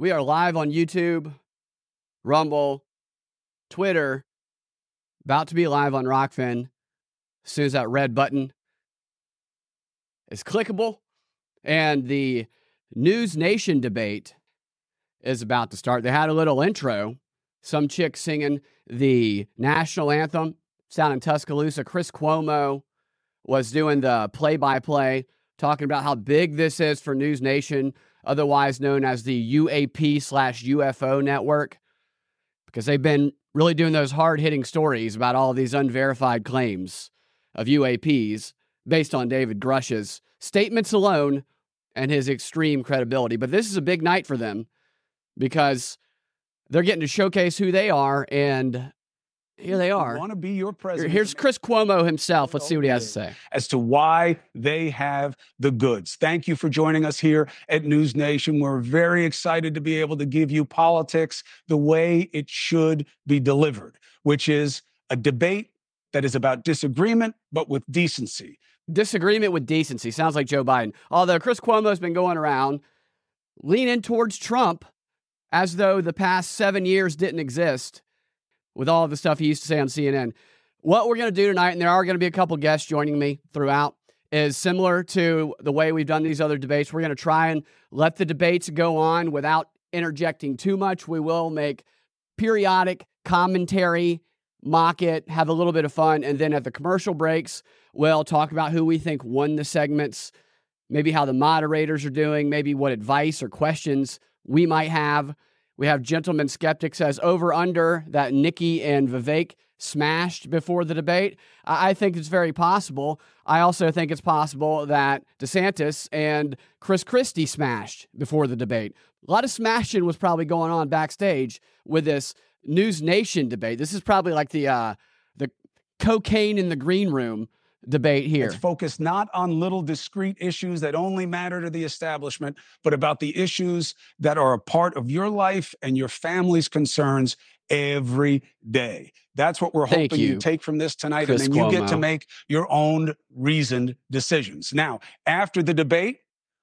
We are live on YouTube, Rumble, Twitter, about to be live on Rokfin. As soon as that red button is clickable, and the News Nation debate is about to start. They had a little intro. Some chick singing the national anthem down in Tuscaloosa. Chris Cuomo was doing the play by play, talking about how big this is for News Nation, otherwise known as the UAP slash UFO network, because they've been really doing those hard hitting stories about all these unverified claims of UAPs based on David Grusch's statements alone and his extreme credibility. But this is a big night for them because they're getting to showcase who they are. And here they are. Want to be your president? Here's Chris Cuomo himself. Let's see what he has to say. As to why they have the goods. Thank you for joining us here at News Nation. We're very excited to be able to give you politics the way it should be delivered, which is a debate that is about disagreement, but with decency. Disagreement with decency. Sounds like Joe Biden. Although Chris Cuomo's been going around leaning towards Trump as though the past seven years didn't exist with all of the stuff he used to say on CNN. What we're going to do tonight, and there are going to be a couple guests joining me throughout, is similar to the way we've done these other debates. We're going to try and let the debates go on without interjecting too much. We will make periodic commentary, mock it, have a little bit of fun, and then at the commercial breaks, we'll talk about who we think won the segments, maybe how the moderators are doing, maybe what advice or questions we might have. We have Gentleman Skeptic says over under that Nikki and Vivek smashed before the debate. I think it's very possible. I also think it's possible that DeSantis and Chris Christie smashed before the debate. A lot of smashing was probably going on backstage with this News Nation debate. This is probably like the uh, the cocaine in the green room debate here. It's focused not on little discrete issues that only matter to the establishment, but about the issues that are a part of your life and your family's concerns every day. That's what we're Thank hoping you, you, take from this tonight. Chris and then you get to make your own reasoned decisions. Now, after the debate,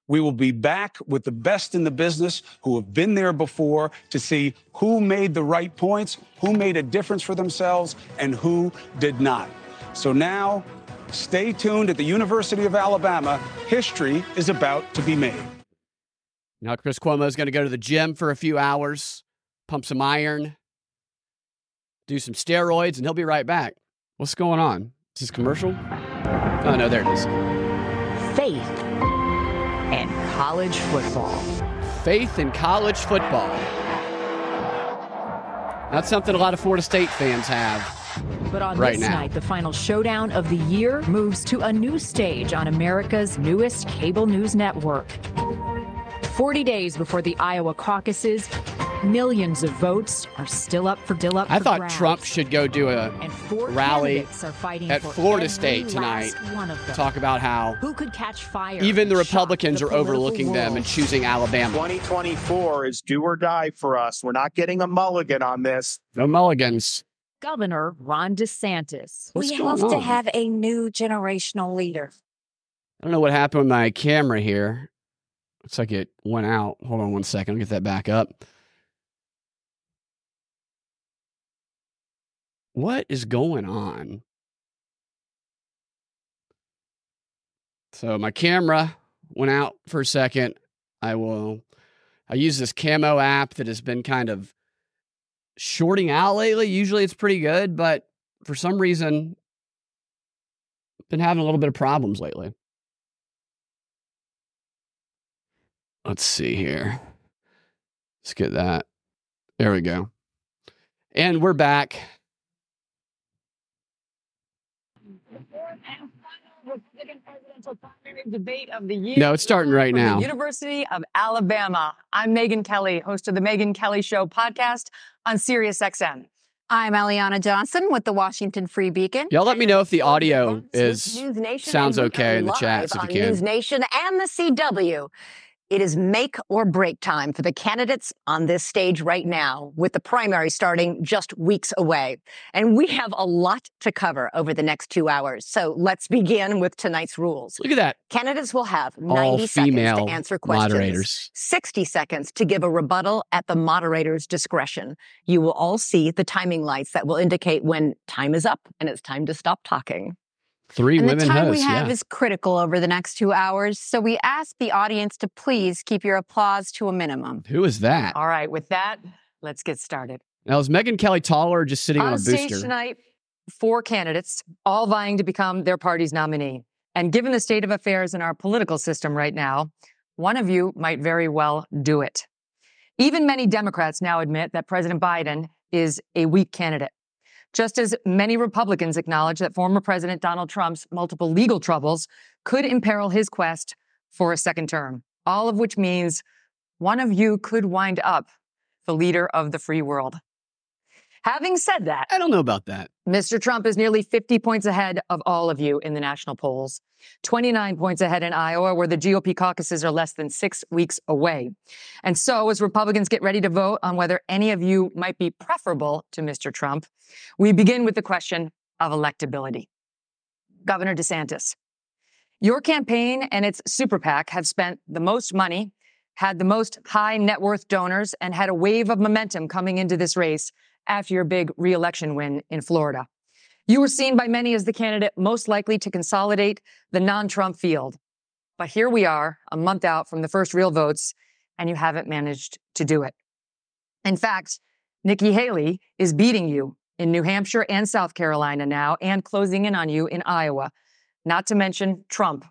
we will be back with the best in the business who have been there before to see who made the right points, who made a difference for themselves, and who did not. So now, stay tuned at the University of Alabama. History is about to be made. Now, Chris Cuomo is going to go to the gym for a few hours, pump some iron, do some steroids, and he'll be right back. What's going on? Is this commercial? Oh, no, there it is. faith and college football. Faith in college football. That's something a lot of Florida State fans have. But on Right this now. night, the final showdown of the year moves to a new stage on America's newest cable news network. 40 days before the Iowa caucuses, millions of votes are still up for still up I thought grabs. Trump should go do a and four rally are fighting at for Florida State tonight. One of them. talk about how Who could catch fire? even the Republicans the are political overlooking them and choosing Alabama. 2024 is do or die for us. We're not getting a mulligan on this. No mulligans. Governor Ron DeSantis. What's we going have to have a new generational leader. I don't know what happened with my camera here. Looks like it went out. Hold on one second. I'll get that back up. What is going on? So my camera went out for a second. I will I use this camo app that has been kind of shorting out lately. Usually it's pretty good, but for some reason been having a little bit of problems lately. Let's see here. Let's get that. There we go. And we're back. Republican presidential primary debate of the year. No, it's starting right now. University of Alabama. I'm Megyn Kelly, host of the Megyn Kelly Show podcast on SiriusXM. I'm Eliana Johnson with the Washington Free Beacon. Y'all let me know if the audio is sounds okay in the chat if you can. News Nation and the CW. It is make or break time for the candidates on this stage right now, with the primary starting just weeks away. And we have a lot to cover over the next two hours. So let's begin with tonight's rules. Look at that. Candidates will have 90 All seconds to answer questions. moderators. 60 seconds to give a rebuttal at the moderator's discretion. You will all see the timing lights that will indicate when time is up and it's time to stop talking. Three and the time hosts. we have yeah. is critical over the next two hours, so we ask the audience to please keep your applause to a minimum. Who is that? All right, with that, let's get started. Now, is Megyn Kelly taller or just sitting on, On a stage booster? tonight, four candidates, all vying to become their party's nominee. And given the state of affairs in our political system right now, one of you might very well do it. Even many Democrats now admit that President Biden is a weak candidate. Just as many Republicans acknowledge that former President Donald Trump's multiple legal troubles could imperil his quest for a second term, all of which means one of you could wind up the leader of the free world. Having said that, I don't know about that. Mr. Trump is nearly 50 points ahead of all of you in the national polls, 29 points ahead in Iowa, where the GOP caucuses are less than six weeks away. And so, as Republicans get ready to vote on whether any of you might be preferable to Mr. Trump, we begin with the question of electability. Governor DeSantis, your campaign and its super PAC have spent the most money, had the most high net worth donors, and had a wave of momentum coming into this race after your big reelection win in Florida. You were seen by many as the candidate most likely to consolidate the non Trump field. But here we are, a month out from the first real votes, and you haven't managed to do it. In fact, Nikki Haley is beating you in New Hampshire and South Carolina now and closing in on you in Iowa, not to mention Trump,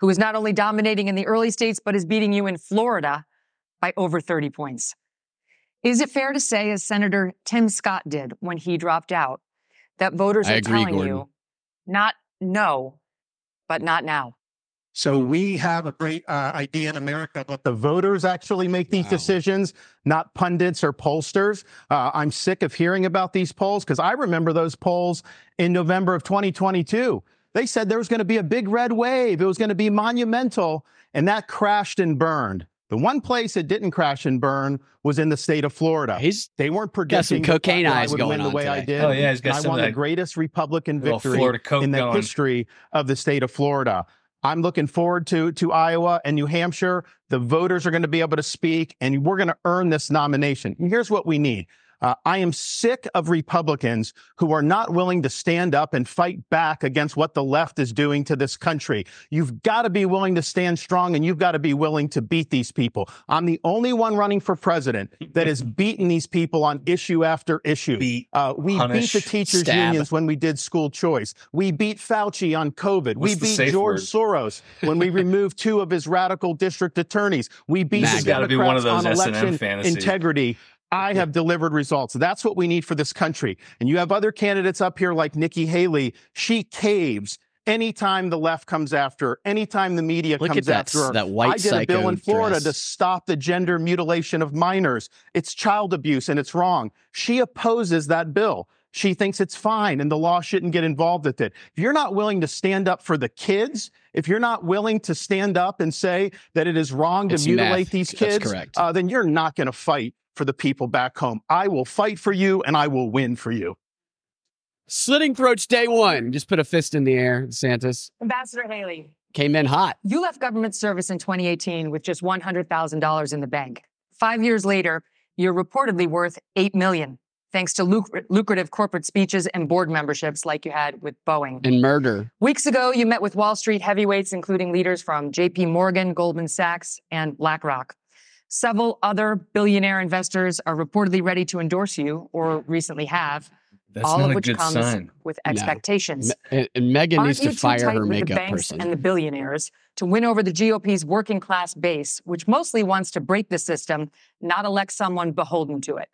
who is not only dominating in the early states, but is beating you in Florida by over 30 points. Is it fair to say, as Senator Tim Scott did when he dropped out, that voters I are agree, telling Gordon. you not no, but not now? So we have a great uh, idea in America that the voters actually make these Wow. decisions, not pundits or pollsters. Uh, I'm sick of hearing about these polls because I remember those polls in November of 2022. They said there was going to be a big red wave. It was going to be monumental, and that crashed and burned. The one place it didn't crash and burn was in the state of Florida. He's They weren't got some predicting that cocaine I eyes would going win the on way I did. Oh, yeah, he's got And I some of won the greatest Republican victory in the going. history of the state of Florida. I'm looking forward to to Iowa and New Hampshire. The voters are going to be able to speak, and we're going to earn this nomination. And here's what we need. Uh, I am sick of Republicans who are not willing to stand up and fight back against what the left is doing to this country. You've got to be willing to stand strong and you've got to be willing to beat these people. I'm the only one running for president that has beaten these people on issue after issue. Beat, Uh, we punish, beat the teachers stab. unions when we did school choice. We beat Fauci on COVID. What's we beat George word? Soros when we removed two of his radical district attorneys. We beat the has gotta be one of Democrats those on election integrity. I have delivered results. That's what we need for this country. And you have other candidates up here like Nikki Haley. She caves anytime the left comes after anytime the media Look comes at that, after her. that white I did a bill in Florida dress. to stop the gender mutilation of minors. It's child abuse and it's wrong. She opposes that bill. She thinks it's fine and the law shouldn't get involved with it. If you're not willing to stand up for the kids, if you're not willing to stand up and say that it is wrong to It's mutilate meth. these kids, uh, then you're not going to fight for the people back home. I will fight for you and I will win for you. slitting throats day one. Just put a fist in the air. DeSantis Ambassador Haley, came in hot. you left government service in 2018 with just $100,000 in the bank. Five years later, you're reportedly worth 8 million, thanks to luc- lucrative corporate speeches and board memberships like you had with Boeing. And murder. Weeks ago, you met with Wall Street heavyweights, including leaders from JP Morgan, Goldman Sachs, and BlackRock. Several other billionaire investors are reportedly ready to endorse you or recently have, That's all not of a which good comes sign. with No. expectations. Me- and, and Megyn Aren't needs you to too fire tight her with the banks person. and the billionaires to win over the GOP's working class base, which mostly wants to break the system, not elect someone beholden to it?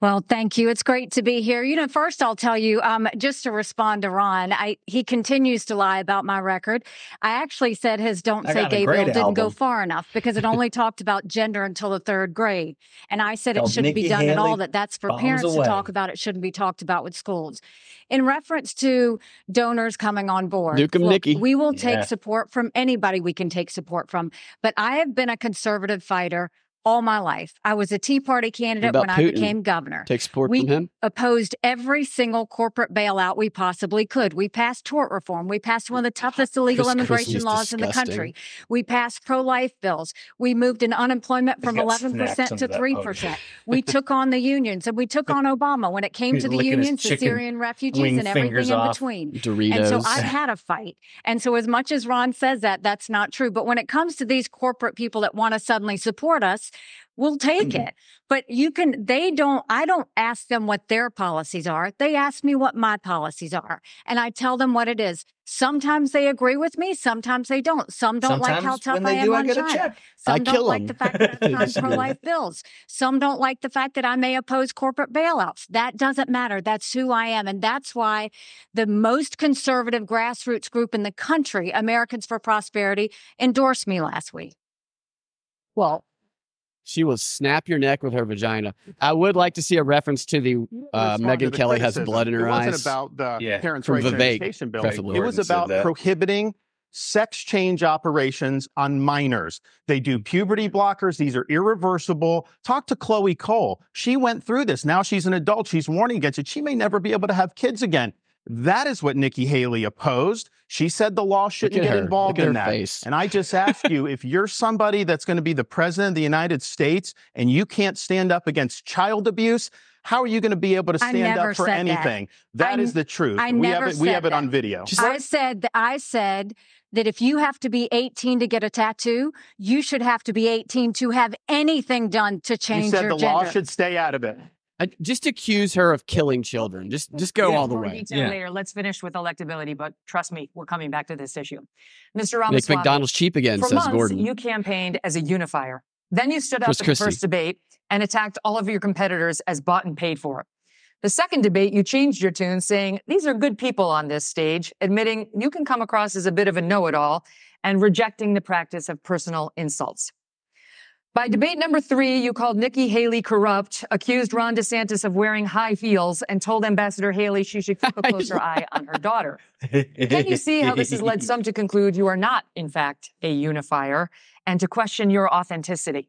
Well, thank you. It's great to be here. You know, first I'll tell you, um, just to respond to Ron, I he continues to lie about my record. I actually said his "Don't I Say got Gay" bill great didn't go far enough because it only talked about gender until the third grade, and I said it shouldn't be Nikki done at all. That that's for parents Away. to talk about. It shouldn't be talked about with schools. In reference to donors coming on board, Nuke 'em, look, Nikki. we will take Yeah. support from anybody we can take support from. But I have been a conservative fighter all my life. I was a Tea Party candidate about when I became governor Take support We- from him. opposed every single corporate bailout we possibly could. We passed tort reform. We passed one of the toughest illegal Chris immigration Christie's laws in the country. We passed pro life bills. We moved in unemployment from 11% to 3%. We took on the unions and we took on Obama when it came He's to the unions, the Syrian refugees, and everything fingers in between. Doritos. And so I've had a fight. And so, as much as Ron says that, that's not true. But when it comes to these corporate people that want to suddenly support us, we'll take Mm-hmm. it. But you can, they don't, I don't ask them what their policies are. They ask me what my policies are. And I tell them what it is. Sometimes they agree with me. Sometimes they don't. Some don't like how Sometimes tough when I they am do, I on get a China. check. Some I don't kill like 'em. the fact that I signed Disagree. pro life bills. Some don't like the fact that I may oppose corporate bailouts. That doesn't matter. That's who I am. And that's why the most conservative grassroots group in the country, Americans for Prosperity, endorsed me last week. Well, She will snap your neck with her vagina. I would like to see a reference to the uh, Megyn the Kelly has blood in her it eyes. wasn't about the Yeah, parents' from rights Vivek, education bill. preferably. It was said about that. prohibiting sex change operations on minors. They do puberty blockers. These are irreversible. Talk to Chloe Cole. She went through this. Now she's an adult. She's warning against it. She may never be able to have kids again. That is what Nikki Haley opposed. She said the law shouldn't get her. involved Look in that. face. And I just ask you if you're somebody that's going to be the president of the United States and you can't stand up against child abuse, how are you going to be able to stand up for said that. anything? That I is the truth. I we never have it, we said have it on video. I said that I said that if you have to be 18 to get a tattoo, you should have to be 18 to have anything done to change You said your the gender. law should stay out of it. I, just accuse her of killing children. Just just go Yeah. all the more way. detail Yeah. later. Let's finish with electability, but trust me, we're coming back to this issue. Mr. Make Ramaswamy, McDonald's cheap again, for says months, Gordon. you campaigned as a unifier. Then you stood up Chris at Christie. the first debate and attacked all of your competitors as bought and paid for. The second debate, you changed your tune, saying, These are good people on this stage, admitting you can come across as a bit of a know it all and rejecting the practice of personal insults. By debate number three, you called Nikki Haley corrupt, accused Ron DeSantis of wearing high heels, and told Ambassador Haley she should keep a closer eye on her daughter. Can you see how this has led some to conclude you are not, in fact, a unifier and to question your authenticity?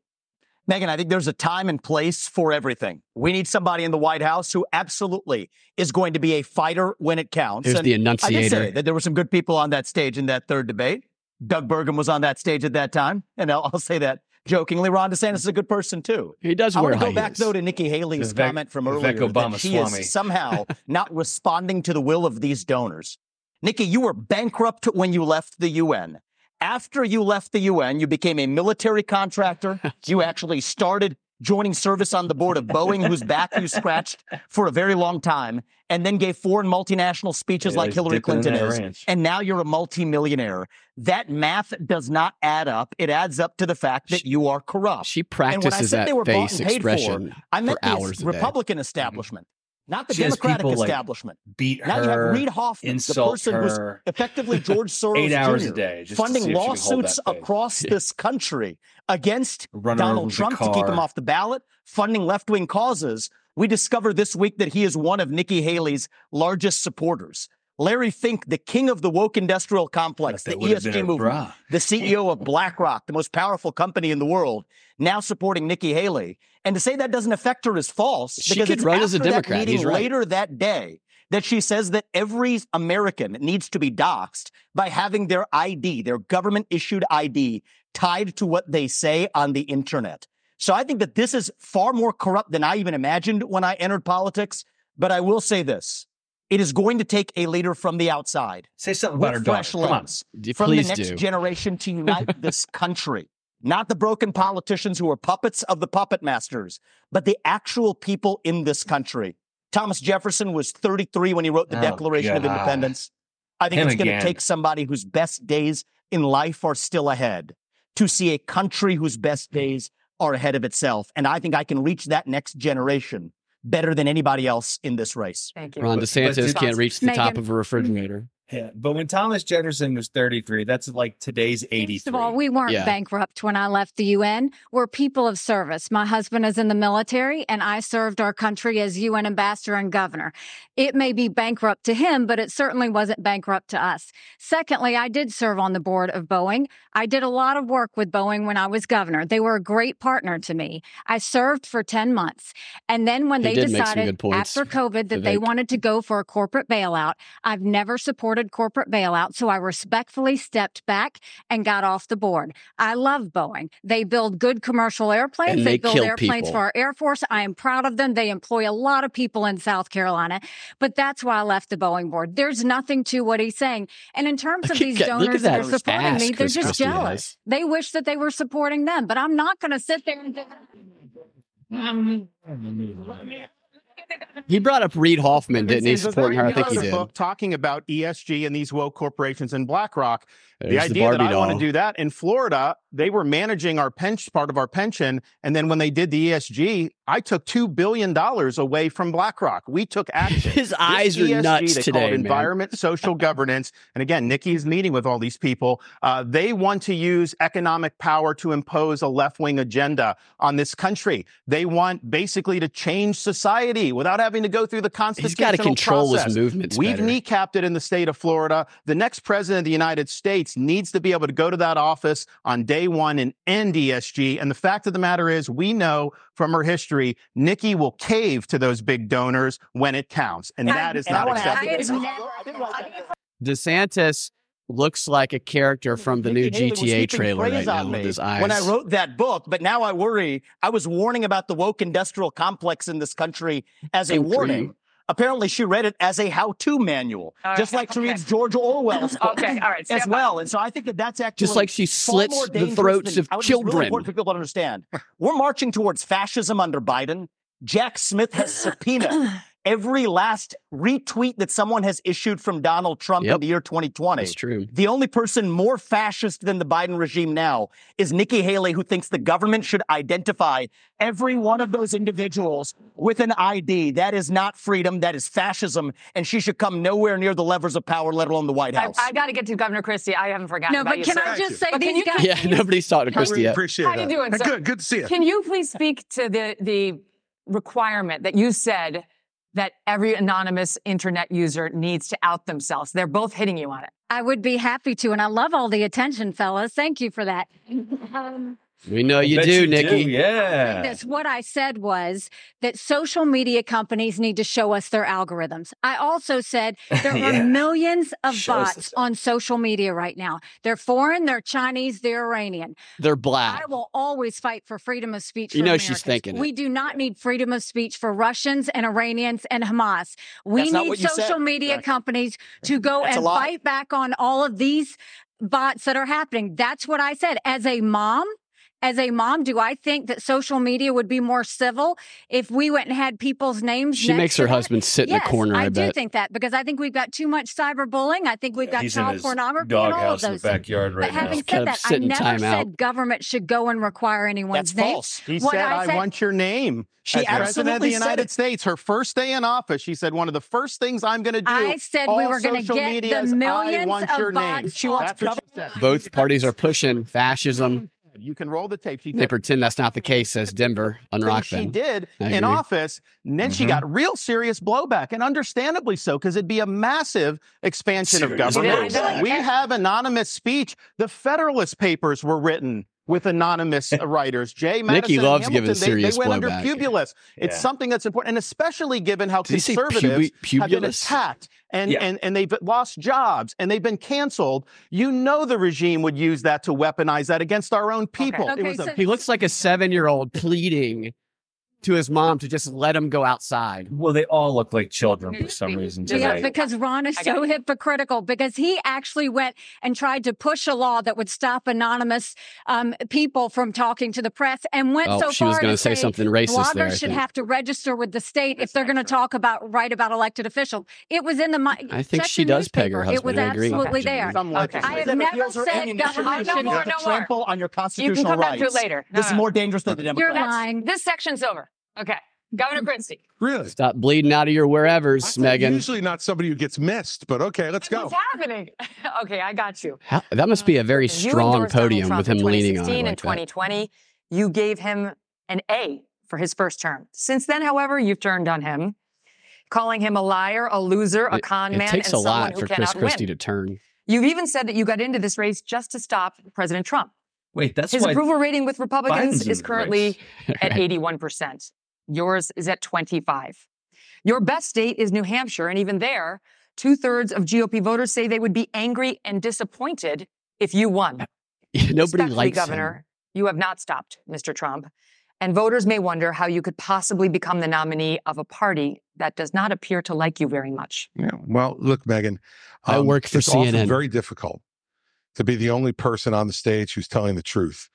Megyn, I think there's a time and place for everything. We need somebody in the White House who absolutely is going to be a fighter when it counts. There's And the I did say that there were some good people on that stage in that third debate. Doug Burgum was on that stage at that time. And I'll, I'll say that jokingly. Ron DeSantis is a good person, too. He does I wear want to high go back, heels. though, to Nikki Haley's Vivek- comment from earlier that Obama she Swami. is somehow not responding to the will of these donors. Nikki, you were bankrupt when you left the UN. After you left the UN, you became a military contractor. you actually started joining service on the board of Boeing, whose back you scratched for a very long time, and then gave foreign multinational speeches Yeah, like Hillary Clinton is. ranch. And now you're a multimillionaire. That math does not add up. It adds up to the fact that She- you are corrupt. She and when I practices said that they were bought face and paid expression for, I meant for the a day. Republican mm-hmm. establishment, not the She Democratic people, like, establishment. beat Now you have her, Reid Hoffman, the person her. who's effectively George Soros Eight hours Jr., a day, funding see if she can hold lawsuits across this country against Run her over Donald Trump to keep him off the ballot, funding left-wing causes. We discover this week that he is one of Nikki Haley's largest supporters. Larry Fink, the king of the woke industrial complex, the That would've been ESG her movement, the CEO of BlackRock, the most powerful company in the world, now supporting Nikki Haley. And to say that doesn't affect her is false She because could it's run as a after that meeting He's right. later that day that she says that every American needs to be doxxed by having their ID, their government issued ID, tied to what they say on the internet. So I think that this is far more corrupt than I even imagined when I entered politics. But I will say this. It is going to take a leader from the outside Say something about her with daughter. fresh Come on. lens D- from the next do. generation to unite this country. Not the broken politicians who are puppets of the puppet masters, but the actual people in this country. Thomas Jefferson was 33 when he wrote the Oh, Declaration of Independence. I think Him it's going to take somebody whose best days in life are still ahead to see a country whose best days are ahead of itself. And I think I can reach that next generation better than anybody else in this race. Thank you. Ron DeSantis but can't reach the top of a refrigerator. Yeah, but when Thomas Jefferson was 33, that's like today's 83. First of all, we weren't Yeah. bankrupt when I left the UN. We're people of service. My husband is in the military and I served our country as UN ambassador and governor. It may be bankrupt to him, but it certainly wasn't bankrupt to us. Secondly, I did serve on the board of Boeing. I did a lot of work with Boeing when I was governor. They were a great partner to me. I served for 10 months. And then when He they did make some decided after COVID that they wanted to go for a corporate bailout, I've never supported corporate bailout. So I respectfully stepped back and got off the board. I love Boeing. They build good commercial airplanes. And they build kill airplanes people. for our Air Force. I am proud of them. They employ a lot of people in South Carolina, but that's why I left the Boeing board. There's nothing to what he's saying. And in terms of these donors that that are supporting me, they're just Christie has. jealous. They wish that they were supporting them, but I'm not going to sit there and. Um, He brought up Reid Hoffman, didn't he? Supporting her. I think he did. book talking about ESG and these woke corporations and BlackRock. The idea that Barbie I want to do that in Florida, they were managing our pension part of our pension, and then when they did the ESG, I took two billion dollars away from BlackRock. We took action. His This eyes are ESG, nuts they today, Call it environment, social governance, and again, Nikki is meeting with all these people. Uh, they want to use economic power to impose a left-wing agenda on this country. They want basically to change society without having to go through the He's constitutional got to control process. his movements We've better. kneecapped it in the state of Florida. The next president of the United States needs to be able to go to that office on day one and end ESG. And the fact of the matter is, we know from her history, Nikki will cave to those big donors when it counts. And that is not wanna acceptable. DeSantis looks like a character from the new Nikki Haley GTA trailer right now with his eyes. When I wrote that book, but now I worry. I was warning about the woke industrial complex in this country as a Country. warning. Apparently, she read it as a how-to manual, All just right, like she okay. reads George Orwell's book Okay, all right, as step well. And so I think that that's actually Just like she far slits the dangerous throats than- of I would- it's really important for people to understand. We're marching towards fascism under Biden. Jack Smith has subpoenaed every last retweet that someone has issued from Donald Trump in the year 2020. That's true. The only person more fascist than the Biden regime now is Nikki Haley, who thinks the government should identify every one of those individuals with an ID. That is not freedom. That is fascism. And she should come nowhere near the levers of power, let alone the White House. I got to get to Governor Christie. I haven't forgotten No, about but you, can sir. I just say But can these you- guys? Yeah, nobody's talked to Christie yet. Appreciate How that. you doing, sir? Good, good to see you. Can you please speak to the the requirement that you said that every anonymous internet user needs to out themselves? They're both hitting you on it. I would be happy to, and I love all the attention, fellas. Thank you for that. Um, We know you Bet do, Nikki. yeah. That's what I said was that social media companies need to show us their algorithms. I also said there Yeah. are millions of Show bots on social media right now. They're foreign, they're Chinese, they're Iranian. They're black. I will always fight for freedom of speech. You for know she's Americans. thinking it. We do not need freedom of speech for Russians and Iranians and Hamas. We That's not need what you said. social media Right. companies to go That's and fight back on all of these bots that are happening. That's what I said. As a mom, as a mom, do I think that social media would be more civil if we went and had people's names? She next makes to her that? husband sit in yes, the corner, I, I, do bet. think that because I think we've got too much cyberbullying. I think we've got He's in child his pornography all of doghouse in the those things. backyard right But having now. Kind said of that, I sitting never timeout. said government should go and require anyone's That's name. false. He What said, I I, want your name. She As president of the absolutely said United it. States, her first day in office, she said, one of the first things I'm going to do. I said we were going to social get media the is, I millions want of your name. bots. She wants That's what she said. Both parties are pushing fascism. You can roll the tape. She They said, pretend that's not the case, says Denver. Unrock thing she did in office. And then she Mhm. got real serious blowback, and understandably so, because it'd be a massive expansion of government. blowback. We have anonymous speech. The Federalist Papers were written with anonymous writers. Jay Madison Nikki and loves Hamilton, giving they, serious they went under blowback. Publius. It's Yeah. something that's important, and especially given how Did he say conservatives pubi- have been attacked and, Yeah. and, and they've lost jobs and they've been canceled. You know the regime would use that to weaponize that against our own people. Okay, it was a so- He looks like a seven year old pleading to his mom to just let him go outside. Well, they all look like children for some reason Just Yeah, because Ron is so hypocritical because he actually went and tried to push a law that would stop anonymous um, people from talking to the press and went Oh, so she was far gonna to say something racist bloggers there, should think. have to register with the state if they're going to talk about write about elected officials. It was in the I think she the does peg her newspaper. It was husband. I agree. absolutely Okay. there. Some Okay. legislation. I have That never appeals are said ammunition. government No should more, to no more. trample on your You can constitutional come back to it rights. later. No, This is no. more dangerous than the You're Democrats. lying. This section's over. Okay. Governor mm. Christie. Really? Stop bleeding out of your wherevers, Megyn. Usually not somebody who gets missed, but okay, let's go. What's happening? okay, I got you. How, that must be a very You strong podium with him leaning on 2016 it and like that. 2020. You gave him an A for his first term. Since then, however, you've turned on him, calling him a liar, a loser, a con It man, takes and a lot who for Chris cannot Christie win. to turn. You've even said that you got into this race just to stop President Trump. Wait, that's His why approval rating with Republicans Biden's is currently at 81%. Yours is at 25. Your best state is New Hampshire, and even there, two thirds of GOP voters say they would be angry and disappointed if you won. Nobody Respectfully, likes Governor, him. you have not stopped Mr. Trump. And voters may wonder how you could possibly become the nominee of a party that does not appear to like you very much. Yeah. Well, look, Megyn. um, I work for it's often CNN. very difficult to be the only person on the stage who's telling the truth,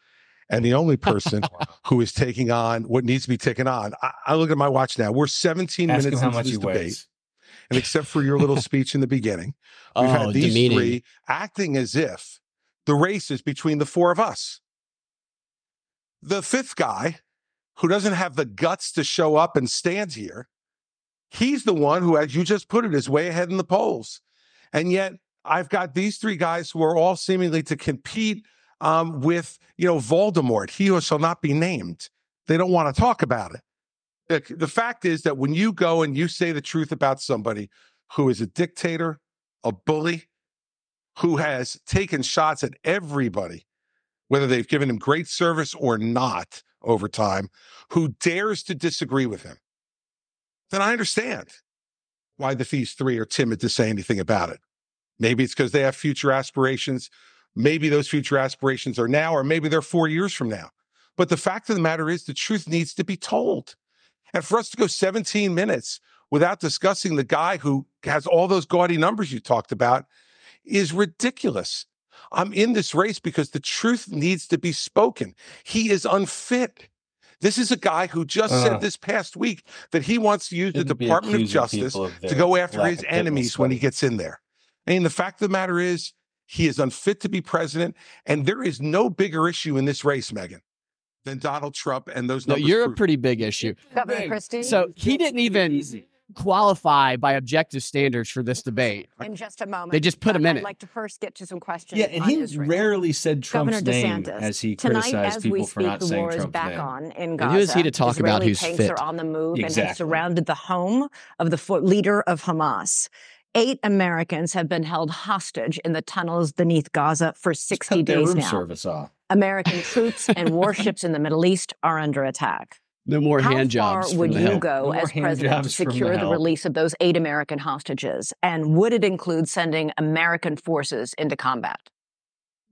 and the only person who is taking on what needs to be taken on. I, I look at my watch now. We're 17 Ask minutes into this debate, weighs. and except for your little speech in the beginning, we've Oh, had these demeaning. three acting as if the race is between the four of us. The fifth guy, who doesn't have the guts to show up and stand here, he's the one who, as you just put it, is way ahead in the polls. And yet, I've got these three guys who are all seemingly to compete um, with, you know, Voldemort, he who shall not be named. They don't want to talk about it. The, the fact is that when you go and you say the truth about somebody who is a dictator, a bully, who has taken shots at everybody, whether they've given him great service or not over time, who dares to disagree with him, then I understand why the these three are timid to say anything about it. Maybe it's because they have future aspirations. Maybe those future aspirations are now, or maybe they're four years from now. But the fact of the matter is, the truth needs to be told. And for us to go 17 minutes without discussing the guy who has all those gaudy numbers you talked about is ridiculous. I'm in this race because the truth needs to be spoken. He is unfit. This is a guy who just Uh. said this past week that he wants to use the Department of Justice of to go after his enemies when he gets in there. I mean, the fact of the matter is, he is unfit to be president, and there is no bigger issue in this race, Megyn, than Donald Trump and those No, numbers. you're a pretty big issue. Governor Christie. So he didn't even qualify by objective standards for this debate. in just a moment. They just put but him in I'd it. like to first get to some questions. Yeah, and on he Israel. rarely said Trump's Governor name as he tonight, criticized as we people for not the saying war is Trump's back name. on in And Gaza. who is he to talk about Israeli who's tanks fit? are on the move and have surrounded the home of the fo- leader of Hamas. Eight Americans have been held hostage in the tunnels beneath Gaza for 60 Cut their days room now. service off. American troops and warships in the Middle East are under attack. No more How hand far jobs. from would the you Hill. go No as president to jobs from the secure the release of those eight American hostages? And would it include sending American forces into combat?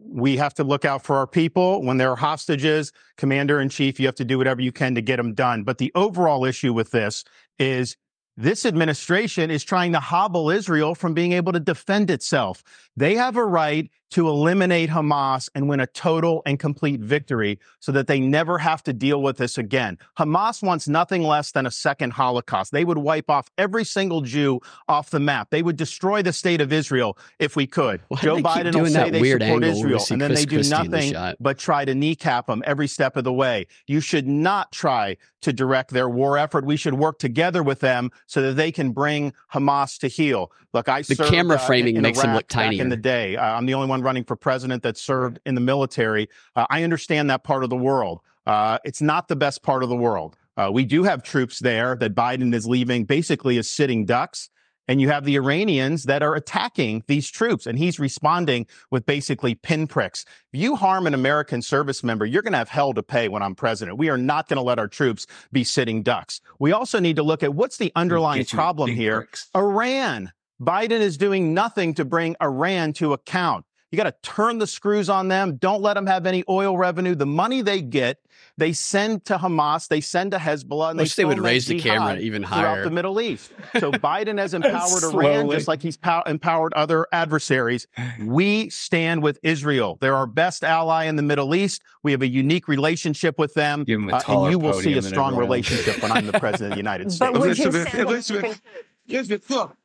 we have to look out for our people. When there are hostages, commander in chief, you have to do whatever you can to get them done. But the overall issue with this is this administration is trying to hobble Israel from being able to defend itself. They have a right to eliminate Hamas and win a total and complete victory so that they never have to deal with this again. Hamas wants nothing less than a second Holocaust. They would wipe off every single Jew off the map. They would destroy the state of Israel if we could. Why Joe Biden will say they weird support Israel, and then Chris they do Christie in the nothing but try to kneecap them every step of the way. You should not try to direct their war effort. We should work together with them so that they can bring Hamas to heel. Look, I The served, camera uh, in- framing in makes him look back in the day. Uh, I'm the only one running for president that served in the military. Uh, I understand that part of the world. Uh, it's not the best part of the world. Uh, we do have troops there that Biden is leaving basically as sitting ducks. And you have the Iranians that are attacking these troops, and he's responding with basically pinpricks. If you harm an American service member, you're going to have hell to pay when I'm president. We are not going to let our troops be sitting ducks. We also need to look at what's the underlying Get you with problem here. bricks. Iran. Biden is doing nothing to bring Iran to account. You got to turn the screws on them. Don't let them have any oil revenue. The money they get, they send to Hamas, they send to Hezbollah, and Wish they they would raise the camera even higher throughout the Middle East. So Biden has empowered Iran just like he's pow- empowered other adversaries. We stand with Israel. They're our best ally in the Middle East. We have a unique relationship with them, Give 'em a uh, and you will see a strong relationship when I'm the president of the United States. But would you Elizabeth, Elizabeth, Elizabeth, look,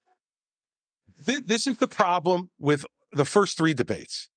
thi- this is the problem with the first three debates,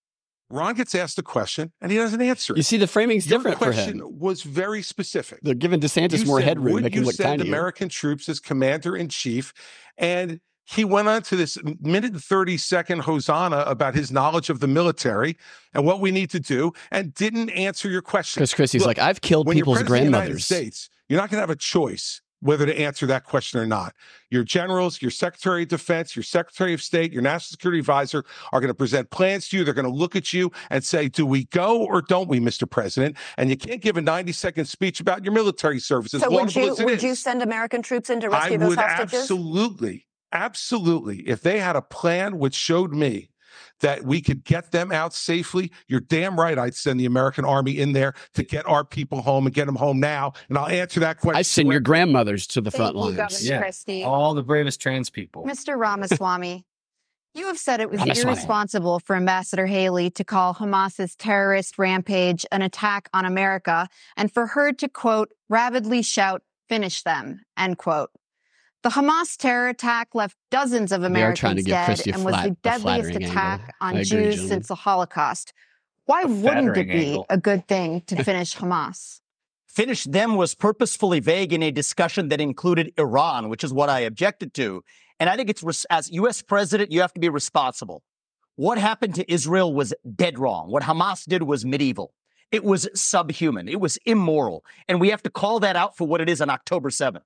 Ron gets asked a question and he doesn't answer. You see, the framing's Your different for question him. was very specific. They're giving DeSantis You more said, headroom, Would you send. American troops as commander in chief? And he went on to this minute and 30 second hosanna about his knowledge of the military and what we need to do and didn't answer your question. Because Christie's Look, like, I've killed people's president of the United grandmothers. States, you're not going to have a choice whether to answer that question or not. Your generals, your Secretary of Defense, your Secretary of State, your National Security Advisor are going to present plans to you. They're going to look at you and say, Do we go or don't we, Mr. President? And you can't give a 90 second speech about your military services. So would you would you send American troops in to I those would hostages? absolutely, absolutely. If they had a plan which showed me that we could get them out safely, you're damn right. I'd send the American Army in there to get our people home and get them home now. And I'll answer that question. I send your grandmothers to the front Thank you, lines. Governor Christie. All the bravest trans people. Mr. Ramaswamy, you have said it was Ramaswamy. irresponsible for Ambassador Haley to call Hamas's terrorist rampage an attack on America and for her to, quote, rabidly shout, finish them, end quote. The Hamas terror attack left dozens of They are trying to Americans dead Christie a and was flat- the deadliest attack angle. on agree, Jews gentlemen. since the Holocaust. Why wouldn't it be angle. a good thing to finish Hamas? Finish them was purposefully vague in a discussion that included Iran, which is what I objected to. And I think it's res- as U.S. president, you have to be responsible. What happened to Israel was dead wrong. What Hamas did was medieval. It was subhuman. It was immoral. And we have to call that out for what it is on October 7th.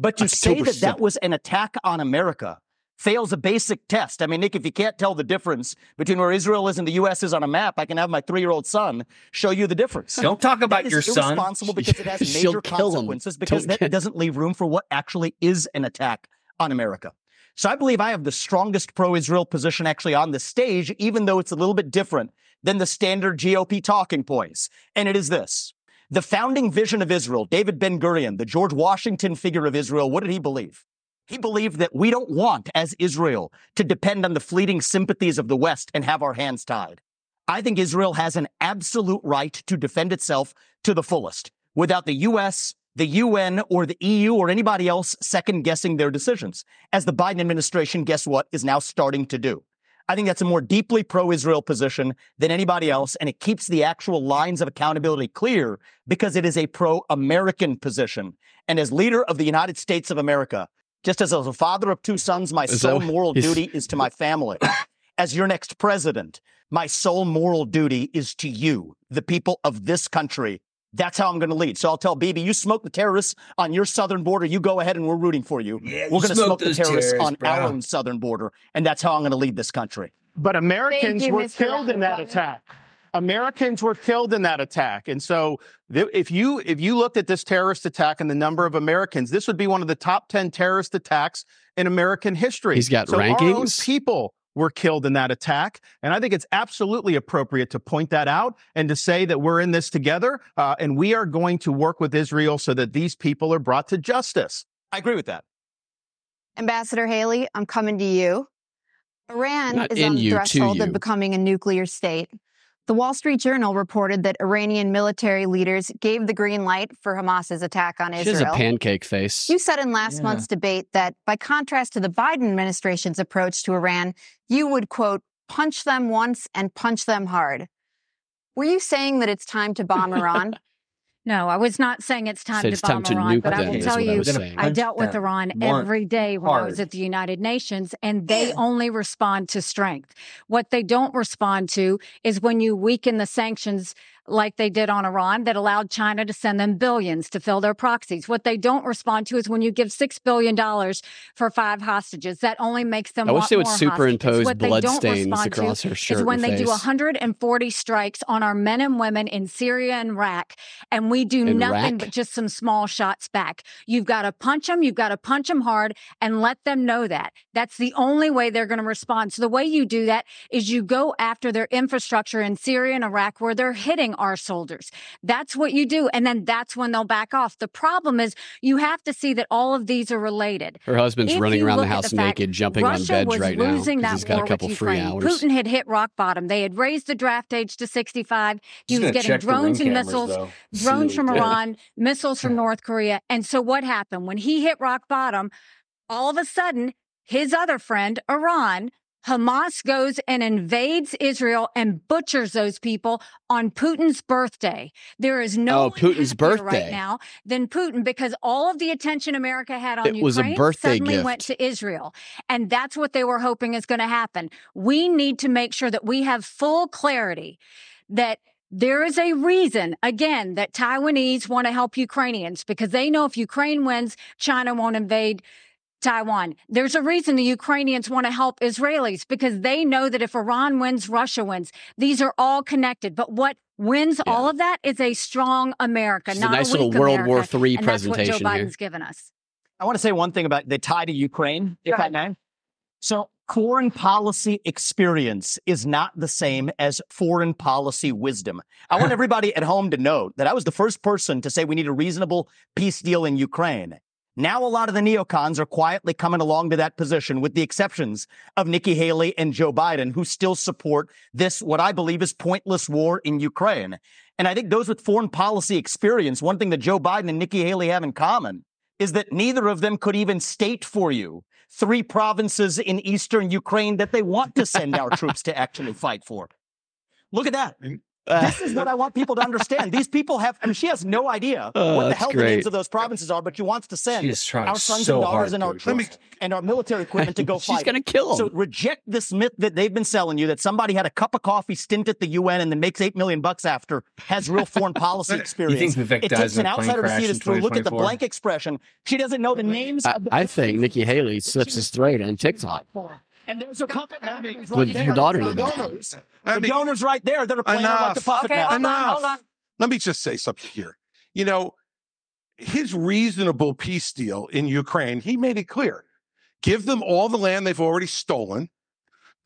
But to say October that that 7th. was an attack on America fails a basic test. I mean, Nick, if you can't tell the difference between where Israel is and the U.S. is on a map, I can have my three-year-old son show you the difference. Don't talk about That is your son. irresponsible because it has major kill him. consequences because Don't that get- doesn't leave room for what actually is an attack on America. So I believe I have the strongest pro-Israel position actually on the stage, even though it's a little bit different than the standard GOP talking points. And it is this. The founding vision of Israel, David Ben Gurion, the George Washington figure of Israel, what did he believe? He believed that we don't want, as Israel, to depend on the fleeting sympathies of the West and have our hands tied. I think Israel has an absolute right to defend itself to the fullest without the U.S., the UN, or the EU, or anybody else second guessing their decisions, as the Biden administration, guess what, is now starting to do. I think that's a more deeply pro Israel position than anybody else, and it keeps the actual lines of accountability clear because it is a pro American position. And as leader of the United States of America, just as a father of two sons, my sole moral duty is to my family. As your next president, my sole moral duty is to you, the people of this country. That's how I'm going to lead. So I'll tell Bibi, you smoke the terrorists on your southern border. You go ahead and we're rooting for you. Yeah, we're going to smoke smoke the terrorists, terrorists, on bro. our own southern border. And that's how I'm going to lead this country. But Americans you, were Mr. killed in that attack. Americans were killed in that attack. And so th- if you if you looked at this terrorist attack and the number of Americans, this would be one of the top 10 terrorist attacks in American history. He's got so Our own rankings? people were killed in that attack. And I think it's absolutely appropriate to point that out and to say that we're in this together uh, and we are going to work with Israel so that these people are brought to justice. I agree with that. Ambassador Haley, I'm coming to you. Iran Not is on the you, threshold of becoming a nuclear state. The Wall Street Journal reported that Iranian military leaders gave the green light for Hamas's attack on Israel. She has a pancake face. You said in last Yeah. month's debate that, by contrast to the Biden administration's approach to Iran, you would, quote, punch them once and punch them hard. Were you saying that it's time to bomb Iran? No, I was not saying it's time Said to it's time bomb to Iran, nuke but I will tell what I you. I dealt with Iran every day when I was at the United Nations, and they only respond to strength. What they don't respond to is when you weaken the sanctions like they did on Iran that allowed China to send them billions to fill their proxies. What they don't respond to is when you give $6 billion for five hostages. That only makes them I wish they would more superimpose hostages. Blood stains across her shirt is when they do 140 strikes on our men and women in Syria and Iraq, and we do In nothing Iraq? but just some small shots back. You've got to punch them. You've got to punch them hard and let them know that. That's the only way they're going to respond. So the way you do that is you go after their infrastructure in Syria and Iraq where they're hitting our soldiers. That's what you do. And then that's when they'll back off. The problem is you have to see that all of these are related. Her husband's If running around the house the fact naked, jumping Russia on beds was right now losing because that he's got war a couple with free Ukraine. hours. Putin had hit rock bottom. They had raised the draft age to 65. He Just was getting check the ring drones and cameras, missiles, though. Drones what from he. Iran, missiles from North Korea. And so what happened when he hit rock bottom? All of a sudden, his other friend, Iran, Hamas goes and invades Israel and butchers those people on Putin's birthday. There is no Oh, Putin's birthday. right now than Putin because all of the attention America had on It was a Ukraine birthday suddenly gift. went to Israel. And that's what they were hoping is going to happen. We need to make sure that we have full clarity that there is a reason, again, that Taiwanese want to help Ukrainians because they know if Ukraine wins, China won't invade Taiwan. There's a reason the Ukrainians want to help Israelis because they know that if Iran wins, Russia wins. These are all connected. But what wins all of that is a strong America, Just a nice a weak little World War America. III and that's what Joe presentation here. Biden's given us. I want to say one thing about the tie to Ukraine, if I may. So, foreign policy experience is not the same as foreign policy wisdom. I want everybody at home to note that I was the first person to say we need a reasonable peace deal in Ukraine. Now, a lot of the neocons are quietly coming along to that position, with the exceptions of Nikki Haley and Joe Biden, who still support this, what I believe is pointless war in Ukraine. And I think those with foreign policy experience, one thing that Joe Biden and Nikki Haley have in common is that neither of them could even state for you three provinces in eastern Ukraine that they want to send our troops to actually fight for. Look at that. Uh, this is what I want people to understand. These people have, I mean, she has no idea Oh, what the that's hell the names of those provinces are, but she wants to send She is trying our sons so and daughters and our troops and our military equipment to go She's fight. gonna kill 'em. So reject this myth that they've been selling you that somebody had a cup of coffee stint at the UN and then makes eight million bucks after has real foreign policy experience. Vivek it takes an outsider to see this through. Look at the blank expression. She doesn't know the names I, of the I think Nikki Haley slips his thread on TikTok. And there's a puppet master With right your there. daughter The in it. donors, the donors right there that are playing her like the Enough. puppet master. Enough. Let me just say something here. You know, his reasonable peace deal in Ukraine, he made it clear. Give them all the land they've already stolen.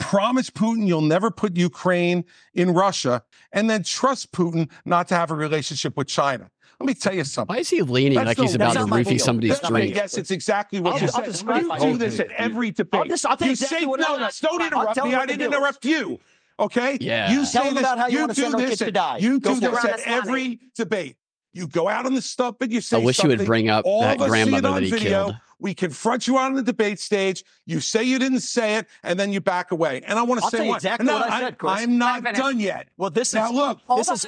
Promise Putin you'll never put Ukraine in Russia, and then trust Putin not to have a relationship with China. Let me tell you something. Why is he leaning That's like no- he's about to roofie deal. somebody's That's not my- drink? Yes, it's exactly what I'll- you I'll said. You do this at every debate. I'll just- I'll tell you you exactly say what no, no, don't I'll interrupt me. I didn't deal interrupt you. Okay? Yeah. You Tell say them this, about how you you wanna do send our this kids to at- die. You Go do for this at every debate. You go out on the stump and you say I wish you would bring up All that of us see it grandmother on that he video. killed. We confront you on the debate stage. You say you didn't say it, and then you back away. And I want to I'll say tell you one. exactly no, what I said, Chris. I'm not done yet. Well, this now is now look. This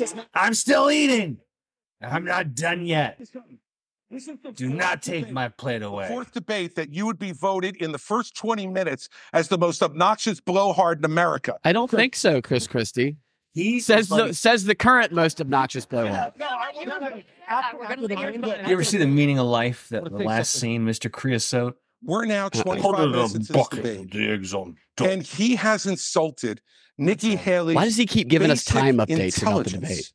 is I'm still eating. I'm not done yet. Do not take my plate away. Fourth debate that you would be voted in the first 20 minutes as the most obnoxious blowhard in America. I don't think so, Chris Christie. He Says the says the current most obnoxious blowhard. You ever see the meaning of life? That the last scene, Mr. Creosote. We're now 25 minutes into this debate. of eggs on And he has insulted Nikki Haley. Why does he keep giving us time updates about the debate?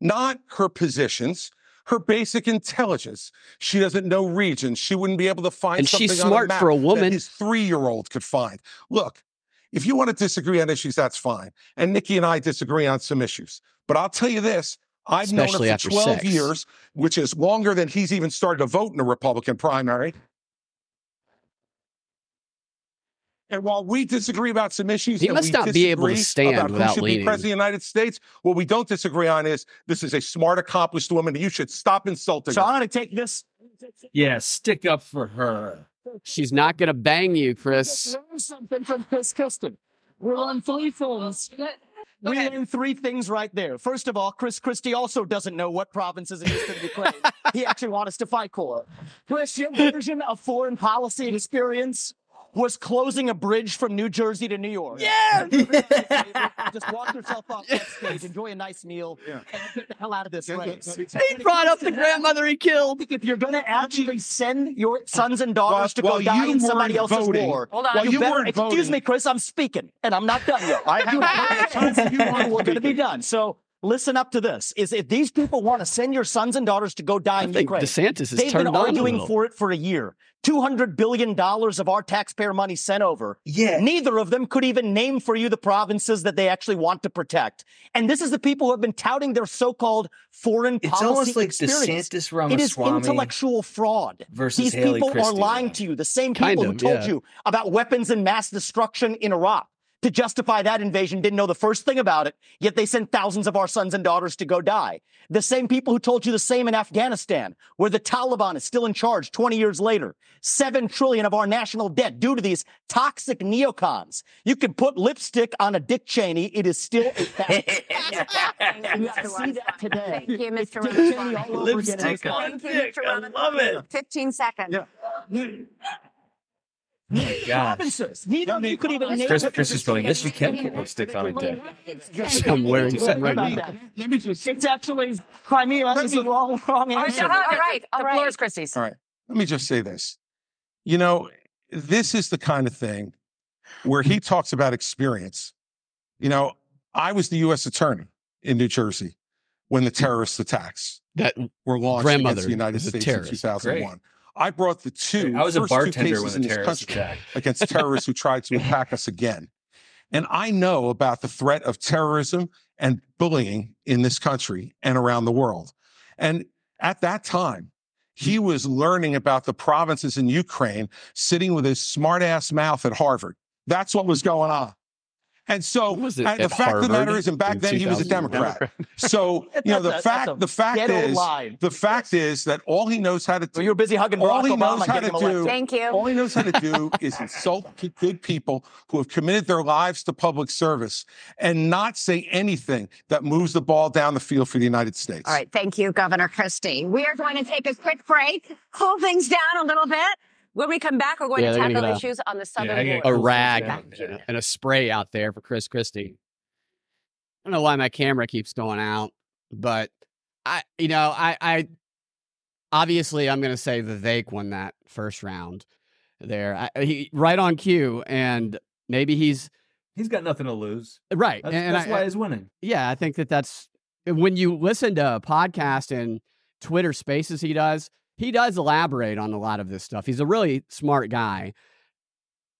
Not her positions, her basic intelligence. She doesn't know regions. She wouldn't be able to find And something she's smart for a that woman. his three-year-old could find. Look, if you want to disagree on issues, that's fine. And Nikki and I disagree on some issues. But I'll tell you this. I've Especially known her for 12 sex. years, which is longer than he's even started to vote in a Republican primary. And while we disagree about some issues, He and must we not be able to disagree stand about without who should leaning. be president of the United States. What we don't disagree on is this is a smart, accomplished woman, you should stop insulting So her. I'm going to take this. Yeah, stick up for her. She's not gonna bang you, Chris. Learn something from Chris Kiston. We learned three things. We learned three things right there. First of all, Chris Christie also doesn't know what provinces in eastern Ukraine he actually wants us to fight for. Chris, your version of foreign policy experience was closing a bridge from New Jersey to New York. Yeah. Just walk yourself off that stage, enjoy a nice meal, and get the hell out of this race. He brought up the grandmother he killed. If you're going to actually send your sons and daughters to go While die in somebody weren't else's voting- war, Hold on. while you better- weren't excuse voting- me, Chris, I'm speaking, and I'm not done yet. I have- You are- We're going to be done. So listen up to this: is if these people want to send your sons and daughters to go die I in Ukraine, DeSantis has they've turned been on a arguing for it for a year. Two hundred billion dollars of our taxpayer money sent over. Yeah. Neither of them could even name for you the provinces that they actually want to protect. And this is the people who have been touting their so-called foreign It's policy almost like experience. DeSantis It is intellectual fraud. versus These Haley people are lying though. to you. The same people Kind who told yeah. you about weapons and mass destruction in Iraq. To justify that invasion didn't know the first thing about it, yet they sent thousands of our sons and daughters to go die. The same people who told you the same in Afghanistan, where the Taliban is still in charge 20 years later. Seven trillion of our national debt due to these toxic neocons. You can put lipstick on a Dick Cheney, it is still a fact. you see that today. Thank you, Mr. Dick Cheney Rutherford. all over again. Lipstick on Thank you, dick. Mr. I love it. 15 seconds. Oh God. Provinces. Neither of you could even name Chris. Chris is going, yes, you can put lipstick on a dick. I'm wearing some right About now. that. Let me just- It's actually Crimea. This is the wrong, wrong All right, answer. all right, All the right. floor is Christie's. All right. Let me just say this. You know, this is the kind of thing where he talks about experience. You know, I was the U.S. attorney in New Jersey when the terrorist attacks That were launched Grandmother against the United was a States in terrorist. 2001. I brought the two I was a bartender cases when in the this country attacked. against terrorists who tried to attack us again. And I know about the threat of terrorism and bullying in this country and around the world. And at that time, he mm. was learning about the provinces in Ukraine, sitting with his smart ass mouth at Harvard. That's what was going on. And so Was it and the at fact of the matter is, and back then he was a 2001? Democrat. So you know the a- fact the fact is lie. the fact is that all he knows how to So do you're busy hugging all Barack he knows Obama how to do. Thank you. all he knows how to do is insult good people who have committed their lives to public service and not say anything that moves the ball down the field for the United States. All right. Thank you, Governor Christie. We are going to take a quick break, cool things down a little bit. When we come back, we're going Yeah, to tackle get a- issues on the southern get border. a Cool things rag and a- yeah. and a spray out there for Chris Christie. I don't know why my camera keeps going out, but I, you know, I, I obviously I'm going to say Vivek won that first round there. I, he right on cue, and maybe he's He's got nothing to lose. right. That's, and that's I, why he's winning. yeah, I think that that's when you listen to a podcast and Twitter Spaces he does. He does elaborate on a lot of this stuff. He's a really smart guy.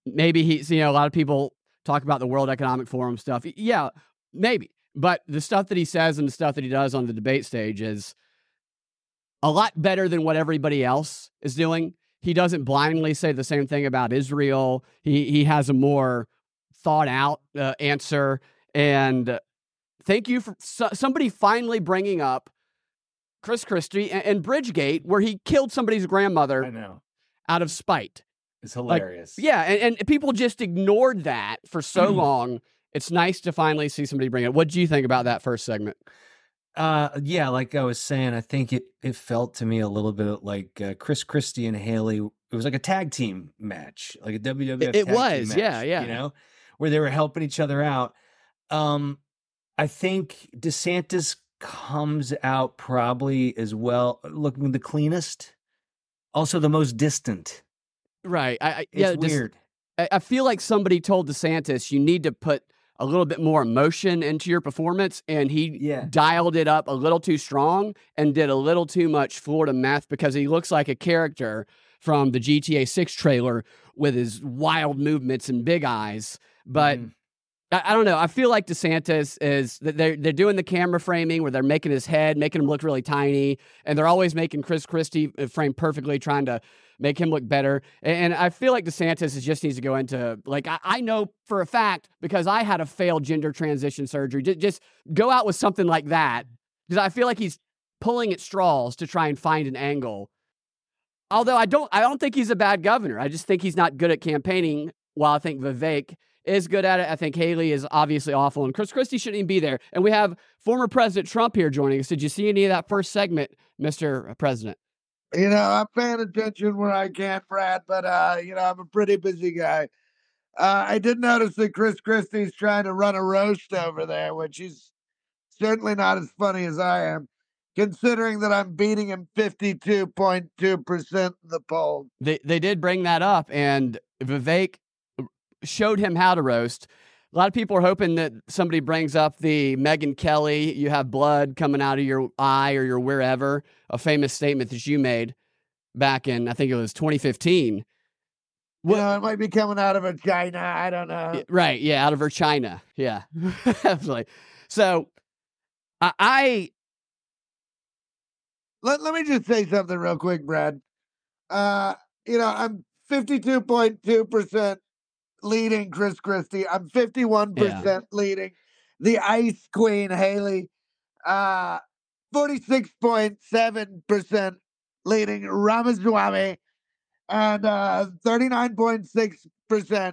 Maybe he's you know a lot of people talk about the World Economic Forum stuff. Yeah, maybe, but the stuff that he says and the stuff that he does on the debate stage is a lot better than what everybody else is doing. He doesn't blindly say the same thing about Israel. He he has a more thought out uh, answer and thank you for so, somebody finally bringing up Chris Christie and, and Bridgegate, where he killed somebody's I grandmother know. out of spite. It's Like, hilarious. Yeah, and, and people just ignored that for so long. It's nice to finally see somebody bring it. What do you think about that first segment? Uh, yeah, like I was saying, I think it it felt to me a little bit like uh, Chris Christie and Haley. It was like a tag team match, like a WWF. it tag team was, match, yeah, yeah. You know, where they were helping each other out. Um, I think DeSantis comes out probably as well, looking the cleanest, also the most distant. Right. I, I It's yeah, just- weird. I, I feel like somebody told DeSantis you need to put a little bit more emotion into your performance, and he Yeah. dialed it up a little too strong and did a little too much Florida math because he looks like a character from the GTA 6 trailer with his wild movements and big eyes. But Mhm. I, don't know. I feel like DeSantis is they're they're doing the camera framing where they're making his head, making him look really tiny, and they're always making Chris Christie uh, frame perfectly, trying to make him look better. And, I feel like DeSantis is just needs to go into like I, I know for a fact because I had a failed gender transition surgery. Just go out with something like that because I feel like he's pulling at straws to try and find an angle. Although I don't, I don't think he's a bad governor. I just think he's not good at campaigning. While I think Vivek is good at it, I think Haley is obviously awful, and Chris Christie shouldn't even be there. And we have former President Trump here joining us. Did you see any of that first segment, Mister President? You know, I'm paying attention when I can, Brad, but uh, you know, I'm a pretty busy guy. Uh, I did notice that Chris Christie's trying to run a roast over there, which is certainly not as funny as I am, considering that I'm beating him 52.2% in the poll. They they did bring that up, and Vivek showed him how to roast. A lot of people are hoping that somebody brings up the Megyn Kelly, you have blood coming out of your eye or your wherever, a famous statement that you made back in, I think it was 2015. You know, it might be coming out of a China. I don't know. Right. Yeah. Out of her China. Yeah. Absolutely. So I, I let, let me just say something real quick, Brad. Uh, you know, I'm 52.2% leading Chris Christie. I'm 51% leading the Ice Queen Haley. Uh 46.7% leading Ramaswamy and uh 39.6%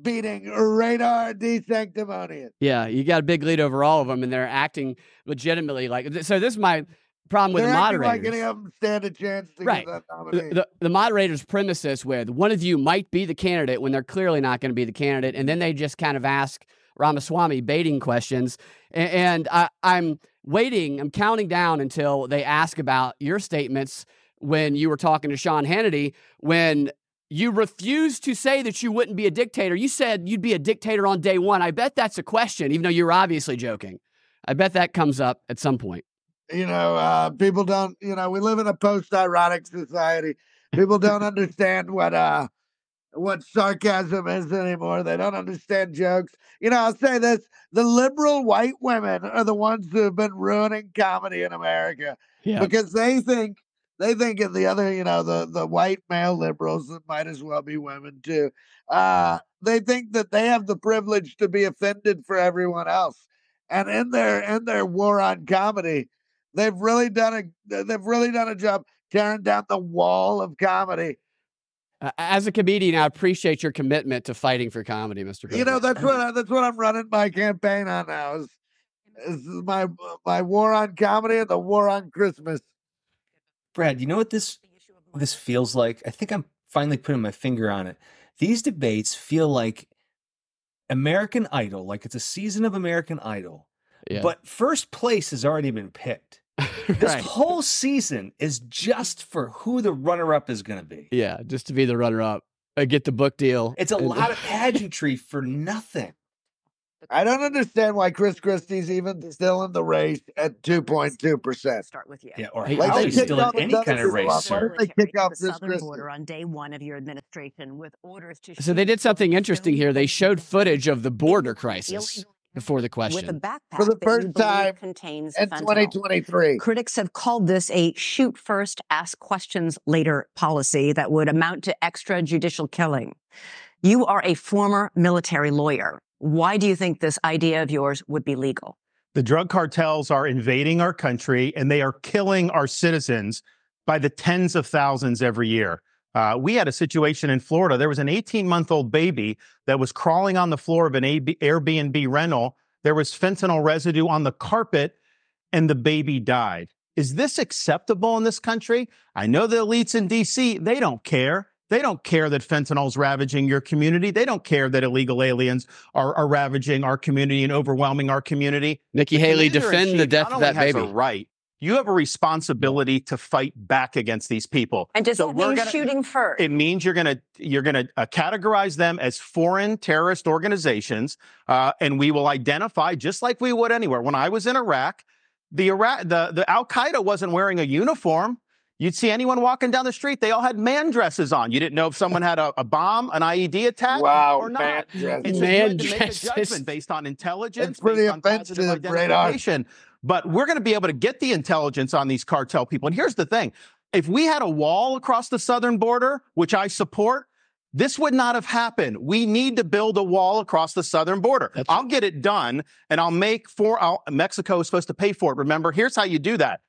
beating Radar De Sanctimonious. Yeah, you got a big lead over all of them, and they're acting legitimately like. So this is my problem with They're the acting moderators. like any of them stand a chance to Right. get that the, the, the moderators premise this with one of you might be the candidate when they're clearly not going to be the candidate, and then they just kind of ask Ramaswamy baiting questions, and, and I, I'm waiting, I'm counting down until they ask about your statements when you were talking to Sean Hannity when. You refused to say that you wouldn't be a dictator. You said you'd be a dictator on day one. I bet that's a question, even though you're obviously joking. I bet that comes up at some point. You know, uh, people don't, you know, we live in a post-ironic society. People don't understand what uh what sarcasm is anymore. They don't understand jokes. You know, I'll say this: the liberal white women are the ones who have been ruining comedy in America Yeah. because they think they think of the other, you know, the the white male liberals that might as well be women too. Uh, they think that they have the privilege to be offended for everyone else, and in their in their war on comedy, they've really done a they've really done a job tearing down the wall of comedy. Uh, As a comedian, I appreciate your commitment to fighting for comedy, Mr. You know, that's what I, that's what I'm running my campaign on now. Is, is my my war on comedy and the war on Christmas. Brad, you know what this this feels like? I think I'm finally putting my finger on it. These debates feel like American Idol, like it's a season of American Idol. Yeah. But first place has already been picked. This Right. whole season is just for who the runner up is going to be. Yeah, just to be the runner up, uh, get the book deal. It's a and- lot of pageantry for nothing. I don't understand why Chris Christie's even still in the race at 2.2 percent. Start with you. Yeah, or Hey, how they he's kicked still in any kind of race, sir. they kick off the this border on day one of your administration with orders to So they did something interesting here. They showed footage of the border crisis before the with a question. backpack For the first believe time contains in fentanyl. 2023. Critics have called this a shoot first, ask questions later policy that would amount to extrajudicial killing. You are a former military lawyer. Why do you think this idea of yours would be legal? The drug cartels are invading our country and they are killing our citizens by the tens of thousands every year. Uh, we had a situation in Florida. There was an 18 month old baby that was crawling on the floor of an AB Airbnb rental. There was fentanyl residue on the carpet and the baby died. Is this acceptable in this country? I know the elites in DC, they don't care. They don't care that fentanyl's ravaging your community. They don't care that illegal aliens are, are ravaging our community and overwhelming our community. Nikki Haley, defend the death of that baby. Right. You have a responsibility to fight back against these people. And does So that we're mean gonna- shooting first? It means you're gonna you're gonna uh, categorize them as foreign terrorist organizations, uh, and we will identify just like we would anywhere. When I was in Iraq, the Iraq the the Al Qaeda wasn't wearing a uniform. You'd see anyone walking down the street; they all had man dresses on. You didn't know if someone had a, a bomb, an IED attack, Wow, or not. man dresses. And so you Man to make a dresses. judgment based on intelligence, It's pretty based on positive offensive, radar. But we're going to be able to get the intelligence on these cartel people. And here's the thing: if we had a wall across the southern border, which I support. This would not have happened. We need to build a wall across the southern border. I'll get it done, and I'll make for I'll, Mexico is supposed to pay for it. Remember, here's how you do that.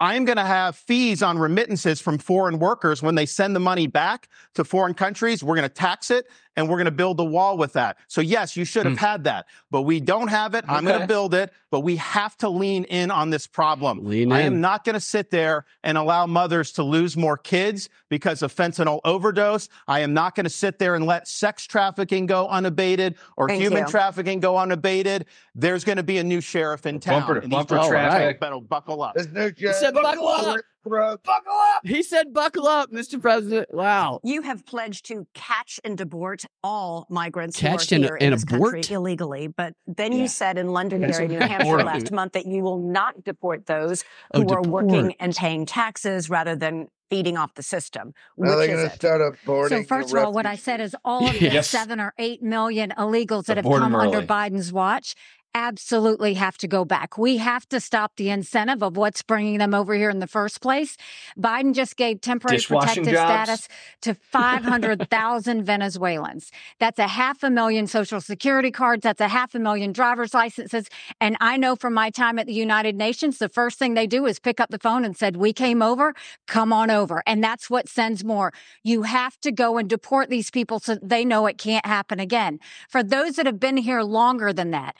I'm going to have fees on remittances from foreign workers when they send the money back to foreign countries. We're going to tax it and we're going to build the wall with that. So, yes, you should have hmm. had that, but we don't have it. I'm going to build it, but we have to lean in on this problem. Lean I in. am not going to sit there and allow mothers to lose more kids because of fentanyl overdose. I am not going to sit there and let sex trafficking go unabated or Thank human you. trafficking go unabated. There's going to be a new sheriff in town. Bumper and these bumper folks traffic. better buckle up. This new He said, "Buckle up." Buckle up. He said, "Buckle up, Mr. President." Wow. You have pledged to catch and deport all migrants Catch who are and- here and in this country abort? illegally. But then Yeah. you said in Londonderry, That's New Hampshire last month that you will not deport those Oh, who are working and paying taxes rather than feeding off the system. Now they're Which going is to it? start aborting. So first of all, what I said is all of the Yes. seven or eight million illegals that have come under early. Biden's watch absolutely have to go back. We have to stop the incentive of what's bringing them over here in the first place. Biden just gave temporary protected jobs. status to 500,000 Venezuelans. That's a half a million social security cards. That's a half a million driver's licenses. And I know from my time at the United Nations, the first thing they do is pick up the phone and said, we came over, come on over. And that's what sends more. You have to go and deport these people so they know it can't happen again. For those that have been here longer than that,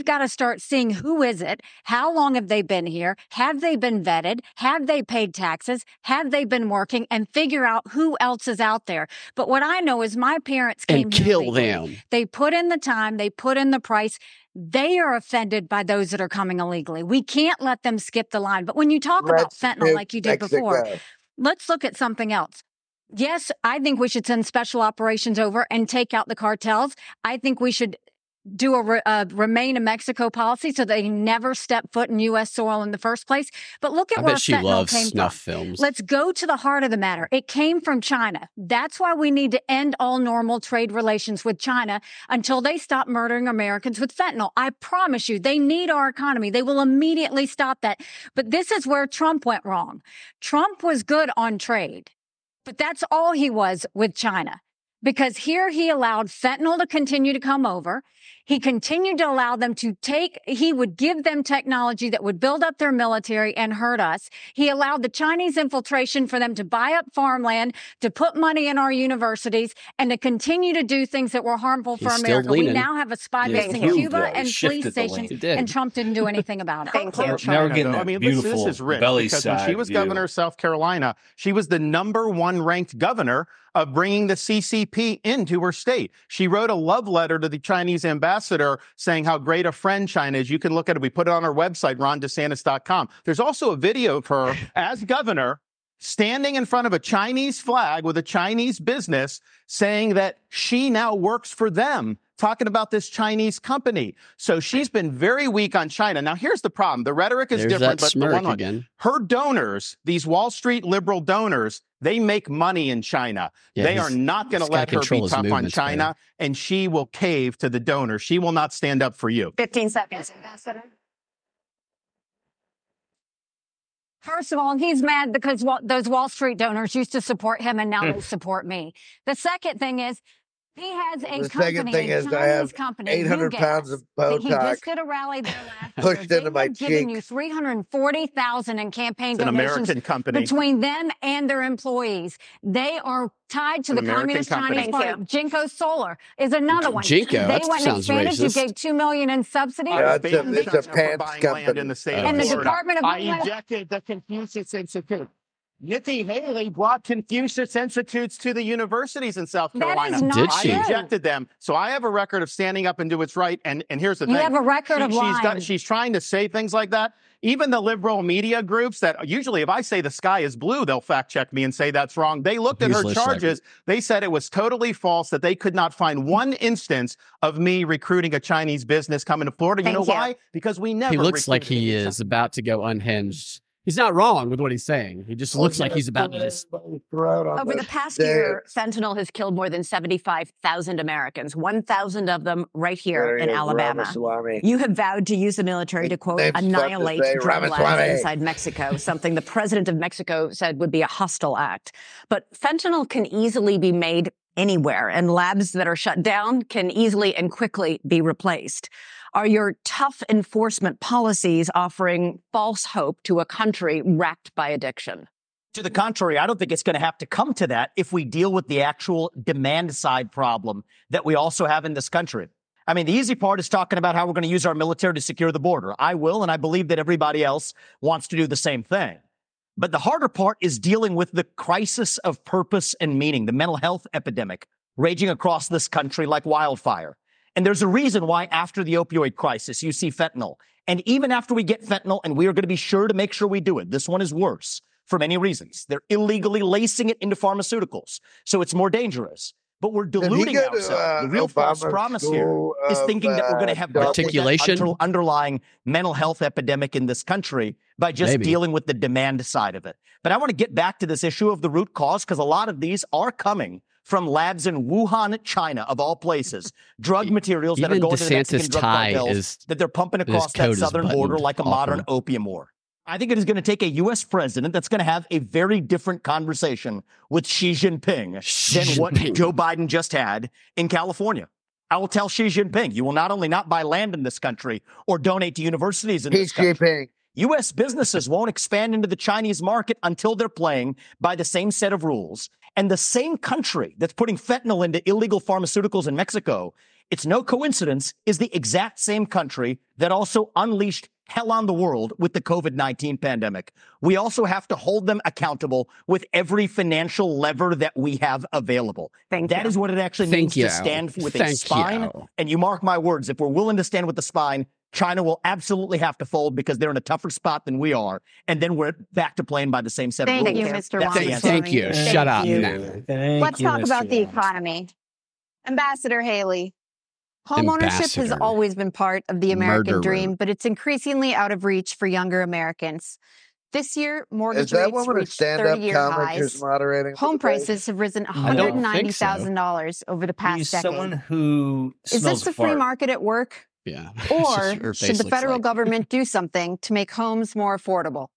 we've got to start seeing who is it? How long have they been here? Have they been vetted? Have they paid taxes? Have they been working and figure out who else is out there? But what I know is my parents came and kill legally. them. They put in the time, they put in the price. They are offended by those that are coming illegally. We can't let them skip the line. But when you talk about Let's fentanyl like you did before, let's look at something else. Yes, I think we should send special operations over and take out the cartels. I think we should do a, re- uh, a remain in Mexico policy so they never step foot in U.S. soil in the first place. But look at I where bet she loves came snuff from. films. Let's go to the heart of the matter. It came from China. That's why we need to end all normal trade relations with China until they stop murdering Americans with fentanyl. I promise you, they need our economy. They will immediately stop that. But this is where Trump went wrong. Trump was good on trade, but that's all he was with China because here he allowed fentanyl to continue to come over. He continued to allow them to take, he would give them technology that would build up their military and hurt us. He allowed the Chinese infiltration for them to buy up farmland, to put money in our universities, and to continue to do things that were harmful for He's still America. We now have a spy Yeah, base he in Cuba though. And shifted police the stations. He did. and Trump didn't do anything about it. Thank you. Now we're China, getting that I mean, beautiful this is rich belly because when she was view. governor of South Carolina, she was the number one ranked governor of bringing the CCP into her state. She wrote a love letter to the Chinese ambassador saying how great a friend China is. You can look at it. We put it on our website, rondesantis.com. There's also a video of her as governor standing in front of a Chinese flag with a Chinese business saying that she now works for them, talking about this Chinese company. So she's been very weak on China. Now, here's the problem the rhetoric is There's different, but the one on- again. her donors, these Wall Street liberal donors, they make money in China. Yeah, they are not going to let her be tough on movements better. China, and she will cave to the donors. She will not stand up for you. 15 seconds, Ambassador. First of all, he's mad because those Wall Street donors used to support him and now they support me. The second thing is he has a The company, second thing a is I Chinese have company, 800 pounds of that He Botox just did a rally there last year. pushed They into my have given you 340,000 in campaign It's an donations American company. between them and their employees. They are tied to An the American Communist company. Chinese Party. Jinko Solar is another one. Jinko? They That went and sounds expanded. You racist. gave two million in subsidies. Yeah, it's a- And it's a pants company. in the state of And the Florida. Department of I Homeland- ejected the Confucius Institute. Nikki Haley brought Confucius Institutes to the universities in South Carolina. is not Did I she? true. ejected them. So I have a record of standing up and do what's right. And and here's the You thing. You have a record She- of she's lying. done- she's trying to say things like that. Even the liberal media groups that usually, if I say the sky is blue, they'll fact check me and say that's wrong. They looked at her Useless charges. They said it was totally false, that they could not find one instance of me recruiting a Chinese business coming to Florida. You Thank know you. why? Because we never. He looks like he is about to go unhinged. He's not wrong with what he's saying. He just looks like he's about to just. Over the past year, fentanyl has killed more than 75,000 Americans, 1,000 of them right here There in is, Alabama. Ramaswamy. You have vowed to use the military to, quote, name's tough annihilate drug labs inside Mexico, something the president of Mexico said would be a hostile act. But fentanyl can easily be made anywhere, and labs that are shut down can easily and quickly be replaced. Are your tough enforcement policies offering false hope to a country racked by addiction? To the contrary, I don't think it's going to have to come to that if we deal with the actual demand side problem that we also have in this country. I mean, the easy part is talking about how we're going to use our military to secure the border. I will, and I believe that everybody else wants to do the same thing. But the harder part is dealing with the crisis of purpose and meaning, the mental health epidemic raging across this country like wildfire. And there's a reason why after the opioid crisis, you see fentanyl. And even after we get fentanyl, and we are going to be sure to make sure we do it, this one is worse for many reasons. They're illegally lacing it into pharmaceuticals. So it's more dangerous. But we're deluding to, ourselves. uh, the real false promise here is School is thinking that we're going to uh, have Articulation? underlying mental health epidemic in this country by just Maybe. dealing with the demand side of it. But I want to get back to this issue of the root cause because a lot of these are coming from labs in Wuhan, China, of all places, drug materials that are Even going to the Mexican drug cartels is- that they're pumping across that southern border like a off modern opium war. I think it is going to take a U.S. president that's going to have a very different conversation with Xi Jinping Xi than what Jinping. Joe Biden just had in California. I will tell Xi Jinping, you will not only not buy land in this country or donate to universities in this Xi country. Jinping. U.S. businesses won't expand into the Chinese market until they're playing by the same set of rules. And the same country that's putting fentanyl into illegal pharmaceuticals in Mexico, it's no coincidence, is the exact same country that also unleashed hell on the world with the COVID 19 pandemic. We also have to hold them accountable with every financial lever that we have available. Thank That you. is what it actually Thank means you. to stand with a spine. you. And you mark my words, if we're willing to stand with the spine, China will absolutely have to fold because they're in a tougher spot than we are. And then we're back to playing by the same set of Thank rules. you, Mr. That's the Thank, thank you. Thank Shut up you. Thank Let's you, talk Mr. about the economy. Ambassador Haley. Homeownership has always been part of the American Murderer. dream, but it's increasingly out of reach for younger Americans. This year, mortgage Is that rates a reached stand-up 30-year highs. who's moderating? Home prices have risen I don't so. $190,000 over the past He's decade. someone who Is this the free market at work? Yeah. Or should the federal like- government do something to make homes more affordable?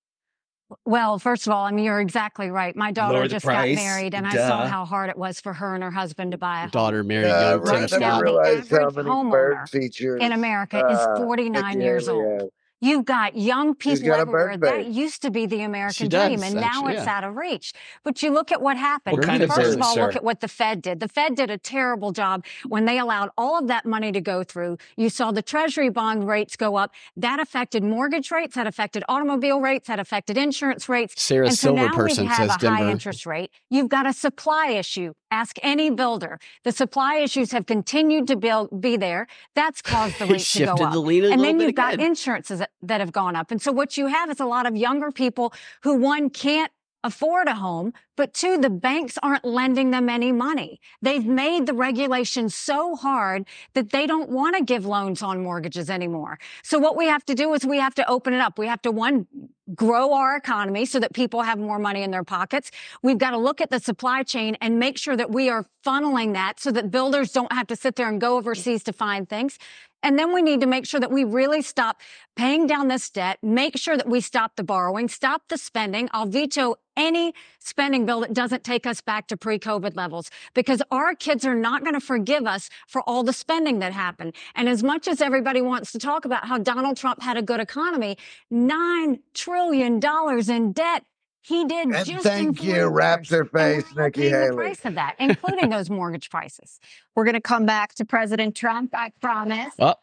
Well, first of all, I mean, you're exactly right. My daughter just price. got married, and I saw how hard it was for her and her husband to buy a home. Daughter married Yeah, young right. Tim right I now, the average homeowner in America uh, is 49 years Haley old. Has. You've got young people got everywhere. That used to be the American does, dream, and now it's yeah. out of reach. But you look at what happened. What kind of First bird, of all, look at what the Fed did. The Fed did a terrible job when they allowed all of that money to go through. You saw the Treasury bond rates go up. That affected mortgage rates. That affected automobile rates. That affected insurance rates. Sarah and so now Silverperson we have says a high Denver. interest rate. You've got a supply issue. Ask any builder. The supply issues have continued to build, be there. That's caused the He rates to go up. the and then you've got again. insurances that have gone up. And so what you have is a lot of younger people who one can't afford a home, but two, the banks aren't lending them any money. They've made the regulations so hard that they don't want to give loans on mortgages anymore. So what we have to do is we have to open it up. We have to one, grow our economy so that people have more money in their pockets. We've got to look at the supply chain and make sure that we are funneling that so that builders don't have to sit there and go overseas to find things. And then we need to make sure that we really stop paying down this debt, make sure that we stop the borrowing, stop the spending. I'll veto any spending bill that doesn't take us back to pre-COVID levels because our kids are not going to forgive us for all the spending that happened. And as much as everybody wants to talk about how Donald Trump had a good economy, nine trillion dollars in debt. He did And just thank you, four years. Raptor face, we're all Nikki paying the price of that, including those mortgage prices. We're going to come back to President Trump, I promise. Well,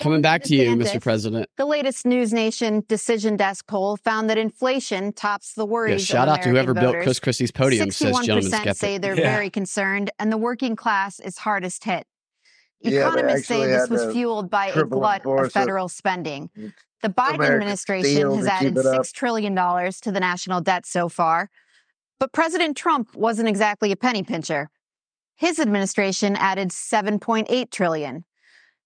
coming back to you, Mr. President. The latest News Nation Decision Desk poll found that inflation tops the Yeah, worries shout of out to whoever American built voters. Chris Christie's podium, says 61% say skeptic. they're Yeah. very concerned, and the working class is hardest hit. Yeah, Economists say this was fueled by a glut of it. federal spending. The Biden American administration has added keep it up. $6 trillion to the national debt so far. But President Trump wasn't exactly a penny pincher. His administration added 7.8 trillion.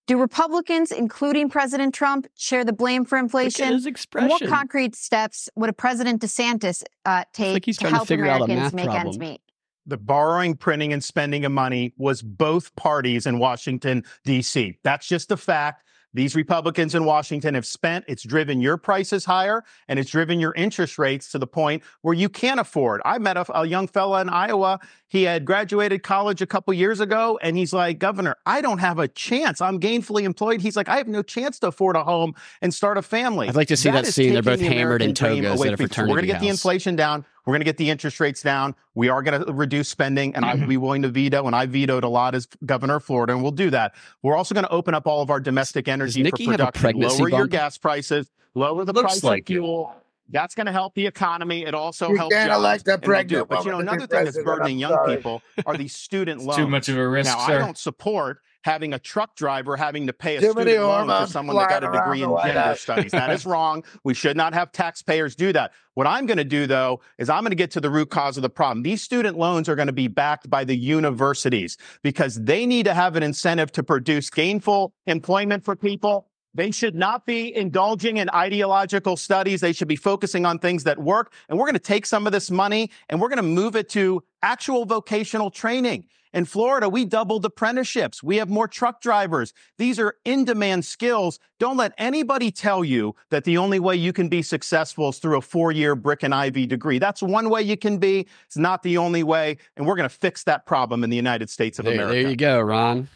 Do Republicans, including President Trump, share the blame for Look at inflation? his expression. what concrete steps would a President DeSantis uh, take like he's to trying to help figure out a Americans math make ends meet? the borrowing, printing, and spending of money was both parties in Washington, D.C. That's just a fact. These Republicans in Washington have spent, it's driven your prices higher and it's driven your interest rates to the point where you can't afford. I met a, a young fella in Iowa. He had graduated college a couple years ago and he's like, Governor, I don't have a chance. I'm gainfully employed. He's like, I have no chance to afford a home and start a family. I'd like to see that scene. They're both the hammered in togas at a people. We're going to fraternity get the inflation down. We're going to get the interest rates down. We are going to reduce spending, and I would be willing to veto. And I vetoed a lot as governor of Florida, and we'll do that. We're also going to open up all of our domestic energy for Nikki production, pregnancy lower your gas prices, lower the Looks price like of it. fuel. That's going to help the economy. It also You helps can't jobs, elect a and we'll pregnant But you know, woman to be another thing that's burdening young people are these student loans. too much of a risk, now, I don't support having a truck driver having to pay a Too student loan for someone that got a degree in gender House. studies. That is wrong. We should not have taxpayers do that. What I'm going to do, though, is I'm going to get to the root cause of the problem. These student loans are going to be backed by the universities because they need to have an incentive to produce gainful employment for people. They should not be indulging in ideological studies. They should be focusing on things that work. And we're going to take some of this money and we're going to move it to actual vocational training. In Florida, we doubled apprenticeships. We have more truck drivers. These are in demand skills. Don't let anybody tell you that the only way you can be successful is through a four year brick and ivy degree. That's one way you can be. It's not the only way. And we're going to fix that problem in the United States of There, America. there you go, Ron.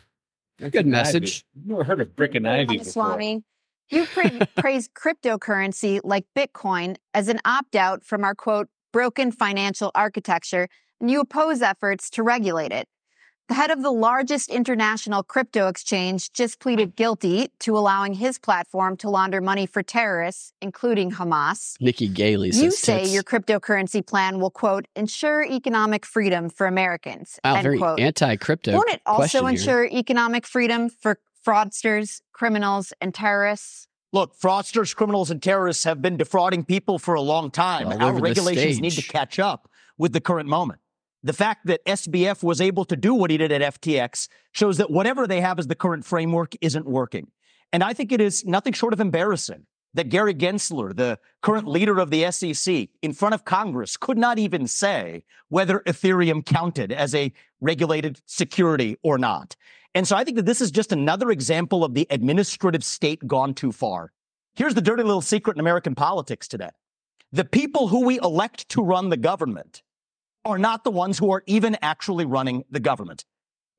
Good message. I've never heard of brick and ivy before. Swami, you pra- praise cryptocurrency like Bitcoin as an opt out from our quote, broken financial architecture, and you oppose efforts to regulate it. The head of the largest international crypto exchange just pleaded guilty to allowing his platform to launder money for terrorists, including Hamas. Nikki Gailey says You say tits. your cryptocurrency plan will, quote, ensure economic freedom for Americans, Wow, end very quote. anti-crypto Won't it also question here. ensure economic freedom for fraudsters, criminals, and terrorists? Look, fraudsters, criminals, and terrorists have been defrauding people for a long time. All Our regulations need to catch up with the current moment. The fact that SBF was able to do what he did at FTX shows that whatever they have as the current framework isn't working. And I think it is nothing short of embarrassing that Gary Gensler, the current leader of the SEC, in front of Congress, could not even say whether Ethereum counted as a regulated security or not. And so I think that this is just another example of the administrative state gone too far. Here's the dirty little secret in American politics today. The people who we elect to run the government are not the ones who are even actually running the government.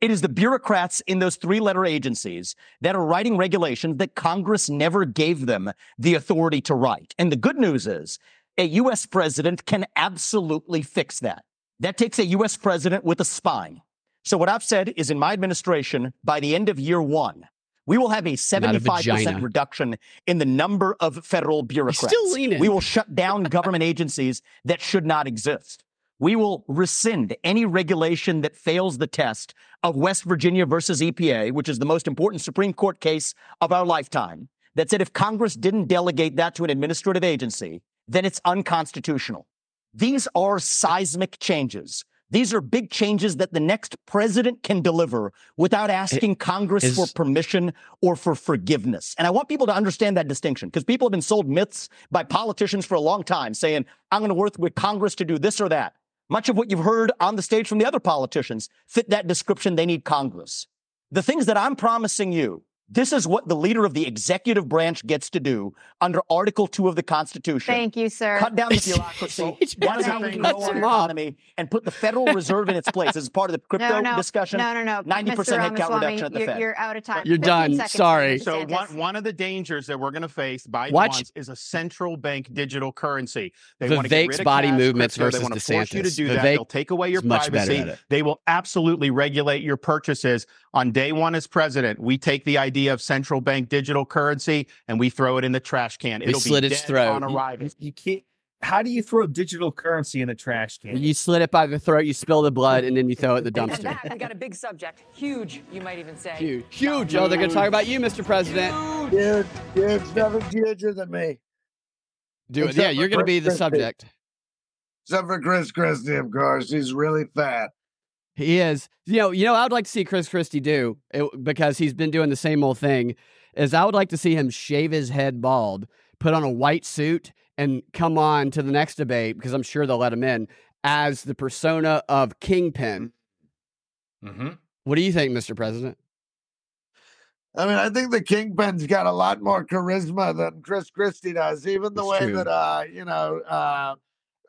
It is the bureaucrats in those three letter agencies that are writing regulations that Congress never gave them the authority to write. And the good news is a U.S. president can absolutely fix that. That takes a U.S. president with a spine. So what I've said is in my administration, by the end of year one, we will have a 75% vagina. reduction in the number of federal bureaucrats. still leaning. We will shut down government agencies that should not exist. We will rescind any regulation that fails the test of West Virginia versus EPA, which is the most important Supreme Court case of our lifetime, that said if Congress didn't delegate that to an administrative agency, then it's unconstitutional. These are seismic changes. These are big changes that the next president can deliver without asking Congress is- for permission or for forgiveness. And I want people to understand that distinction because people have been sold myths by politicians for a long time saying, I'm going to work with Congress to do this or that. Much of what you've heard on the stage from the other politicians fit that description. They need Congress. The things that I'm promising you, this is what the leader of the executive branch gets to do under Article 2 of the Constitution. Thank you, sir. Cut down the bureaucracy. One is how we can grow economy and put the Federal Reserve in its place. This is part of the crypto no, no, discussion. No, no, no. 90% Mr. headcount Ramaswamy, reduction at the you're, Fed. You're out of time. You're done. seconds, Sorry. So one, one of the dangers that we're going to face by Watch- once is a central bank digital currency. They want to get rid of body cash, movements crypto. versus They want to force you to DeSantis. do that. They'll take away your is much better privacy. They will absolutely regulate your purchases. On day one as president, we take the idea of central bank digital currency and we throw it in the trash can. We It'll slit be its dead throat. on arrival. You can't. How do you throw digital currency in the trash can? You slit it by the throat, you spill the blood, and then you throw it in the dumpster. back, we got a big subject. Huge, you might even say. Huge. Huge. Oh, they're going to talk about you, Mr. President. Dude, dude's nothing huger than me. Do it. Except Yeah, you're going to be the subject. Except for Chris Christie, of course. He's really fat. He is. You know, you know, I would like to see Chris Christie do it, because he's been doing the same old thing. Is I would like to see him shave his head bald, put on a white suit, and come on to the next debate because I'm sure they'll let him in as the persona of Kingpin. Mm-hmm. What do you think, Mr. President? I mean, I think the Kingpin's got a lot more charisma than Chris Christie does. Even the It's way true. that, uh, you know, uh,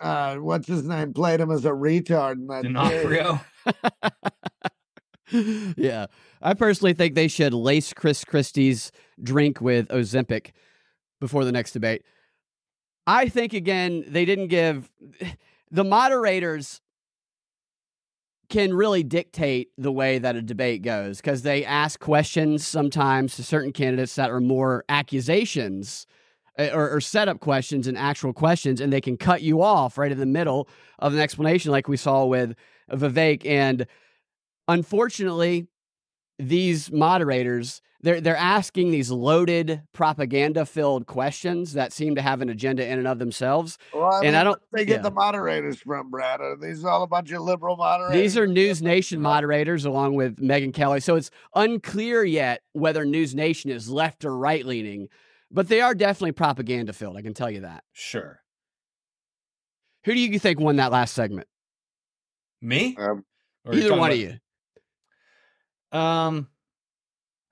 uh, what's his name played him as a retard in that D'Onofrio. yeah. I personally think they should lace Chris Christie's drink with Ozempic before the next debate. I think, again, they didn't give the moderators can really dictate the way that a debate goes because they ask questions sometimes to certain candidates that are more accusations uh, or, or setup questions and actual questions, and they can cut you off right in the middle of an explanation, like we saw with Vivek. And unfortunately, these moderators they're they're asking these loaded propaganda filled questions that seem to have an agenda in and of themselves. Well, I and mean, I don't. they get yeah. the moderators from, Brad. Are these all a bunch of liberal moderators? These are News Nation moderators along with Megyn Kelly. So it's unclear yet whether News Nation is left or right leaning, but they are definitely propaganda filled. I can tell you that. Sure. Who do you think won that last segment? Me? Um, Or Either talking one of you. Um,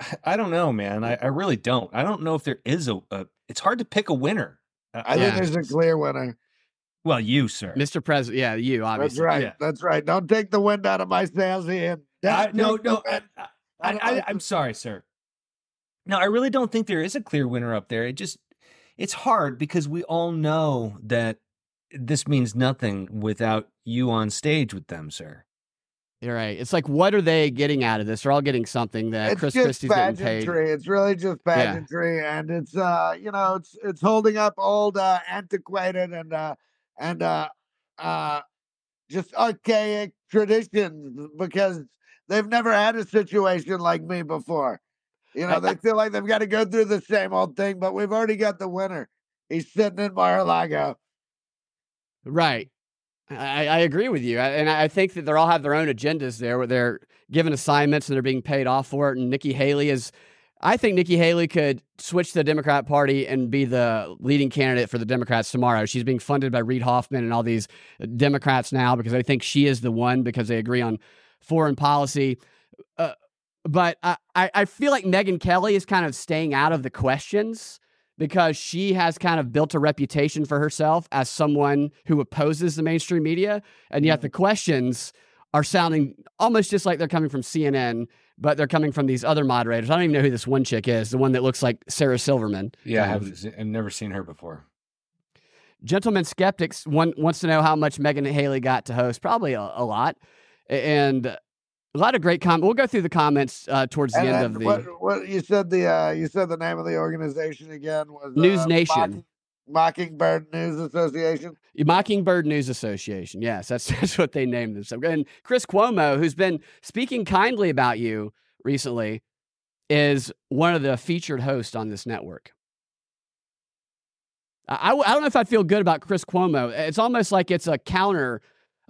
I don't know, man. I, I really don't. I don't know if there is a. a it's hard to pick a winner. Uh, I think there's a clear winner. Well, you, sir. Mr. President. Yeah, you, That's right. Yeah. That's right. Don't take the wind out of my sails here. I, no, no. I, I, I, I'm sorry, sir. No, I really don't think there is a clear winner up there. It just, it's hard because we all know that this means nothing without you on stage with them, sir. You're right. It's like, what are they getting out of this? They're all getting something that it's Chris just Christie's pageantry. It's really just Yeah. pageantry, and it's uh, you know, it's it's holding up old, uh, antiquated, and uh, and uh, uh, just archaic traditions because they've never had a situation like me before. You know, they feel like they've got to go through the same old thing, but we've already got the winner. He's sitting in Mar-a-Lago. Right. I, I agree with you. And I think that they all have their own agendas there where they're given assignments and they're being paid off for it. And Nikki Haley is, I think Nikki Haley could switch the Democrat Party and be the leading candidate for the Democrats tomorrow. She's being funded by Reid Hoffman and all these Democrats now because they think she is the one because they agree on foreign policy. Uh, but I, I feel like Megyn Kelly is kind of staying out of the questions because she has kind of built a reputation for herself as someone who opposes the mainstream media. And yet mm. the questions are sounding almost just like they're coming from CNN, but they're coming from these other moderators. I don't even know who this one chick is, the one that looks like Sarah Silverman. Yeah, I of. haven't, I've never seen her before. Gentleman Skeptics one, wants to know how much Megan Haley got to host. Probably a, a lot. And a lot of great comments. We'll go through the comments uh, towards the And end then of the what, what you said the uh, you said the name of the organization again was News uh, Nation. Mocking- Mockingbird News Association. Mockingbird News Association. Yes, that's that's what they named themselves. And Chris Cuomo, who's been speaking kindly about you recently, is one of the featured hosts on this network. I, I, I don't know if I'd feel good about Chris Cuomo. It's almost like it's a counter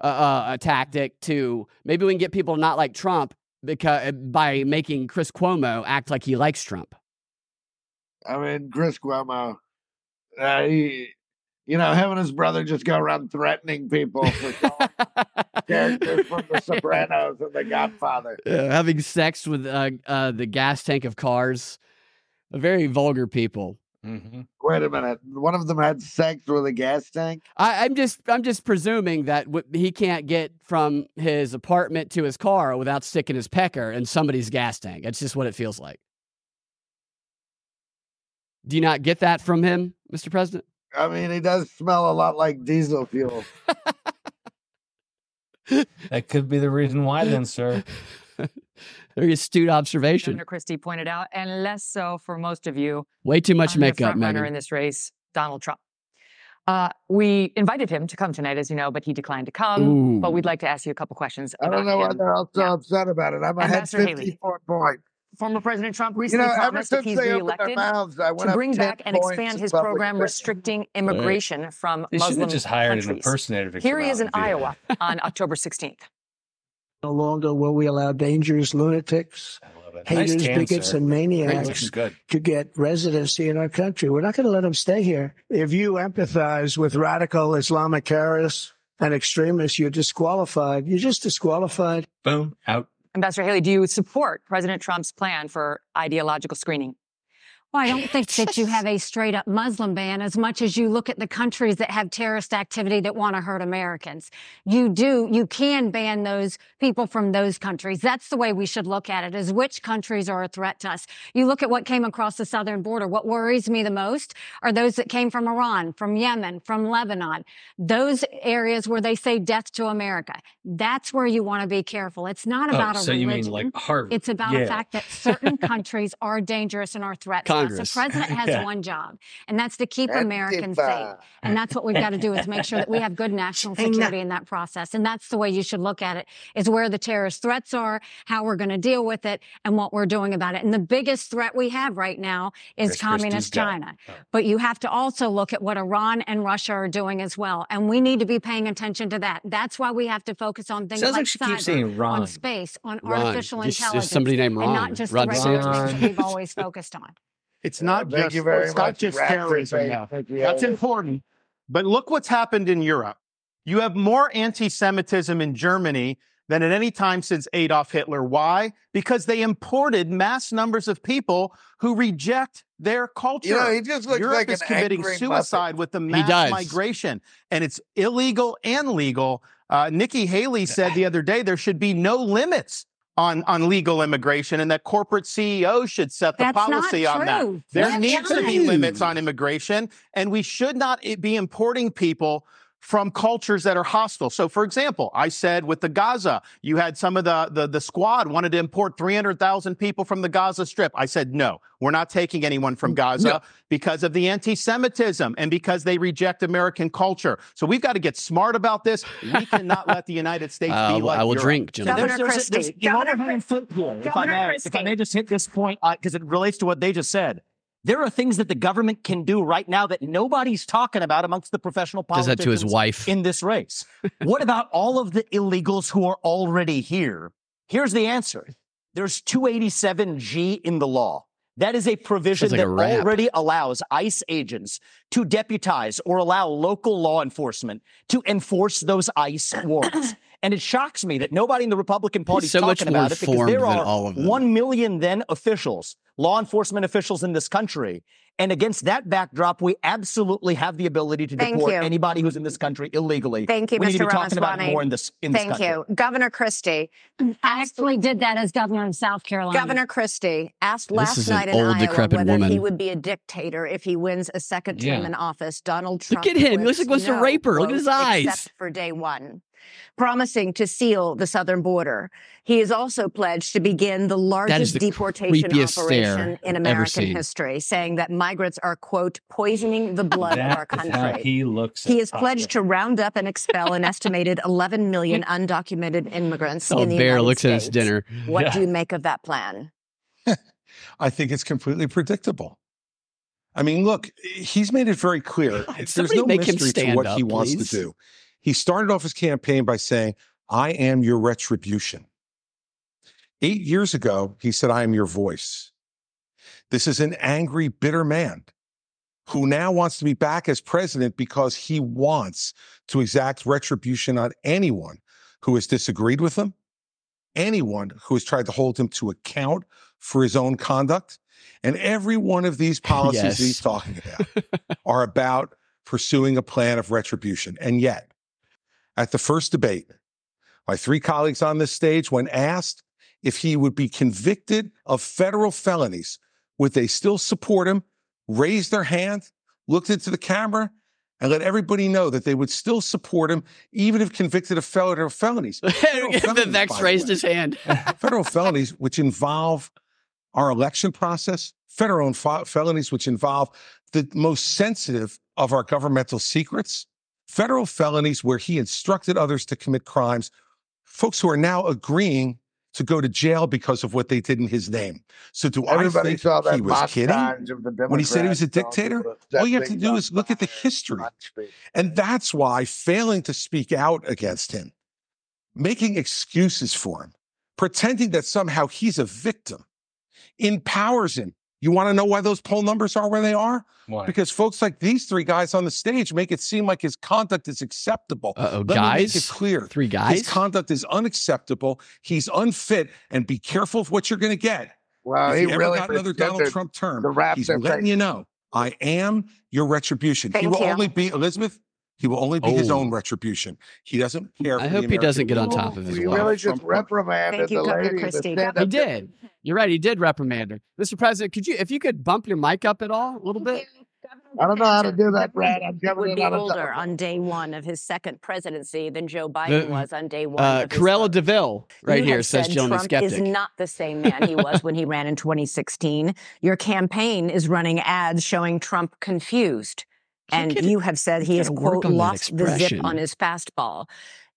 uh, uh, a tactic to maybe we can get people to not like Trump because by making Chris Cuomo act like he likes Trump. I mean, Chris Cuomo. Uh, he, you know, him and his brother just go around threatening people for characters from The Sopranos and The Godfather. uh, having sex with uh, uh, the gas tank of cars. Very vulgar people. Mm-hmm. Wait a minute. One of them had sex with a gas tank. I, I'm just I'm just presuming that w- he can't get from his apartment to his car without sticking his pecker in somebody's gas tank. That's just what it feels like. Do you not get that from him, Mr. President? I mean, he does smell a lot like diesel fuel. That could be the reason why, then, sir. Very astute observation. Governor Christie pointed out, and less so for most of you. Way too much on the makeup, front runner in this race, Donald Trump. Uh, we invited him to come tonight, as you know, but he declined to come. But we'd like to ask you a couple questions I don't know why him. they're all so upset about it. I'm ahead Ambassador Haley. 54 points. Former President Trump You recently know, ever promised if since he's they opened reelected mouths, I went to bring back and expand his program opinion. restricting immigration from They should have Muslim just hired an countries. impersonator to Here he is in and do that. Iowa on October 16th. No longer will we allow dangerous lunatics, it. Nice haters, bigots, and maniacs to get residency in our country. We're not going to let them stay here. If you empathize with radical Islamic terrorists and extremists, you're disqualified. You're just disqualified. Boom, out. Ambassador Haley, do you support President Trump's plan for ideological screening? Well, I don't think that you have a straight up Muslim ban as much as you look at the countries that have terrorist activity that want to hurt Americans. You do, you can ban those people from those countries. That's the way we should look at it is which countries are a threat to us. You look at what came across the southern border. What worries me the most are those that came from Iran, from Yemen, from Lebanon, those areas where they say death to America. That's where you want to be careful. It's not Oh, about a so you mean like Harvard? It's about Yale. the fact that certain countries are dangerous and are threats. To Congress. A president has Yeah. one job, and that's to keep Americans safe. And that's what we've got to do is make sure that we have good national security in that process. And that's the way you should look at it: is where the terrorist threats are, how we're going to deal with it, and what we're doing about it. And the biggest threat we have right now is Chris communist Christie's dead. China. But you have to also look at what Iran and Russia are doing as well. And we need to be paying attention to that. That's why we have to focus on things Sounds like, like she cyber, on space, on Ron. artificial Just- just intelligence. somebody named And not just Ron the regular things that we've always focused on. It's not thank just you very it's not just Rat terrorism. Face. now. That's important. But look what's happened in Europe. You have more anti-Semitism in Germany than at any time since Adolf Hitler. Why? Because they imported mass numbers of people who reject their culture. You know, he just looks Europe like is an committing angry suicide Muppet. with the mass migration, and it's illegal and legal. Uh, Nikki Haley said the other day there should be no limits on, on legal immigration, and that corporate CEOs should set the That's policy on that. There That's needs to not be limits on immigration, and we should not eh, be importing people from cultures that are hostile. So, for example, I said with the Gaza, you had some of the the, the squad wanted to import 300,000 people from the Gaza Strip. I said, no, we're not taking anyone from Gaza because of the anti-Semitism and because they reject American culture. So we've got to get smart about this. We cannot let the United States Uh, be like I will Europe. drink, So gentlemen. there's, there's, there's, you know, hanging fruit here, if I Governor may, if I may just hit this point, because it relates to what they just said. There are things that the government can do right now that nobody's talking about amongst the professional Does politicians that to his wife. in this race. what about all of the illegals who are already here? Here's the answer. There's 287G in the law. That is a provision like that rap. already allows ICE agents to deputize or allow local law enforcement to enforce those ICE warrants. And it shocks me that nobody in the Republican Party is so much talking more about it because there are all of them. 1 million then officials, law enforcement officials in this country. And against that backdrop, we absolutely have the ability to Thank deport you. anybody who's in this country illegally. Thank you, we need to Mr. be talking about it more in this in this Thank country. you. Governor Christie. I actually did that as governor of South Carolina. Governor Christie asked This last is an night in old, Iowa decrepit whether he would be a dictator if he wins a second term Yeah. in office. Donald Trump. Look at him. He looks quips, like he wants to "No," rape her. Look at his eyes. Except for day one. Promising to seal the southern border. He has also pledged to begin the largest the deportation operation in American history, saying that migrants are, quote, poisoning the blood of our That is how country. he looks. He at has pledged to round up and expel an estimated 11 million undocumented immigrants Oh, in the Bear United looks at his dinner. What Yeah. do you make of that plan? I think it's completely predictable. I mean, look, he's made it very clear. There's somebody no make him mystery to what up, he wants to do. He started off his campaign by saying, I am your retribution. Eight years ago, he said, I am your voice. This is an angry, bitter man who now wants to be back as president because he wants to exact retribution on anyone who has disagreed with him, anyone who has tried to hold him to account for his own conduct. And every one of these policies Yes. he's talking about are about pursuing a plan of retribution. And yet, at the first debate, my three colleagues on this stage, when asked if he would be convicted of federal felonies, would they still support him, raised their hand, looked into the camera, and let everybody know that they would still support him, even if convicted of federal felonies. Federal the felonies, Vex raised his hand. federal felonies, which involve our election process, federal felonies, which involve the most sensitive of our governmental secrets, federal felonies where he instructed others to commit crimes, folks who are now agreeing to go to jail because of what they did in his name. So do Everybody I think he was kidding montage of the when he said he was a dictator? All you have to do is look at the history. And that's why failing to speak out against him, making excuses for him, pretending that somehow he's a victim, empowers him. You want to know why those poll numbers are where they are? Why? Because folks like these three guys on the stage make it seem like his conduct is acceptable. Uh-oh, Let me guys? make it clear. Three guys? His conduct is unacceptable. He's unfit, and be careful of what you're going to get. Well, if he you ever really got another Donald Trump term, The wrap he's letting face. you know, I am your retribution. Thank he will you. only be Elizabeth. He will only be his Oh. own retribution. He doesn't care. I hope he doesn't get on top of his He wife. really just reprimanded Thank you, the Governor lady Christie. He did. You're right. He did reprimand her. Mr. President, could you, if you could bump your mic up at all a little bit? I don't know how to do that, Brad. I'm coming would be on older on day one of his second presidency than Joe Biden The- was on day one. Uh, Corella Deville right you here says said Trump skeptic. is not the same man he was when he ran in 2016. Your campaign is running ads showing Trump confused. And get- you have said he has, quote, lost the zip on his fastball.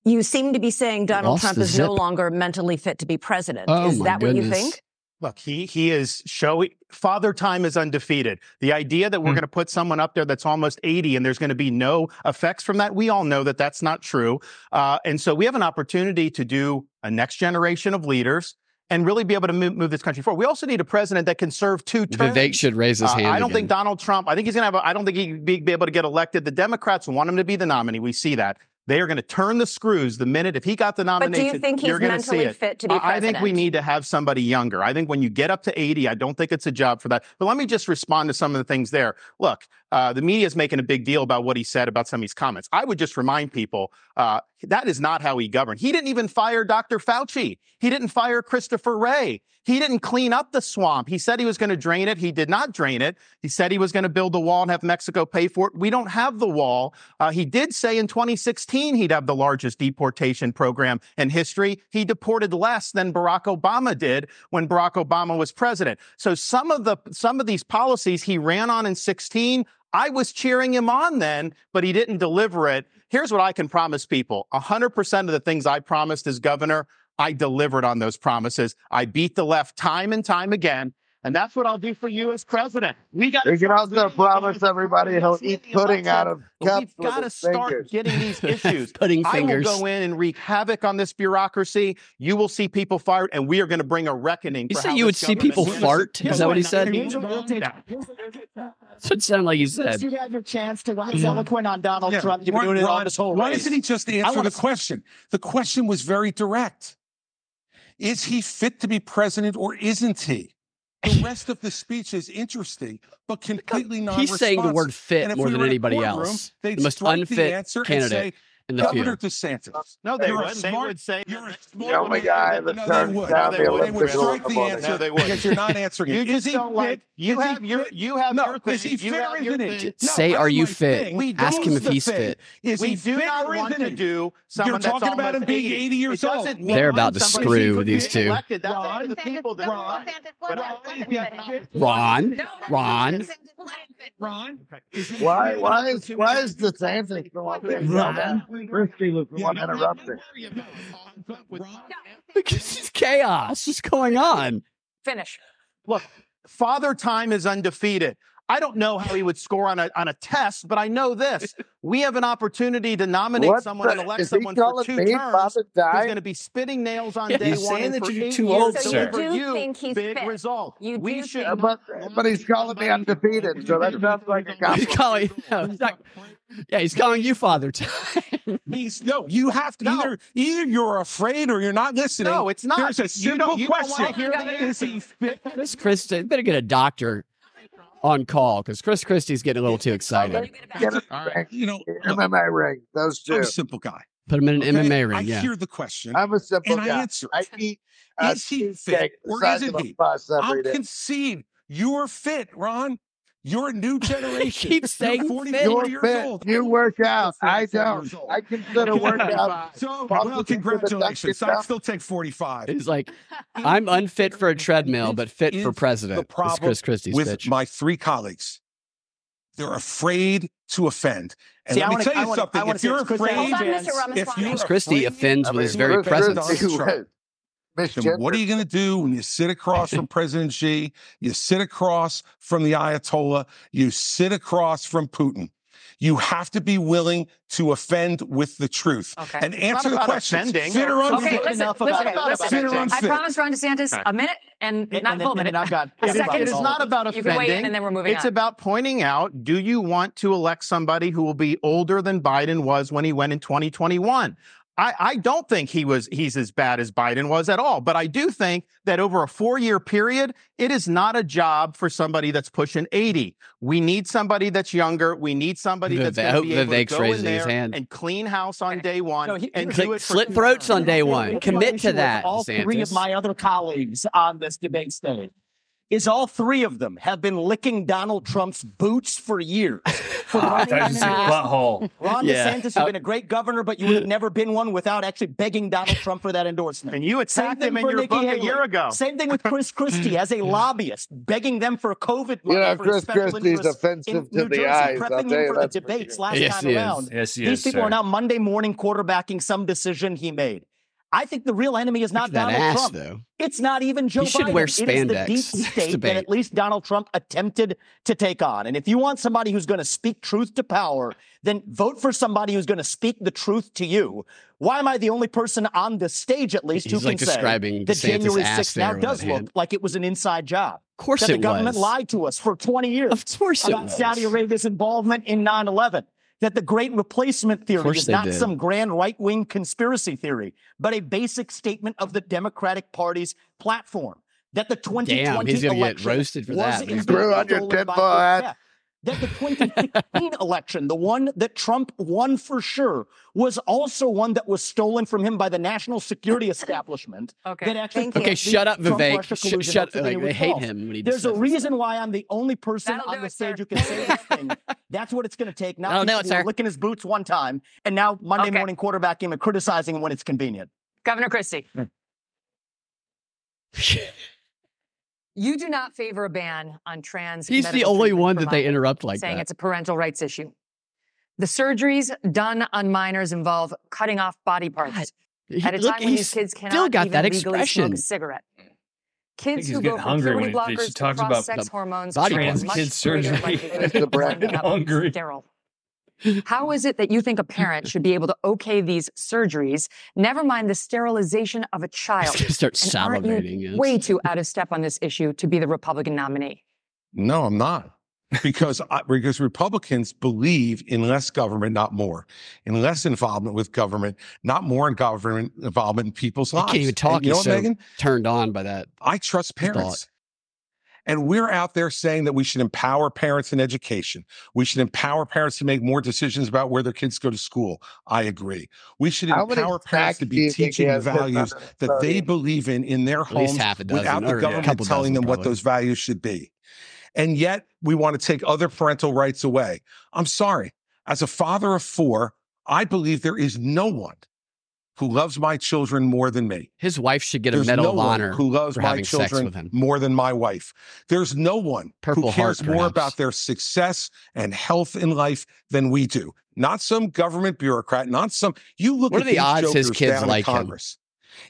You seem to be saying Donald Trump the is no longer mentally fit to be president. Oh, is my that what you think? Look, he he is showing father time is undefeated. The idea that we're Hmm. going to put someone up there that's almost 80 and there's going to be no effects from that, we all know that that's not true. Uh, and so we have an opportunity to do a next generation of leaders and really be able to move, move this country forward. We also need a president that can serve two terms. Vivek should raise his Uh, hand. I don't again. think Donald Trump. I think he's going to have. A, I don't think he'd be, be able to get elected. The Democrats want him to be the nominee. We see that. They are going to turn the screws the minute if he got the nomination. But do you think he's you're going to see mentally it. fit to be I- I think we need to have somebody younger. I think when you get up to 80, I don't think it's a job for that. But let me just respond to some of the things there. Look, uh, the media is making a big deal about what he said about some of these comments. I would just remind people uh, that is not how he governed. He didn't even fire Dr. Fauci. He didn't fire Christopher Wray. He didn't clean up the swamp. He said he was going to drain it. He did not drain it. He said he was going to build the wall and have Mexico pay for it. We don't have the wall. Uh, he did say in 2016 he'd have the largest deportation program in history. He deported less than Barack Obama did when Barack Obama was president. So some of the some of these policies he ran on in 16, I was cheering him on then, but he didn't deliver it. Here's what I can promise people. 100% of the things I promised as governor, I delivered on those promises. I beat the left time and time again. And that's what I'll do for you as president. We got You can also promise everybody he'll eat pudding out of cups We've got to start fingers. getting these issues. Pudding I fingers. I will go in and wreak havoc on this bureauxy. You will see people fired, and we are going to bring a reckoning. You said you would see people fart? Is that what he said? Here's what we'll take. That's what it sounded like you said. You had your chance to wax eloquent on Donald Yeah. Trump. You've been doing it all this whole Why race. doesn't he just answer the question? The question was very direct. Is he fit to be president or isn't he? The rest of the speech is interesting, but completely non He's saying the word fit more we than were in a anybody courtroom, else. They'd The most unfit the answer candidate and say, in the Governor field. DeSantis. No, they you're would. They smart- would say You're a oh The only guy that No, they would. down No, the they would. They would strike the answer No, they wouldn't. because you're not answering You just he don't like. fit? You have your. fit? You have No, your is he You fit have or your isn't he? thing. No, Say, are you fit? We Ask him if he's fit. Is we he do fit not or want isn't to do someone You're talking about him being 80. 80 years old. They're about to screw with these two. elected. That's up to the people. Ron, Ron, Ron, Why? Why is why is DeSantis the one being yelled at? Christie was the one interrupting. because it's chaos. What's going on? Finish. Look, father time is undefeated. I don't know how he would score on a on a test, but I know this: we have an opportunity to nominate What someone the- and elect someone for two terms. Father Who's going to be spitting nails on Yeah, day he's one saying that you're too old, to sir. deliver You do you think he's big fit. result. You we do should. Uh, But but he's calling me undefeated, so that sounds like a He's compliment. calling. No, he's not, yeah, he's calling you father time. He's no. You have to either either you're afraid or you're not listening. No, it's not. There's a You simple don't- you don't question. hear the Is he fit? Chris Christie better get a doctor on call because Chris Christie's getting a little too excited. Get a All right. You know, look, MMA ring. Those two. I'm two. a simple guy. Put him in an okay? MMA ring. I yeah. hear the question. I'm a simple and I guy. answer I eat a Is he fit or isn't he? I'll every day. concede you're fit, Ron. You're a new generation. keeps You're saying 40, fit. You're years fit. old. You work out. I don't. years old. I consider workout. So, Bump well, the congratulations. Dunkin' I still take 45. He's like, I'm unfit for a treadmill, but fit for president. The problem Chris Christie's with pitch. my three colleagues, they're afraid to offend. And See, let I me wanna- tell I you wanna- something. I wanna if you're afraid, Hold on, Mr. if you're Chris Christie offends with his very presence. Christie was- Miss then what are you going to do when you sit across from President Xi? You sit across from the Ayatollah. You sit across from Putin. You have to be willing to offend with the truth Okay. and It's not answer the about question. offending. Fit or Okay, unfit? Okay, listen, Enough listen, about it. listen. Fit or I unfit? promised Ron DeSantis a minute and And- not and a full minute. then I've got- a second. It is not about offending. You can wait in and then we're moving it's on. about pointing out do you want to elect somebody who will be older than Biden was when he went in 2021? I, I don't think he was he's as bad as Biden was at all, but I do think that over a four-year period, it is not a job for somebody that's pushing 80. We need somebody that's younger. We need somebody that's Vivek- going to be able to go raising in his there hand. and clean house on day one No, he- and he- do it Slit throats on day one. Commit to that, All three of my other colleagues on this debate stage. Is all three of them have been licking Donald Trump's boots for years. For I running thought you said unmasked. butthole. Ron Yeah. DeSantis, you've been a great governor, but you would have never been one without actually begging Donald Trump for that endorsement. And you Same attacked him in your Nikki book a year ago. Same thing with Chris Christie as a lobbyist, begging them for a COVID You money know, for Chris special Christie's offensive in to New the Jersey, eyes, I'll prepping him for the that's for debates sure. last Yes, time he is. around. Yes, he These is, people sir. are now Monday morning quarterbacking some decision he made. I think the real enemy is not that Donald ass, Trump. though. It's not even Joe Biden. He should Biden. wear It is the spandex deep state that at least Donald Trump attempted to take on. And if you want somebody who's going to speak truth to power, then vote for somebody who's going to speak the truth to you. Why am I the only person on the stage, at least, who He's can like say describing that DeSantis' January 6th now does look hand. like it was an inside job? Of course that the government was. lied to us for 20 years. Of course about. Saudi Arabia's involvement in 9/11. That the Great Replacement theory is not did. some grand right-wing conspiracy theory, but a basic statement of the Democratic Party's platform. That the 2020 Damn, he's gonna get election roasted for was that. indeed Screw on your stolen by tinfoil hat. Tech. That the 2016 election, the one that Trump won for sure, was also one that was stolen from him by the national security establishment. Okay. That actually Thank. Okay, shut up, Vivek. Trump-Russia Sh- shut- ultimately like, they hate false. him when he There's a reason why I'm the only person That'll on the it, stage sir. who can say this thing. That's what it's going to take. Not That'll do it, sir. licking his boots one time and now Monday Okay. morning quarterbacking him and criticizing him when it's convenient. Governor Christie. Mm. You do not favor a ban on trans. He's the only one that they interrupt like saying that. it's a parental rights issue. The surgeries done on minors involve cutting off body parts He- at a look, time when he's these kids still cannot got even that legally smoke expression. a cigarette. Hmm. Kids who go from hungry puberty when he- she blockers to talks about cross-sex hormones body are parts. much Kids greater surgery. likelihood Mr. of Brett. ending up Hungry. sterile. How is it that you think a parent should be able to okay these surgeries, never mind the sterilization of a child? He's start And aren't you salivating. yes. way too out of step on this issue to be the Republican nominee. No, I'm not. Because I, because Republicans believe in less government, not more, in less involvement with government, not more in government involvement in people's He lives. can't even talk. And you know what, so Megyn? turned on by that. I trust thought. Parents. And we're out there saying that we should empower parents in education. We should empower parents to make more decisions about where their kids go to school. I agree. We should How many empower parents to stacks do you be teaching has sitting values that they believe in in their At homes half a dozen, without the government couple telling dozen, them what those values should be. And yet we want to take other parental rights away. I'm sorry. As a father of four, I believe there is no one who loves my children more than me. His wife should get a Medal no of Honor who loves for my children more than my wife. There's no one Purple who cares more perhaps. about their success and health in life than we do. Not some government bureaucrat, not some. You look What at are the odds his kids like him? Congress.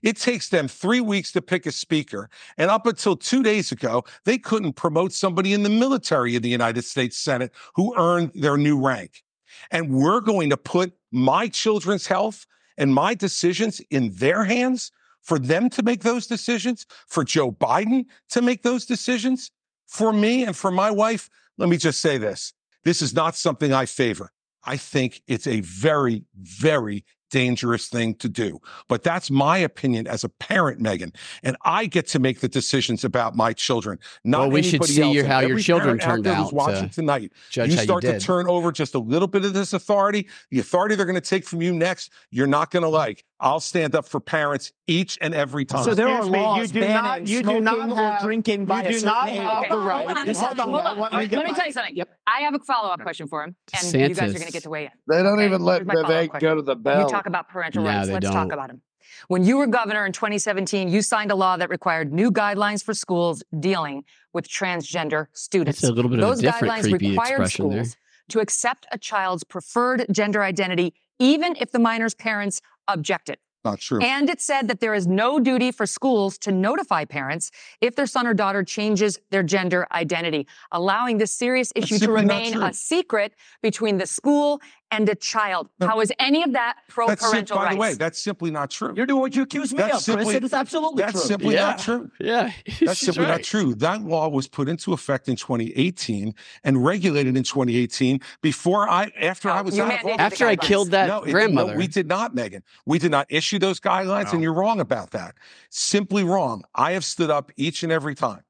It takes them three weeks to pick a speaker. And up until two days ago, they couldn't promote somebody in the military of the United States Senate who earned their new rank. And we're going to put my children's health and my decisions in their hands for them to make those decisions, for Joe Biden to make those decisions, for me and for my wife. Let me just say this this is not something I favor. I think it's a very, very dangerous thing to do. But that's my opinion as a parent, Megyn. And I get to make the decisions about my children, not Well, we should see else. your- how your children out turned who's out watching to tonight. judge you how you start to turn over just a little bit of this authority, the authority they're going to take from you next, you're not going to like. I'll stand up for parents each and every time. So there are Excuse me, you laws do banning not- you do smoking not or have- drinking by you do certain not age. have the right- Hold on a Hold second. on, Hold on. let me Let me tell you something. Yep. I have a follow-up question for him, and you guys are going to get to weigh in. They don't Okay, even let here's Vivek go to the bell. You talk about parental No, rights. they Let's don't. talk about them. When you were governor in 2017, you signed a law that required new guidelines for schools dealing with transgender students. That's a little bit of a Those different guidelines creepy required expression there. schools to accept a child's preferred gender identity, even if the minor's parents objected. not true. And it said that there is no duty for schools to notify parents if their son or daughter changes their gender identity, allowing this serious issue to remain a secret between the school and a child. How is any of that pro That's sim- parental by rights? the way, that's simply not true. You're doing what you accuse me That's of, Chris. simply- It is absolutely That's true. simply Yeah. not true. Yeah, That's simply right. not true. That law was put into effect in 2018 and regulated in 2018 before I, after oh, I was out of office. After I killed that no, it- grandmother. No, we did not, Megyn. We did not issue those guidelines, and you're wrong about that. Simply wrong. I have stood up each and every time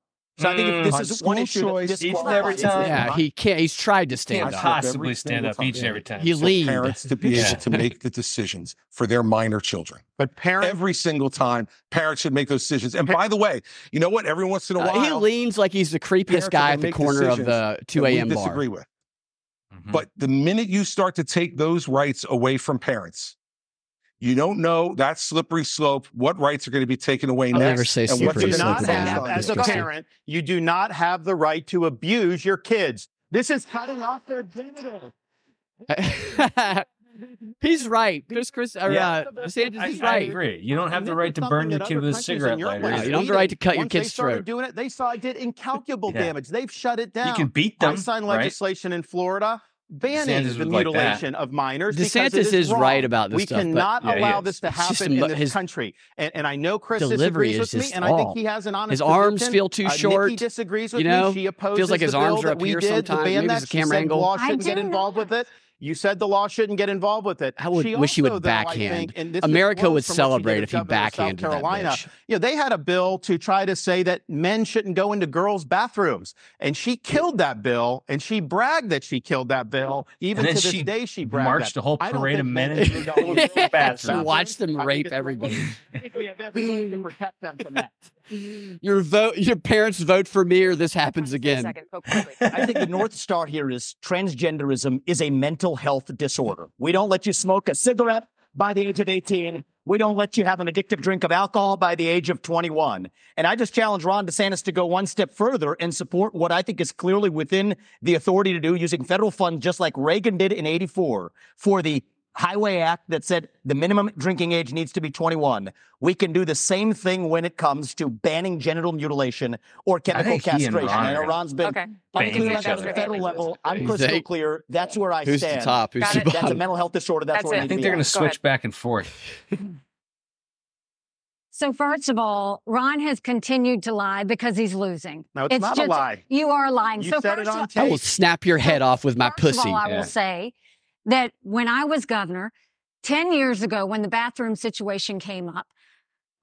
so I think if this mm. is one issue, choice each and every time. Yeah, he can't. He's tried to stand up. Possibly stand up each and every time. He leaves parents to be yeah. able to make the decisions for their minor children. But parents every single time, parents should make those decisions. And by the way, you know what? Every once in a while, uh, he leans like he's the creepiest guy at the corner of the two a.m. bar. Disagree with. Mm-hmm. But the minute you start to take those rights away from parents, you don't know that slippery slope, what rights are going to be taken away I'll next. Never say and what do not have, as a parent, you do not have the right to abuse your kids. This is cutting off their genitals. He's right. Chris, Chris, or, yeah. uh, Sanders is I, right. I agree. You don't have the right to burn your kid with a cigarette lighter. You don't have the right to cut your kid's throat. They started doing it. They saw it did incalculable yeah. damage. They've shut it down. You can beat them. I signed legislation right? in Florida banning DeSantis the mutilation like of minors. DeSantis is, is right about this. We stuff, cannot but, yeah, allow this to happen in this his country. And, and I know Chris disagrees with me, and I think he has an honest. His arms position. feel too short. Uh, Nikki disagrees with you know, me. She opposes. Feels like his arms are up here sometimes. Maybe it's a camera angle. I shouldn't get involved with it. You said the law shouldn't get involved with it. I would she wish also, you would though, backhand. Think, America would celebrate if he backhanded South Carolina. That bitch. You know, they had a bill to try to say that men shouldn't go into girls' bathrooms, and she killed that bill, and she bragged that she killed that bill. Even to this day, she bragged marched that. the whole parade of men into girls' bathrooms. Watched them rape everybody. we have everything to protect them from that your vote, your parents vote for me, or this happens again. I think the north star here is transgenderism is a mental health disorder. We don't let you smoke a cigarette by the age of 18. We don't let you have an addictive drink of alcohol by the age of 21. And I just challenge Ron DeSantis to go one step further and support what I think is clearly within the authority to do using federal funds, just like Reagan did in 84 for the Highway Act that said the minimum drinking age needs to be 21. We can do the same thing when it comes to banning genital mutilation or chemical castration. Ron I know Ron's been okay. unclear on the federal level. I'm crystal they, clear. That's where I who's stand. Who's the top? Who's the bottom? That's a mental health disorder. That's, That's where it. I think they're going to switch back and forth. So first of all, Ron has continued to lie because he's losing. No, it's, it's not just, a lie. You are lying. You so said first it on tape. I will snap your head off with my pussy. All, I yeah. will say that when I was governor 10 years ago, when the bathroom situation came up,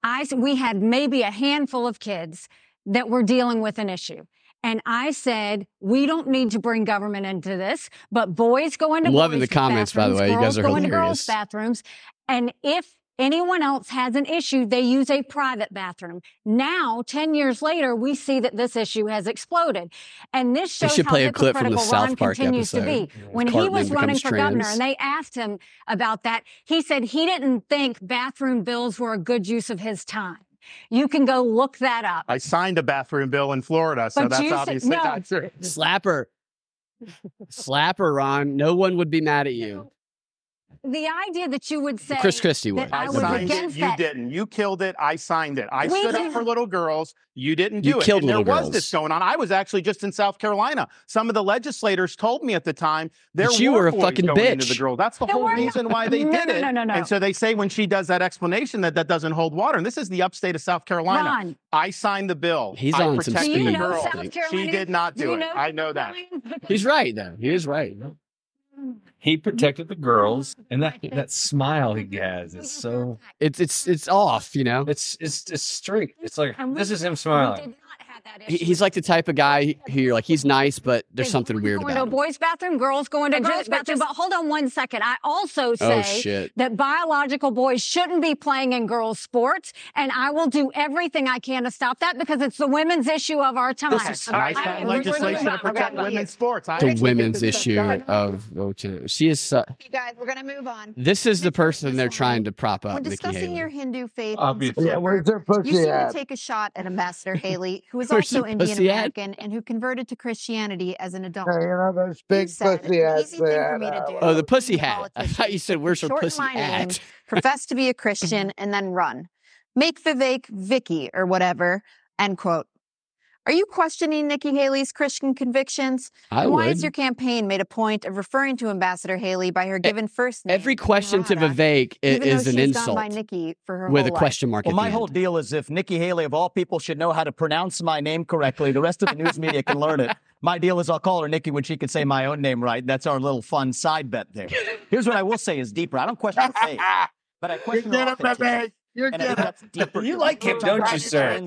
I, we had maybe a handful of kids that were dealing with an issue. And I said, we don't need to bring government into this, but boys go into I'm the comments, by the way. You guys are go hilarious. girls' bathrooms. And if anyone else has an issue, they use a private bathroom. Now, 10 years later, we see that this issue has exploded. And this shows how the hypocritical Ron continues episode. to be. When Cartman he was running for trans. governor and they asked him about that, he said he didn't think bathroom bills were a good use of his time. You can go look that up. I signed a bathroom bill in Florida, so but that's obviously no. not true. Slapper. Slapper, Ron. No one would be mad at you the idea that you would say Chris Christie would. I, I was against it. You didn't. You killed it. I signed it. I we stood didn't. up for little girls. You didn't do you it. Killed and little there girls. was this going on. I was actually just in South Carolina. Some of the legislators told me at the time there but you were, a fucking bitch. the girl. That's the there whole reason no. why they no, did no, it. No, no, no, And so they say when she does that explanation that that doesn't hold water. And this is the upstate of South Carolina. Ron, I signed the bill. He's I on protected some speed. You know the girl. She did not do you know it. I know that. He's right though. He is right. He protected the girls, and that that smile he has is so it's it's it's off, you know. It's it's it's straight. It's like this is him smiling he's like the type of guy here, like he's nice, but there's something weird about him. Boys' bathroom, girls going to girls' bathroom. But hold on one second. I also oh, say oh, that biological boys shouldn't be playing in girls' sports, and I will do everything I can to stop that because it's the women's issue of our time. This is nice legislation to protect women's sports. I the women's issue of oh, she is. Uh, you guys, we're gonna move on. This is the person they're trying to prop up. We're discussing your Hindu faith. Obviously, yeah, where's their pussy You seem to take a shot at Ambassador Haley, who is was also Indian American and who converted to Christianity as an adult. Oh, you know those big said, pussy hats. Easy thing for me to oh, do. Oh, the pussy hat. I thought you said where's her pussy hat? profess to be a Christian and then run. Make Vivek Vicky or whatever. End quote. Are you questioning Nikki Haley's Christian convictions? I and would. Why is your campaign made a point of referring to Ambassador Haley by her given first name? Every question Nevada, to Vivek is, an insult. by Nikki for her with a question mark. Well, my whole end. deal is if Nikki Haley, of all people, should know how to pronounce my name correctly, the rest of the news media can learn it. My deal is I'll call her Nikki when she can say my own name right. That's our little fun side bet there. Here's what I will say is deeper. I don't question her faith, but I question You're her authenticity. You're and that's deeper. You like him, don't you, sir?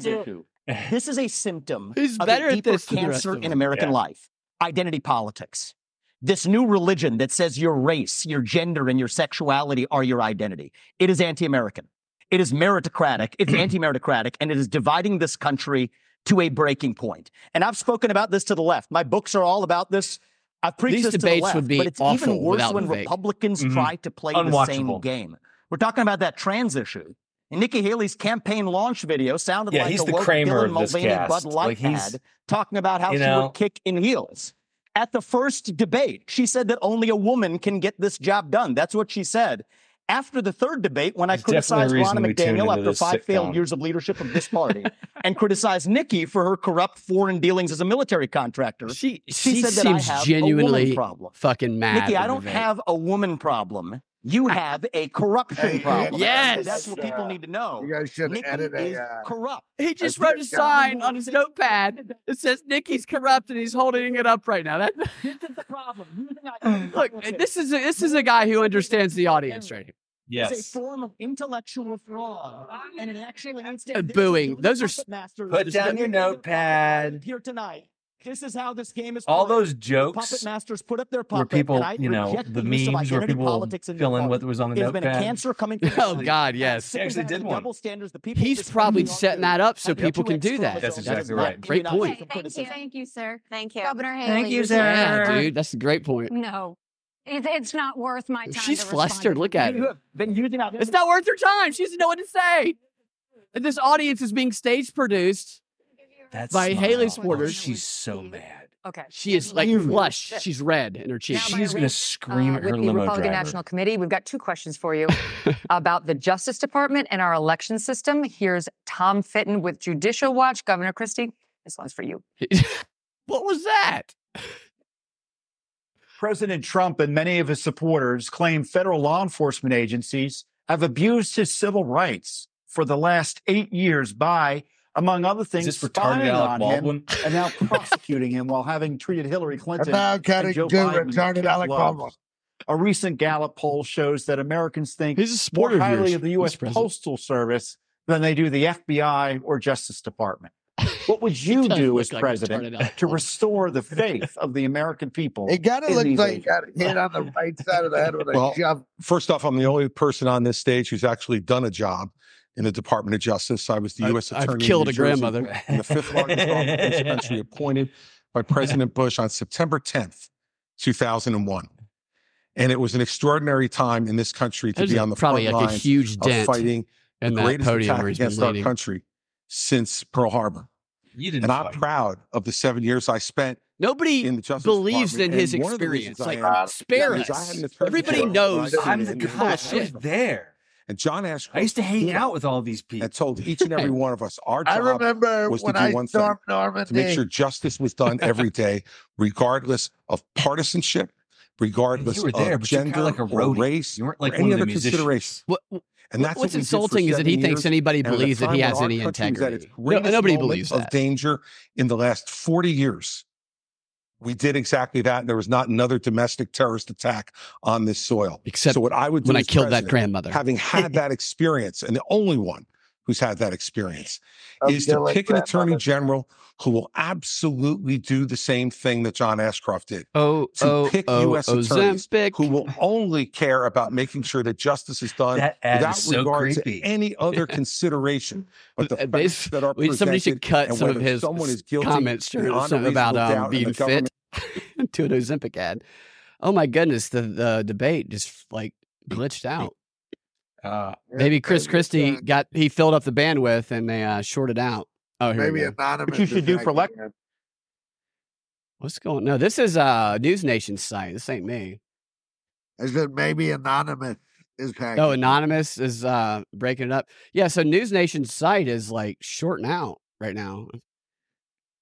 This than the rest cancer of in. American Yeah. life: identity politics. This new religion that says your race, your gender, and your sexuality are your identity. It is anti-American. It is meritocratic. It's anti-meritocratic, and it is dividing this country to a breaking point. And I've spoken about this to the left. My books are all about this. I've preached These this to the left, would be but it's awful even worse when Vivek. Republicans Mhm. try to play the same game. We're talking about that trans issue. And Nikki Haley's campaign launch video sounded Yeah, like he's a the woke Kramer Dylan of this Mulvaney cast. Bud Light Like, he's- ad talking about how she know- would kick in heels. At the first debate, she said that only a woman can get this job done. That's what she said. After the third debate, when I There's definitely a criticized reason Ronna McDaniel after five failed sitcom. years of leadership of this party and criticized Nikki for her corrupt foreign dealings as a military contractor, She, she she said that I seems have a woman genuinely problem. fucking mad. Nikki, I don't have a woman problem. You have a corruption problem. Yes. That's what people need to know. You guys should Nikki edit is a. Uh, corrupt. He just wrote a it. sign on his notepad that says Nikki's corrupt and he's holding it up right now. That, This is the problem. look, this is a, this is a guy who understands the audience right here. It's a form of intellectual fraud, and it actually needs to. Uh, booing. Those are puppet s- masters Put down your notepad. Here tonight. This is how this game is. All played. those jokes Puppet masters put up their where puppet, people, and I you know, the memes where people politics fill in what was on the It has been a cancer coming Oh God, yes. He actually did one. double standards. The people He's probably setting that up so people can do that. That's exactly right. Great point. Thank you. Thank you, sir. Thank you. Governor Haley. Thank you, sir. Yeah, dude, that's a great point. No, it, it's not worth my time. She's to flustered. Look at You her. been using our It's not worth her time. She doesn't know what to say. This audience is being stage produced That's by smile. Haley Oh, supporters. she's so mad. Okay. She is like flushed. She's red in her cheeks. She's gonna scream uh, at with her the limo Republican driver. National Committee. We've got two questions for you about the Justice Department and our election system. Here's Tom Fitton with Judicial Watch. Governor Christie, this one's for you. what was that? President Trump and many of his supporters claim federal law enforcement agencies have abused his civil rights for the last eight years by, among other things, this retarded spying Alec on Baldwin? him and now prosecuting him while having treated Hillary Clinton now and cutting Joe to Biden with retarded kid Alec. Baldwin. A recent Gallup poll shows that Americans think He's a more supporter of highly yours, of the U.S. Postal Service than they do the FBI or Justice Department. What would you do as like president to restore the faith of the American people? It kind of in looks these like he agents? got hit on the right side of the head with a Well, shove. first off, I'm the only person on this stage who's actually done a job in the Department of Justice. I was the I- U.S. I've Attorney. in killed New a Jersey grandmother. in the fifth largest office in this country, appointed by President Bush on September 10th, 2001. And it was an extraordinary time in this country to There's be on the probably front like a lines huge of dent fighting the greatest podium attack where he's been against our leaning. country since Pearl Harbor. You didn't And I'm proud of the seven years I spent Nobody in the Justice believes in Department. his And one experience. reasons I Like, am spare is us. had Everybody knows I I'm the in guy. full I was there. And John Ashcroft I used to hang stood out with all these people. and told each and every one of us our I job remember was to do I one thing stormed to make sure justice was done every day, regardless of partisanship, regardless you were there, of but you're gender kind of like a or roadie. race You weren't like or any of the other musicians. consideration. What, And that's what's what we did for insulting is that he seven thinks years. anybody And at a believes that time he when has our any country was at its integrity. No, greatest nobody moment believes of that. danger in the last 40 years. We did exactly that, and there was not another domestic terrorist attack on this soil. Except so what I would do when I killed that grandmother. having had that experience, and the only one who's had that experience, Of is to pick an attorney general who will absolutely do the same thing that John Ashcroft did. Oh, To oh, pick oh, U.S. attorneys Ozempic. who will only care about making sure that justice is done That without is so regard creepy. to any other consideration. But the they- facts that are we- somebody should cut and some of his someone is guilty comments to beyond a something about um, being fit to an Ozempic ad. Oh my goodness, the, the debate just like glitched out. Uh, Maybe Chris maybe Christie it's, uh, got he filled up the bandwidth and they uh, shorted out. Oh, here we Maybe go. anonymous. What you should do for hacking elect- in. What's going? No, this is uh News Nation site. This ain't me. I said maybe anonymous is hacking. Oh, anonymous is uh breaking it up. Yeah, so News Nation's site is like shorting out right now.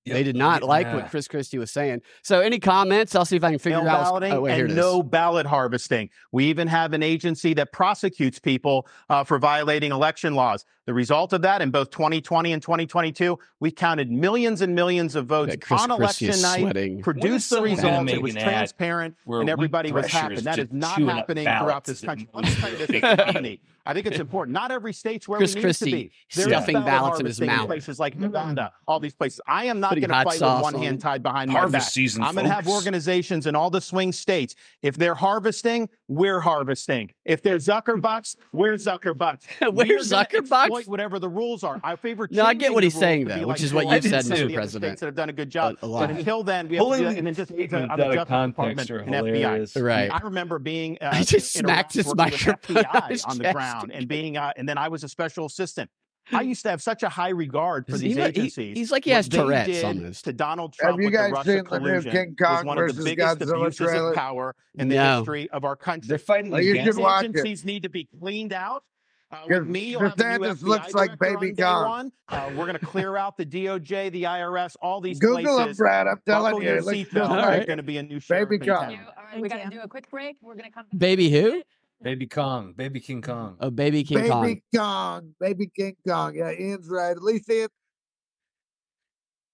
They Yep, did they're not like uh, what Chris Christie was saying. So, any comments? I'll see if I can figure mail out. balloting Oh, wait, here and no ballot harvesting. We even have an agency that prosecutes people uh, for violating election laws. The result of that in both 2020 and 2022, we counted millions and millions of votes Bet Chris on Christie election is night, sweating. Produced the results. It was transparent and everybody was happy. That is not happening throughout this country. Let me tell you this think as a about it. company. I think it's important. Not every state's where Chris we need Christie to be. There is stuffing ballot ballots in his mouth. places like Nevada, all these places. I am not going to fight with one on hand tied behind my back. season, I'm going to have organizations in all the swing states. If they're harvesting, we're harvesting. If they're Zuckerbucks, we're Zuckerbucks. We're We are gonna Zuckerbucks? Exploit whatever the rules are. I favor. No, I get what he's saying, to be though, like which is what Florida you said, and some of Mr. the President. States that have done a good job. A- a lot. But until then, we have to do Pulling it. And then just these on the Justice Department are and FBI. hilarious. I mean, Right. I remember being. Uh, I just smacked his Iraq microphone on FBI on the ground and being, uh, and then I was a special assistant. I used to have such a high regard for these he- agencies. he's like he has Tourette's did almost. To Donald Trump Have Trump you with the guys Russia seen the new collusion King was Kong one of the versus biggest Godzilla abuses trailer? of power in the No. history of our country. They're fighting Well, you against should watch it. agencies need to be cleaned out. Uh, with Because me, you'll have new DeSantis FBI looks like Baby on day Kong. one. Uh, we're going to clear out the DOJ, the IRS, all these Google him, places. Brad. I'm telling Buckle you, your it looks seatbelt. just There's going to be a new sheriff Baby in Kong. town. All right, we got to do a quick break. We're going to come back. Baby who? Baby Kong, Baby King Kong. Oh, baby King Baby Kong. Kong. Baby King Kong. Yeah, Ian's right. At least Ian.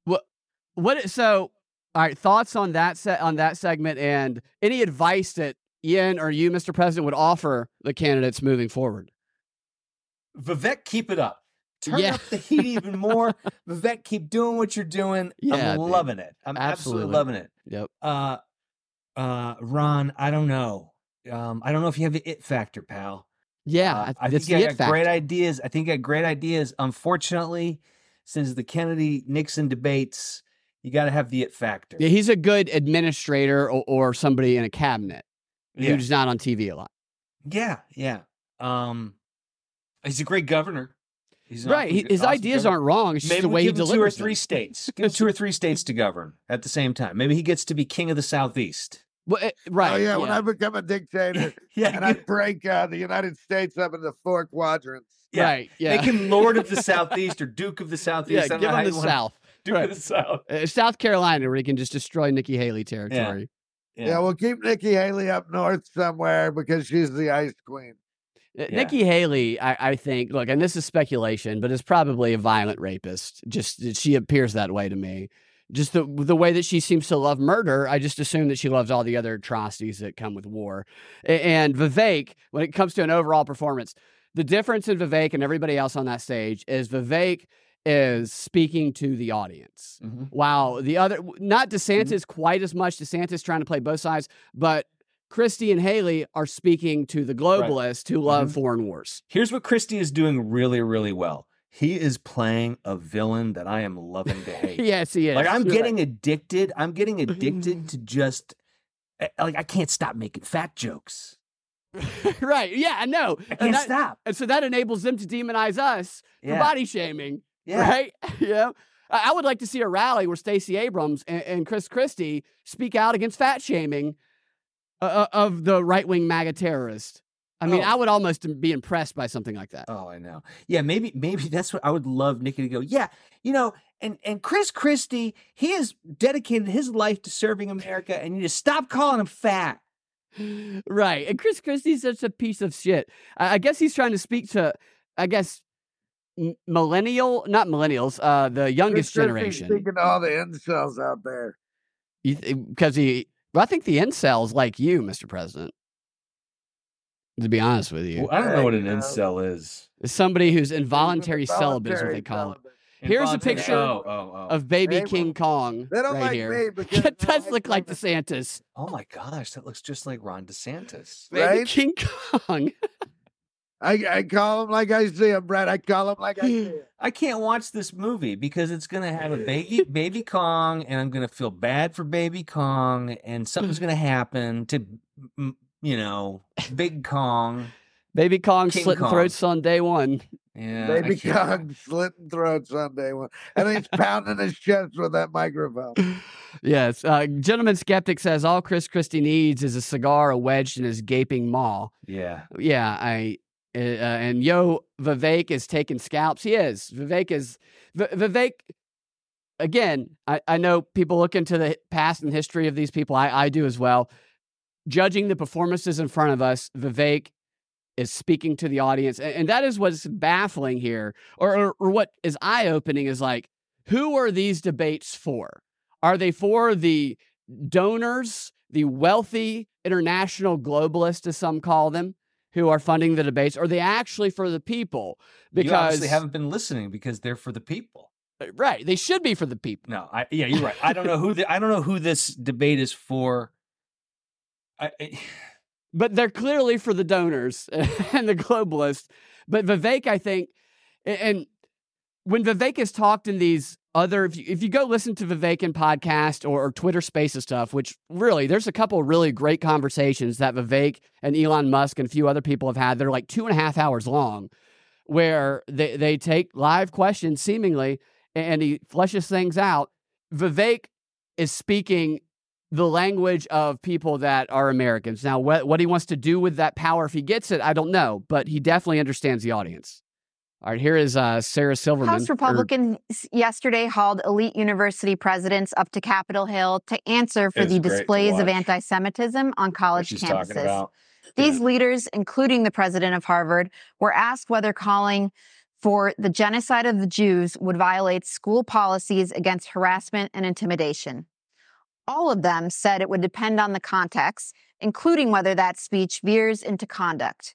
What? What? So, all right. Thoughts on that set on that segment, and any advice that Ian or you, Mr. President, would offer the candidates moving forward? Vivek, keep it up. Turn Yeah. up the heat even more. Vivek, keep doing what you're doing. Yeah, I'm dude. loving it. I'm absolutely, Absolutely. loving it. Yep. Uh, uh, Ron, I don't know. Um, I don't know if you have the it factor, pal. Yeah, Uh, I- think you got great ideas. I think you got great ideas. Unfortunately, since the Kennedy Nixon debates, you got to have the it factor. Yeah, he's a good administrator or, or somebody in a cabinet Yeah. who's not on TV a lot. Yeah, yeah. Um, he's a great governor. He's an Right. awesome- He, his awesome ideas governor. aren't wrong. It's just Maybe the we way he give him two or three them. states. Give two or three states to govern at the same time. Maybe he gets to be king of the southeast. Well, eh, right. Oh, yeah, when I become a dictator Yeah, and I break uh, the United States up into four quadrants. Yeah. Right. Yeah. Make him Lord of the Southeast or Duke of the Southeast. yeah, give him the South. Duke Right. of the South. Uh, South Carolina, where he can just destroy Nikki Haley territory. Yeah. we'll keep Nikki Haley up north somewhere because she's the ice queen. Uh, Nikki Haley, I, I think, look, and this is speculation, but is probably a violent rapist. Just she appears that way to me. Just the the way that she seems to love murder, I just assume that she loves all the other atrocities that come with war. And Vivek, when it comes to an overall performance, the difference in Vivek and everybody else on that stage is Vivek is speaking to the audience. While the other, not DeSantis quite as much, DeSantis trying to play both sides, but Christie and Haley are speaking to the globalists who love Mhm. foreign wars. Here's what Christie is doing really, really well. He is playing a villain that I am loving to hate. yes, he is. Like I'm You're getting addicted. I'm getting addicted to just eh, like I can't stop making fat jokes. right. Yeah, I know. I and can't that, stop. And so that enables them to demonize us Yeah. for body shaming. Yeah. Right. yeah. I I would like to see a rally where Stacey Abrams and, and Chris Christie speak out against fat shaming uh, of the right wing MAGA terrorist. I mean, Oh. I would almost be impressed by something like that. Oh, I know. Yeah, maybe maybe that's what I would love Nikki to go. Yeah, you know, and and Chris Christie, he has dedicated his life to serving America, and you just stop calling him fat. Right. And Chris Christie's such a piece of shit. I, I guess he's trying to speak to, I guess, m- millennial, not millennials, uh, the youngest Chris generation. Speaking to all the incels out there. Because he, well, I think the incels like you, Mr. President. To be honest with you, Well, I don't know what an incel is. It's somebody who's involuntary celibate is what they call it. Here's a picture oh, oh, oh. of baby Hey, King Kong They don't right like here. me because it does look like DeSantis. Oh my gosh, that looks just like Ron DeSantis. Baby Right? King Kong. I, I call him like I see him, Brad. I call him like I see him. I can't watch this movie because it's gonna have a baby baby Kong, and I'm gonna feel bad for baby Kong, and something's gonna happen to, you know, Big Kong. Baby Kong King slitting Kong. throats on day one. Yeah, I Baby Kong slitting throats on day one. And he's pounding his chest with that microphone. Yes. Uh, Gentleman Skeptic says all Chris Christie needs is a cigar wedged in his gaping maw. Yeah. Yeah, I uh, and Yo Vivek is taking scalps. He is. Vivek is v- Vivek. Again, I, I know people look into the past and history of these people. I, I do as well. Judging the performances in front of us, Vivek is speaking to the audience, and, and that is what's baffling here, or, or or what is eye opening is like, who are these debates for? Are they for the donors, the wealthy international globalists, as some call them? Who are funding the debates? Are they actually for the people? Because they haven't been listening because they're for the people. Uh, right, they should be for the people. No, I yeah, you're right. I don't know who the, I don't know who this debate is for. I, I, but they're clearly for the donors and the globalists. But Vivek, I think, and when Vivek has talked in these other, if you, if you go listen to Vivek in podcast or, or Twitter Spaces stuff, which really there's a couple of really great conversations that Vivek and Elon Musk and a few other people have had. They're like two and a half hours long, where they they take live questions seemingly, and he fleshes things out. Vivek is speaking the language of people that are Americans. Now, what, what he wants to do with that power, if he gets it, I don't know, but he definitely understands the audience. All right, here is uh, Sarah Silverman. House Republicans yesterday hauled elite university presidents up to Capitol Hill to answer for the displays of anti Semitism on college campuses. about. These leaders, including the president of Harvard, were asked whether calling for the genocide of the Jews would violate school policies against harassment and intimidation. All of them said it would depend on the context, including whether that speech veers into conduct.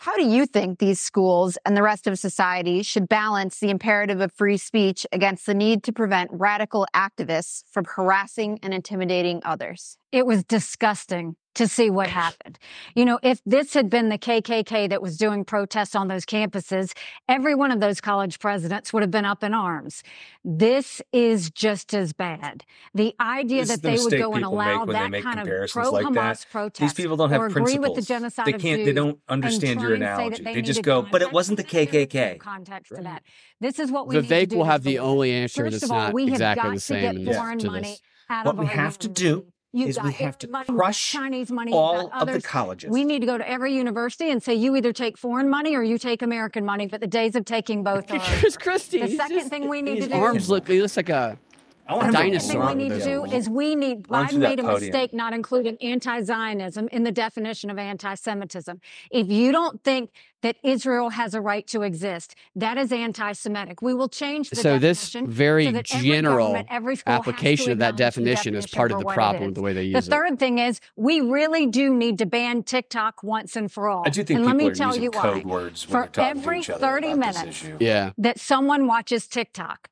How do you think these schools and the rest of society should balance the imperative of free speech against the need to prevent radical activists from harassing and intimidating others? It was disgusting to see what happened. You know, if this had been the KKK that was doing protests on those campuses, every one of those college presidents would have been up in arms. This is just as bad. The idea This that the they would go and allow make when they that kind of pro like Hamas that. protest These people don't have or agree principles. with the genocide they can't. They don't understand your try and say that analogy. they They just go, but it wasn't the KKK. context to that. This is what we need to Vivek will have the only answer First that's of all, not we have exactly got the to get in this- foreign to money this. out What of we have to do You've is we have to money, you've crush Chinese money, you've all of the colleges. We need to go to every university and say you either take foreign money or you take American money. But the days of taking both are over. Chris Christie. The second just- thing we need to do. arms look. He looks like a, I a want him to The dinosaur. thing we need to do is we need. Onto Biden made a podium. mistake not including anti-Zionism in the definition of anti-Semitism. If you don't think that Israel has a right to exist, that is anti-Semitic. We will change the So this definition very so that every general government, every school has to application of that acknowledge the definition is part of the problem with the way they The use it. third thing is we really do need to ban TikTok once and for all. I do think and let people me are tell using you code why. words when For they're to every each other 30 about this minutes issue. Yeah. that someone watches TikTok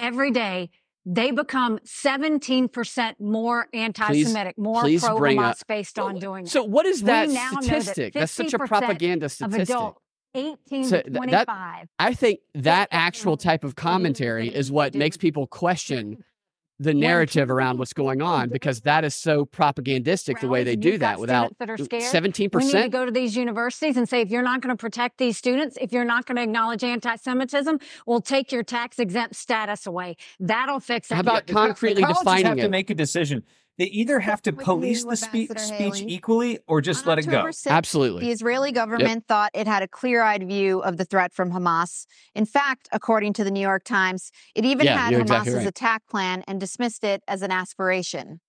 every day, they become 17% more anti-Semitic, more please pro-Hamas up- based on doing So what is that now know that statistic? That's such a 50% propaganda of statistic. adult 18 So to 25. that I think that actual type of commentary is what makes people question the narrative around what's going on because that is so propagandistic the way they do that without students that are scared. seventeen We need to go to these universities and say, if you're not going to protect these students, if you're not going to acknowledge anti-Semitism, we'll take your tax exempt status away. That'll fix it. How about The co- the concretely colleges defining have to it? make a decision. They either have to police the spe- speech Haley. equally or just let it go. 6th, Absolutely. The Israeli government thought it had a clear eyed view of the threat from Hamas. In fact, according to the New York Times, it even Yeah, had Hamas's exactly right. attack plan and dismissed it as an aspiration.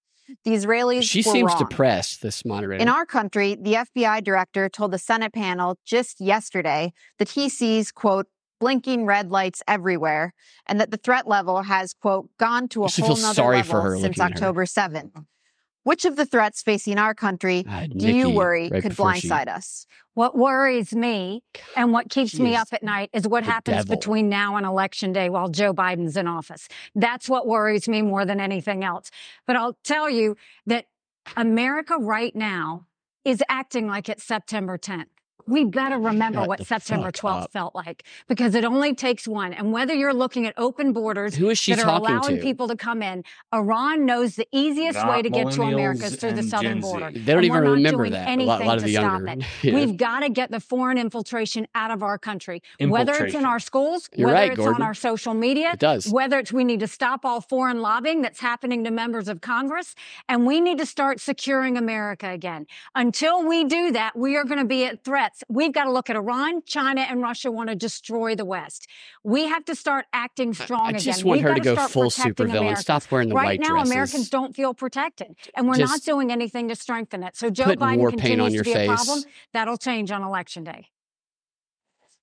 The Israelis She were seems wrong. depressed. This moderator. In our country, the FBI director told the Senate panel just yesterday that he sees, quote, blinking red lights everywhere, and that the threat level has, quote, gone to a whole nother sorry level for her since. October 7th. Which of the threats facing our country Ah, do you worry right could before she- blindside us? What worries me and what keeps She me up at night is what happens devil. between now and election day while Joe Biden's in office. That's what worries me more than anything else. But I'll tell you that America right now is acting like it's September 10th. We better remember Shut what September 12th up. felt like because it only takes one. And whether you're looking at open borders Who is she that are talking allowing to? people to come in, Iran knows the easiest way to get to America is through the southern border. They don't And even we're not remember doing that. A lot, a anything lot of to the stop younger. it. Yeah. We've got to get the foreign infiltration out of our country, whether it's in our schools, You're whether right, it's Gordon. on our social media, It does. whether it's we need to stop all foreign lobbying that's happening to members of Congress, and we need to start securing America again. Until we do that, we are going to be at threats. We've got to look at Iran, China, and Russia want to destroy the West. We have to start acting strong I again. just want We've her to go full supervillain. Stop wearing the right white now, dresses. Americans don't feel protected, and we're not doing anything to strengthen it. So Joe Biden war paint continues on your to be face. a problem. That'll change on election day.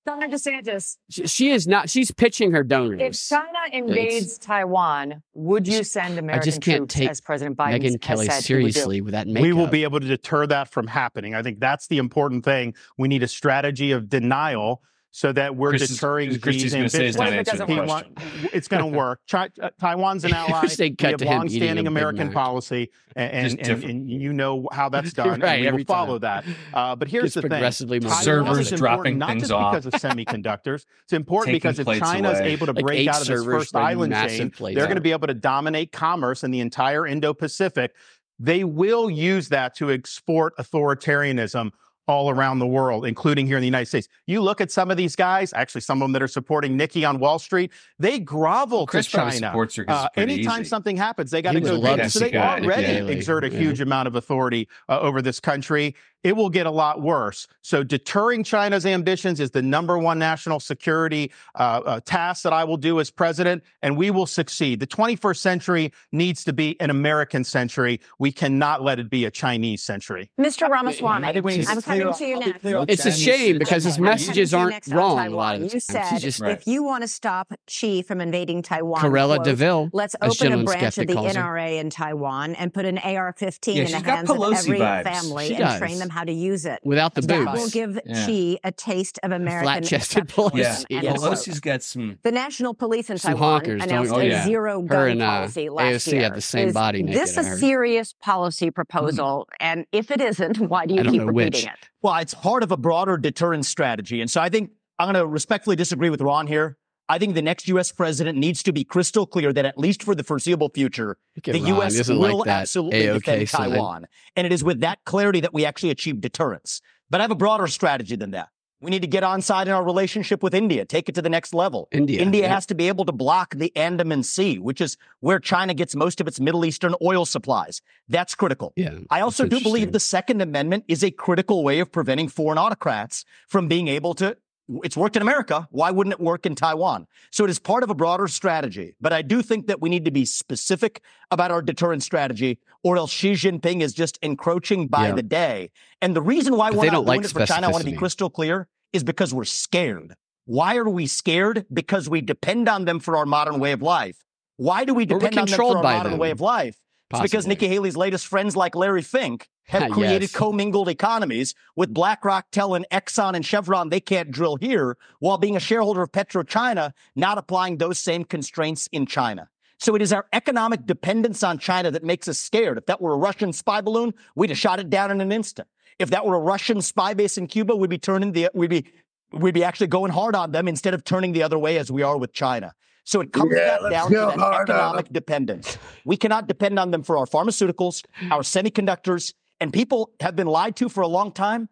Governor DeSantis, She, she is not. She's pitching her donor if. China invades Taiwan, would you send American I American just can't troops take as President Biden Megyn Kelly said he would do? seriously with that makeup. we will be able to deter that from happening. I think that's the important thing. We need a strategy of denial so that we're Chris is- deterring these gonna say it's ambitions. not What if it answering doesn't the work? question. It's going to work. Chi- uh, Taiwan's an ally. They we have to him eating a longstanding American policy, and and, and, and you know how that's done. Right, and we will follow time. that. Uh, but here's Gets the thing: progressively more Servers dropping not things just off. because of semiconductors. It's important because if China is able to Like break out of this first island chain, they're going to be able to dominate commerce in the entire Indo-Pacific. They will use that to export authoritarianism all around the world, including here in the United States. You look at some of these guys, actually some of them that are supporting Nikki on Wall Street, they grovel Chris to China. supports her 'cause it's Uh, anytime easy. something happens, they got to go love do to it. So they already Haley, exert a yeah. huge amount of authority uh, over this country. It will get a lot worse. So deterring China's ambitions is the number one national security uh, uh, task that I will do as president, and we will succeed. The 21st century needs to be an American century. We cannot let it be a Chinese century. Mr. Ramaswamy, I think we need I'm clear coming to you I'll next. It's a shame because his messages aren't wrong a lot of You said He's just if you want to stop Xi from invading Taiwan, Cruella quote, DeVille, let's open a branch of the. NRA in Taiwan and put an AR-15 Yeah, in the hands of every vibes. family She and does. train them how to use it. without the that boots. will give Yeah. Xi a taste of American Flat-chested exceptionalism, Pelosi. Yeah, end Yes. quote. Pelosi's got some. The National Police in Taiwan honkers, announced oh, a yeah. zero Her and, uh, policy last AOC year. had the same Is body naked, this I a heard. serious policy proposal? And if it isn't, why do you keep repeating which. it? Well, it's part of a broader deterrence strategy. And so I think I'm going to respectfully disagree with Ron here. I think the next U.S. president needs to be crystal clear that at least for the foreseeable future, the Ron, U.S. will like absolutely AOK defend sign. Taiwan. And it is with that clarity that we actually achieve deterrence. But I have a broader strategy than that. We need to get on side in our relationship with India, take it to the next level. India, India yeah. has to be able to block the Andaman Sea, which is where China gets most of its Middle Eastern oil supplies. That's critical. Yeah, I also do believe the Second Amendment is a critical way of preventing foreign autocrats from being able to. It's worked in America. Why wouldn't it work in Taiwan? So it is part of a broader strategy. But I do think that we need to be specific about our deterrence strategy, or else Xi Jinping is just encroaching by Yeah. the day. And the reason why But we're not doing like it for China, I want to be crystal clear, is because we're scared. Why are we scared? Because we depend on them for our modern way of life. Why do we depend on them for our modern them. way of life? It's because Nikki Haley's latest friends like Larry Fink have Yes. created commingled economies with mm-hmm. BlackRock telling Exxon and Chevron they can't drill here while being a shareholder of PetroChina, not applying those same constraints in China. So it is our economic dependence on China that makes us scared. If that were a Russian spy balloon, we'd have shot it down in an instant. If that were a Russian spy base in Cuba, we'd be turning the we'd be we'd be actually going hard on them instead of turning the other way as we are with China. So it comes Yeah, back down to that economic dependence. We cannot depend on them for our pharmaceuticals, our semiconductors, and people have been lied to for a long time.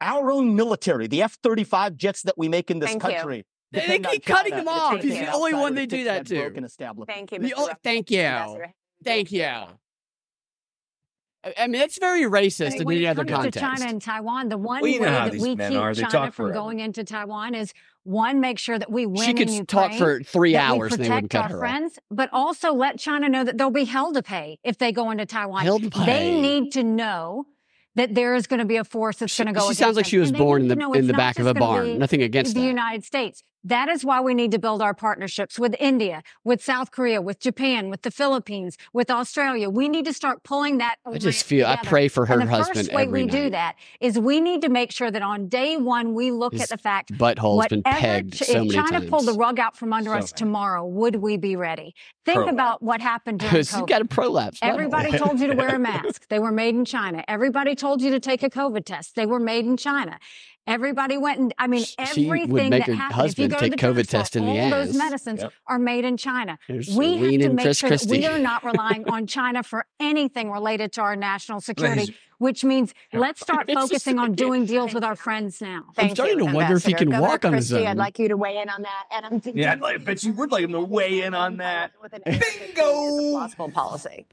Our own military, the F 35 jets that we make in this Thank you. country. They- they keep cutting China him and off. taking He's it the only one they do fix that to. broken establishment. Thank you, The Mr. o- Ruff. thank you. Thank you. I I mean, it's very racist in when any it other comes to. China and Taiwan, the one Well, you know way that we keep are. China from forever. going into Taiwan is one, make sure that we win She could talk for three hours and they wouldn't cut our her off. friends, but also let China know that they'll be hell to pay if they go into Taiwan. Hell to pay. They need to know that there is going to be a force that's going to go. she sounds like them. she was born in the in the back of a barn. Nothing against the that. United States. That is why we need to build our partnerships with India, with South Korea, with Japan, with the Philippines, with Australia. We need to start pulling that. I just alliance feel I pray for her and the husband first way every we do that is we need to make sure that on day one we look His at the fact butthole's been whatever pegged Ch- so if many China times. pulled the rug out from under So us tomorrow, would we be ready? Think Prolapse. about what happened during Because you got a prolapse. butthole. Everybody told you to wear a mask. They were made in China. Everybody told you to take a COVID test. They were made in China. Everybody went and I mean She would everything make that her happened. If you go take to the COVID drugstore, test in the all those ass. medicines Yep. are made in China. There's we have to make Chris sure that we are not relying on China for anything related to our national security, He's- which means let's start focusing on doing deals with our friends now. I'm starting to wonder if he can Governor walk on his Christie, own. I'd like you to weigh in on that. And I'm thinking Yeah, I'd like, bet you would like him to weigh in on that. Bingo! Possible policy.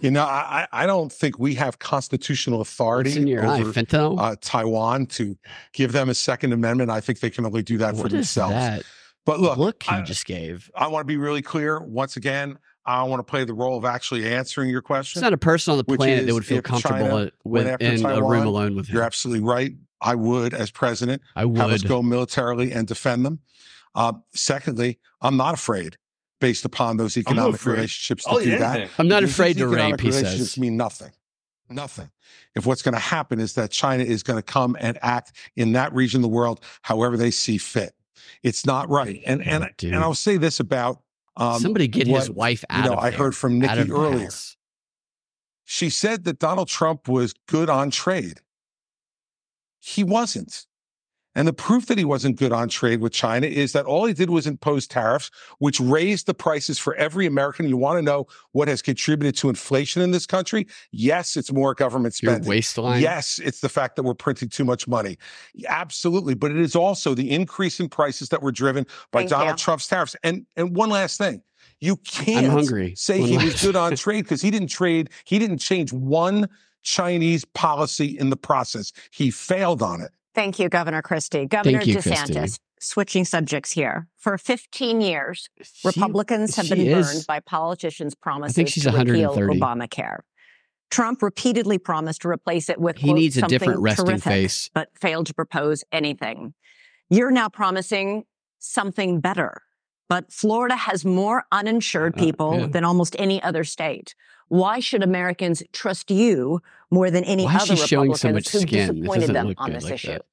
You know, I, I I don't think we have constitutional authority What's in your over fentanyl? uh, Taiwan to give them a Second Amendment. I think they can only do that for What is themselves. that? But look, Look he I, just gave. I want to be really clear. Once again, I want to play the role of actually answering your question. There's not a person on the planet that would feel comfortable China with went after in a room alone with him. You're absolutely right. I would, as president, I would have us go militarily and defend them. Uh, secondly, I'm not afraid, based upon those economic relationships, to I'll do eat that. anything. I'm not Because afraid these to rape, economic he relationships says. mean nothing. Nothing. If what's going to happen is that China is going to come and act in that region of the world however they see fit. It's not right. And and and I'll say this about um, Somebody get his wife out You know, I there, heard from Nikki earlier. house. She said that Donald Trump was good on trade. He wasn't. And the proof that he wasn't good on trade with China is that all he did was impose tariffs, which raised the prices for every American. You want to know what has contributed to inflation in this country? Yes, it's more government spending. Your spending. waistline? Yes, it's the fact that we're printing too much money. Absolutely. But it is also the increase in prices that were driven by Thank Donald you. Trump's tariffs. And and one last thing. You can't hungry. say One he was good on trade because he didn't trade, he didn't change one Chinese policy in the process. He failed on it. Thank you, Governor Christie. Governor you, DeSantis, Christie. switching subjects here. For 15 years, Republicans have been is- burned by politicians' promises think she's to repeal 130. Obamacare. Trump repeatedly promised to replace it with He quote, needs a different resting terrific, face. but failed to propose anything. You're now promising something better. But Florida has more uninsured people Uh, yeah. than almost any other state. Why should Americans trust you more than any Why other she showing so Republicans much who skin? Disappointed them on this like issue? that.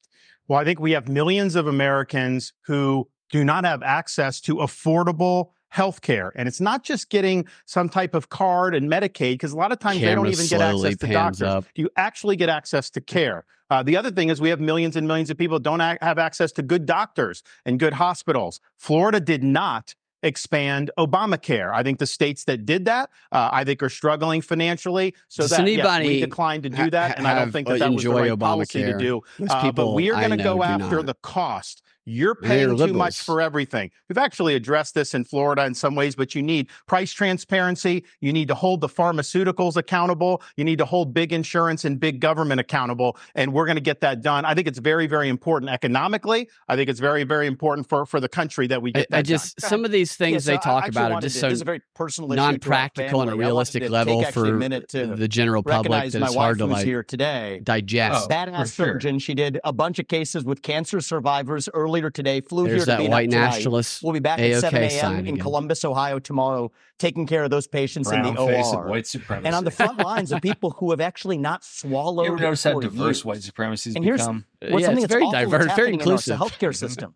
Well, I think we have millions of Americans who do not have access to affordable health care. And it's not just getting some type of card and Medicaid, because a lot of times they don't even get access to doctors. up. Do you actually get access to care? Uh, the other thing is we have millions and millions of people don't ac- have access to good doctors and good hospitals. Florida did not expand Obamacare. I think the states that did that, uh, I think, are struggling financially. So Does that yes, we anybody declined to do ha- that, and I don't think that that was the right policy to do. Uh, but we are going to go after not. the cost. You're paying too much for everything. We've actually addressed this in Florida in some ways, but you need price transparency. You need to hold the pharmaceuticals accountable. You need to hold big insurance and big government accountable. And we're going to get that done. I think it's very, very important economically. I think it's very, very important for, for the country that we I, get that I just done. some of these things so they I talk about are just to- so this is a very personal issue to our non-practical on a family. I wanted realistic level take a for minute to the general public recognize that my it's wife hard to like here today. digest. Badass surgeon. She did a bunch of cases with cancer survivors earlier today. Flew There's here that to be white tonight. nationalist We'll be back AOK at 7 a.m. in again. Columbus, Ohio tomorrow, taking care of those patients in the face OR. and white supremacy. And on the front lines of people who have actually not swallowed. You ever notice how for diverse years. white supremacy has And here's become? what's Yeah, something it's that's very diverse, very happening in our inclusive. healthcare system.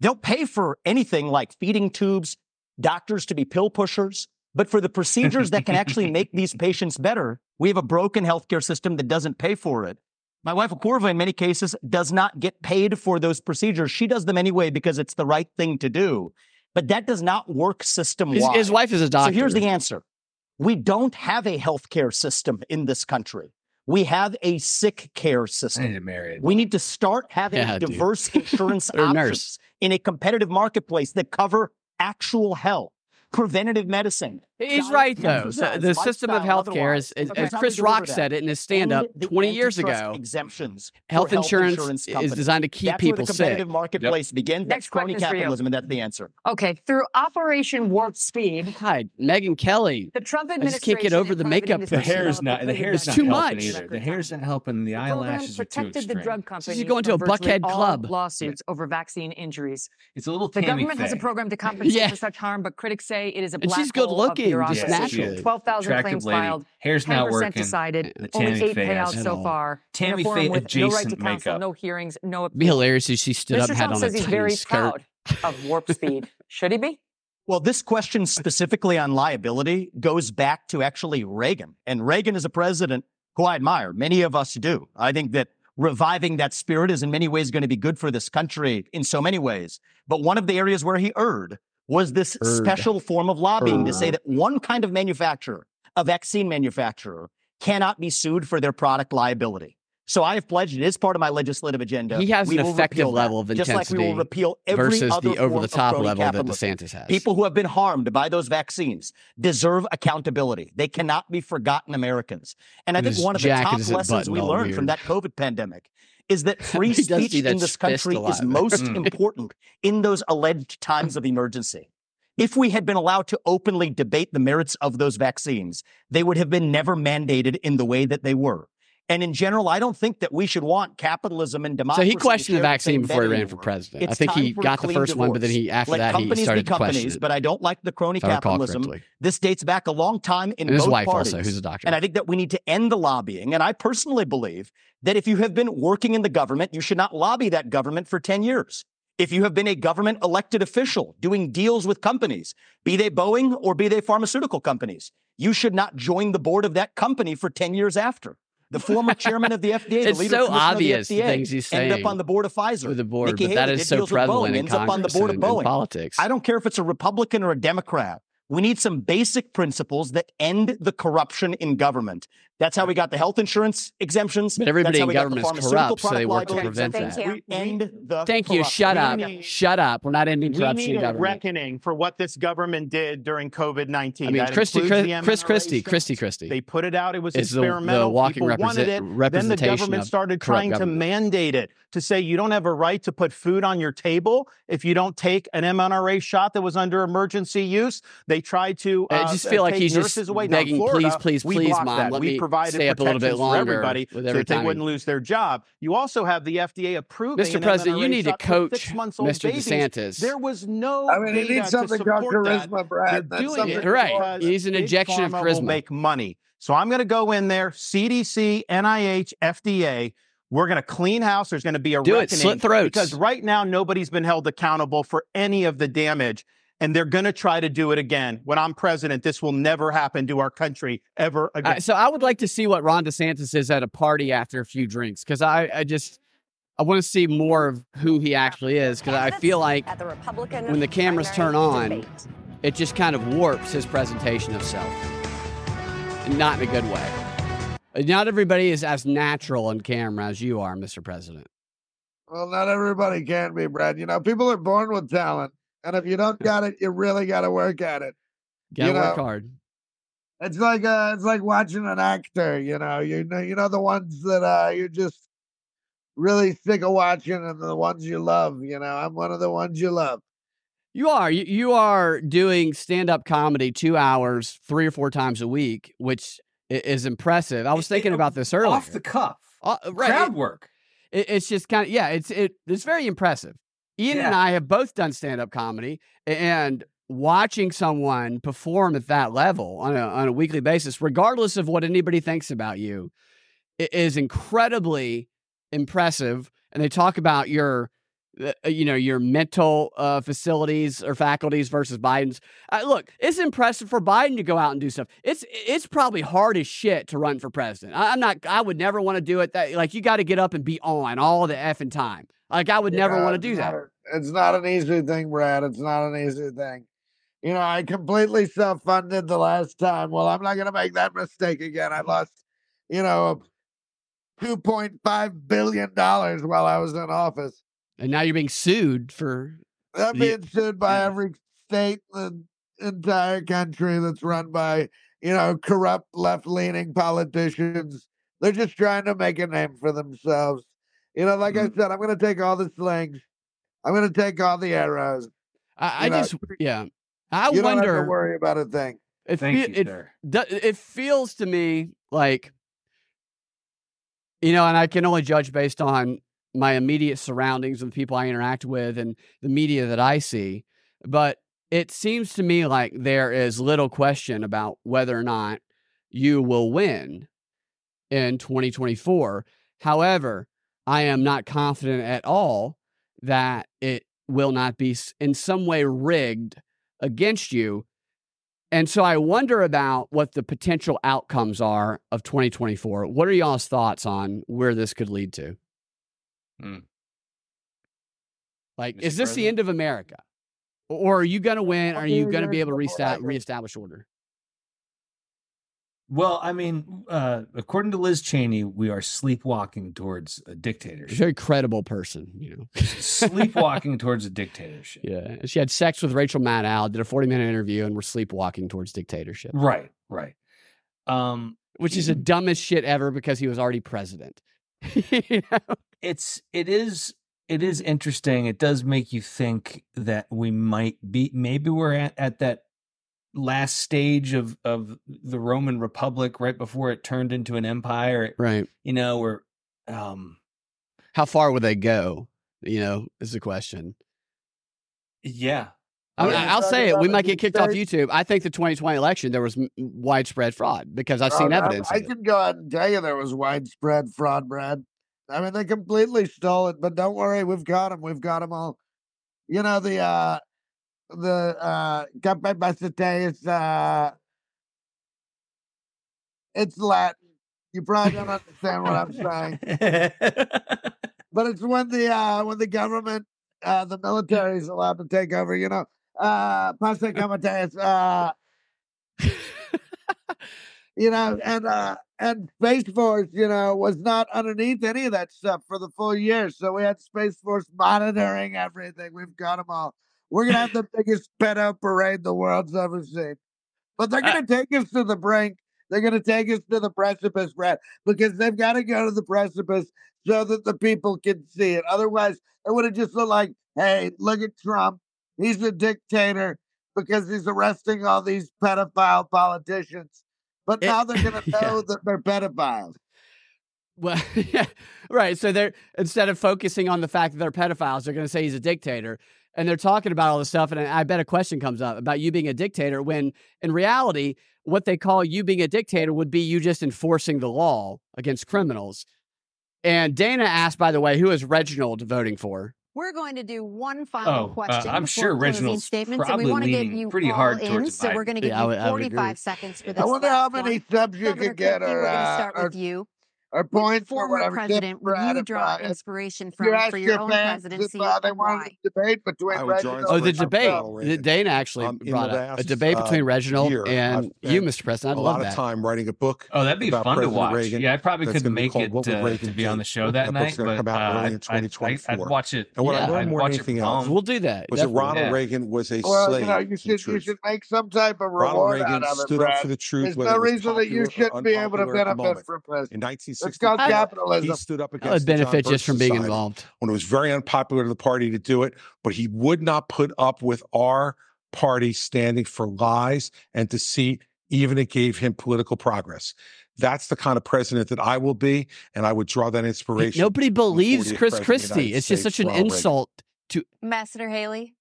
They'll pay for anything like feeding tubes, doctors to be pill pushers, but for the procedures that can actually make these patients better, we have a broken healthcare system that doesn't pay for it. My wife, Apoorva, in many cases, does not get paid for those procedures. She does them anyway because it's the right thing to do. But that does not work system His, wide. his wife is a doctor. So here's the answer. We don't have a healthcare system in this country. We have a sick care system. I need to. We need to start having Yeah, dude. diverse insurance Or options nurse. in a competitive marketplace that cover actual health, preventative medicine. He's right though. exercise, The, the system of lifestyle, healthcare is, is otherwise. as That's how we Chris Rock said it in his stand-up 20 years ago. Exemptions. for Health insurance insurance is designed to keep That's people where the sick. competitive marketplace begins. That's crony question is for you. capitalism, and that's the answer. Okay, through Operation Warp Speed, Hi, Megyn Kelly. the Trump I administration just can't get over the private makeup The hair's developed not. The pretty hair's It's not too much. either. The hair's not helping. The The program eyelashes are too protected extreme. the drug companies going to a Buckhead club. lawsuits over vaccine injuries. It's a little The government has a program to compensate for such harm, but critics say it is a And black she's good hole of looking, bureaucracy. just naturally. 12,000 claims lady. filed, Hair's 10% not working. decided, The only eight payouts so it all. far. in Tammy a forum Faye with no right to counsel, makeup. no hearings, no It'd be hilarious if she stood up Mr. and had Trump on a says he's tiny very skirt. proud of Warp Speed. Should he be? Well, this question specifically on liability goes back to actually Reagan. And Reagan is a president who I admire. Many of us do. I think that reviving that spirit is in many ways going to be good for this country in so many ways. But one of the areas where he erred was this Erred. special form of lobbying to say that one kind of manufacturer, a vaccine manufacturer, cannot be sued for their product liability. So I have pledged it is part of my legislative agenda. He has We an effective repeal that, level of just like we will intensity repeal every versus other the over-the-top crony level that. DeSantis has. People who have been harmed by those vaccines deserve accountability. They cannot be forgotten Americans. And I And think one of the top lessons we buttoned all learned from that COVID pandemic is that free speech in this country is most Mm. important in those alleged times of emergency. If we had been allowed to openly debate the merits of those vaccines, they would have been never mandated in the way that they were. And in general, I don't think that we should want capitalism and democracy. So he questioned the vaccine before he ran for president. I think he got the first one, but then he after Let that he started be companies, but I don't like the crony capitalism. This dates back a long time in And his both wife parties. also, who's a doctor. And I think that we need to end the lobbying. And I personally believe that if you have been working in the government, you should not lobby that government for 10 years. If you have been a government elected official doing deals with companies, be they Boeing or be they pharmaceutical companies, you should not join the board of that company for 10 years after. The former chairman of the FDA, the It's leader so obvious, of the the FDA, things he's ended saying up on the board of Pfizer. with the board, Nikki but Haley is did so prevalent Boeing, in ends up on the Congress board of Boeing. politics. I don't care if it's a Republican or a Democrat. We need some basic principles that end the corruption in government. That's how we got the health insurance exemptions. But everybody That's how in we got the government's pharmaceutical corrupt, so they product work to liability prevent exemptions. that. We end the Thank you. Shut up. corruption. Shut up. We're not ending corruption. We need a government. reckoning for what this government did during COVID nineteen. I mean, Christie, Chris, Christie, Chris Christie, mRNA Christie. They put it out. It was Is the- the experimental. walking People wanted represent- it. Then the government started corrupt trying to mandate it to say you don't have a right to put food on your table if you don't take an mRNA shot that was under emergency use. They tried to. I uh, just feel like he's just nurses away. Now, begging, Florida, please, please, please, Mom, that. let we me provided stay up a little bit protections for everybody with so that they wouldn't lose their job. You also have the FDA approving. Mr. President, you need to shot coach six-month-old Mr. babies. DeSantis. There was no. I mean, he needs something called support charisma, Brad. They're That's doing something it right. because He needs an injection of charisma. Will make money. So I'm going to go in there. CDC, NIH, FDA. We're going to clean house. There's going to be a Do it. reckoning Slit throats. because right now nobody's been held accountable for any of the damage. And they're going to try to do it again. When I'm president, this will never happen to our country ever again. Uh, so I would like to see what Ron DeSantis is at a party after a few drinks because I, I just I want to see more of who he actually is because I feel like at the Republican when the cameras turn on, debate. it just kind of warps his presentation of self, and not in a good way. Not everybody is as natural on camera as you are, Mr. President. Well, not everybody can be, Brad. You know, people are born with talent, and if you don't got it, you really got to work at it. You work know, hard. It's like uh, it's like watching an actor. You know, you know, you know the ones that uh, you're just really sick of watching, and the ones you love. You know, I'm one of the ones you love. You are you, you are doing stand up comedy two hours three or four times a week, which is impressive. I was thinking about this earlier. Off the cuff. Uh, right. Crowd work. it- it's just kind of yeah. It's it. It's very impressive. Ian and I have both done stand up comedy, and watching someone perform at that level on a on a weekly basis, regardless of what anybody thinks about you, is incredibly impressive. And they talk about your. uh, You know your mental uh, facilities or faculties versus Biden's. Uh, look, it's impressive for Biden to go out and do stuff. It's it's probably hard as shit to run for president. I, I'm not. I would never want to do it. That like you got to get up and be on all the effing time. Like I would never want to do that. a- It's not an easy thing, Brad. It's not an easy thing. You know, I completely self-funded the last time. Well, I'm not going to make that mistake again. I lost, you know, two point five billion dollars while I was in office. And now you're being sued for. I'm the- being sued by every state in the entire country that's run by, you know, corrupt left-leaning politicians. They're just trying to make a name for themselves. You know, like I mm-hmm. said, I'm going to take all the slings. I'm going to take all the arrows. I, I just yeah. I you don't have wonder. to worry about a thing. It, Thank fe- you, it, sir. do- it feels to me like, you know, and I can only judge based on my immediate surroundings and the people I interact with and the media that I see. But it seems to me like there is little question about whether or not you will win in 2024. However, I am not confident at all that it will not be in some way rigged against you. And so I wonder about what the potential outcomes are of 2024. What are y'all's thoughts on where this could lead to? Hmm. Like, Mr. is this the end of America? Or are you going to win? Are you going to be able to Years before resta- reestablish order? Well, I mean, uh, according to Liz Cheney, we are sleepwalking towards a A dictatorship. very credible person, you know. sleepwalking towards a dictatorship. yeah. She had sex with Rachel Maddow, did a 40 minute interview, and we're sleepwalking towards dictatorship, Right, right. Um, which is the dumbest shit ever because he was already president. You know? it's it is it is interesting. It does make you think that we might be maybe we're at, at that last stage of of the Roman Republic right before it turned into an empire. Right. You know, or um How far would they go? You know, is the question. yeah. I mean, I'll say it. We might get kicked off? YouTube. I think the 2020 election there was widespread fraud because I've seen Oh, evidence. I, of it. can go out and tell you there was widespread fraud, Brad. I mean, they completely stole it, but don't worry, we've got them. We've got them all. You know the uh the uh Basete is uh it's Latin. You probably don't understand what I'm saying. but it's when the uh when the government uh the military is allowed to take over, you know. Uh Posse Comitatus, uh you know, and uh and Space Force, you know, was not underneath any of that stuff for the full year. So we had Space Force monitoring everything. We've got them all. We're gonna have the biggest pedo parade the world's ever seen. But they're uh gonna take us to the brink. They're gonna take us to the precipice, Brad, because they've got to go to the precipice so that the people can see it. Otherwise, it would have just looked like, hey, look at Trump. He's a dictator because he's arresting all these pedophile politicians. But It- now they're going to yeah. know that they're pedophiles. Well, yeah, right. So they're instead of focusing on the fact that they're pedophiles, they're going to say he's a dictator, and they're talking about all this stuff. And I bet a question comes up about you being a dictator, when in reality, what they call you being a dictator would be you just enforcing the law against criminals. And Dana asked, by the way, who is Reginald voting for? We're going to do one final Oh, uh, question. I'm before sure closing Reginald's statements, and probably we want to give leaning you pretty hard in. towards So we're going to give Yeah, I you would- I would agree. 45 seconds for this. I wonder how many one. subs you could get Christie, or, we're going to uh, start or, with you. Or Which points or whatever. President would Brad you if, draw uh, inspiration from ask for your your own fans if presidency uh, they and wanted a debate between I would join Reginald Oh, the debate. Ronald The Reagan. Dana actually Um, brought the a last, debate uh, between Reginald year, and you, Mr. President. a I'd lot love of that. time writing a book. Oh, that'd be about fun to watch. Reagan yeah, I probably couldn't make it What uh, to be on the show that, That night, but come out uh, in I'd, I'd, I'd, 2024. I'd watch it. And what I learned more watch than it anything else. We'll do that. was that definitely. Ronald Yeah. Reagan was a slave you know, you in should you truth. should make some type of reward out of it, stood up Brad. for the truth, There's no reason that you shouldn't be able to unpopular at the benefit moment. from In president. It's called 1964, he stood up I would against the John benefit just Birch from being Society involved. when it was very unpopular to the party to do it, but he would not put up with our party standing for lies and deceit, even it gave him political progress. That's the kind of president that I will be, and I would draw that inspiration. Nobody believes Chris president of the Christie. United It's just such an Ronald Reagan. insult to. Ambassador Haley.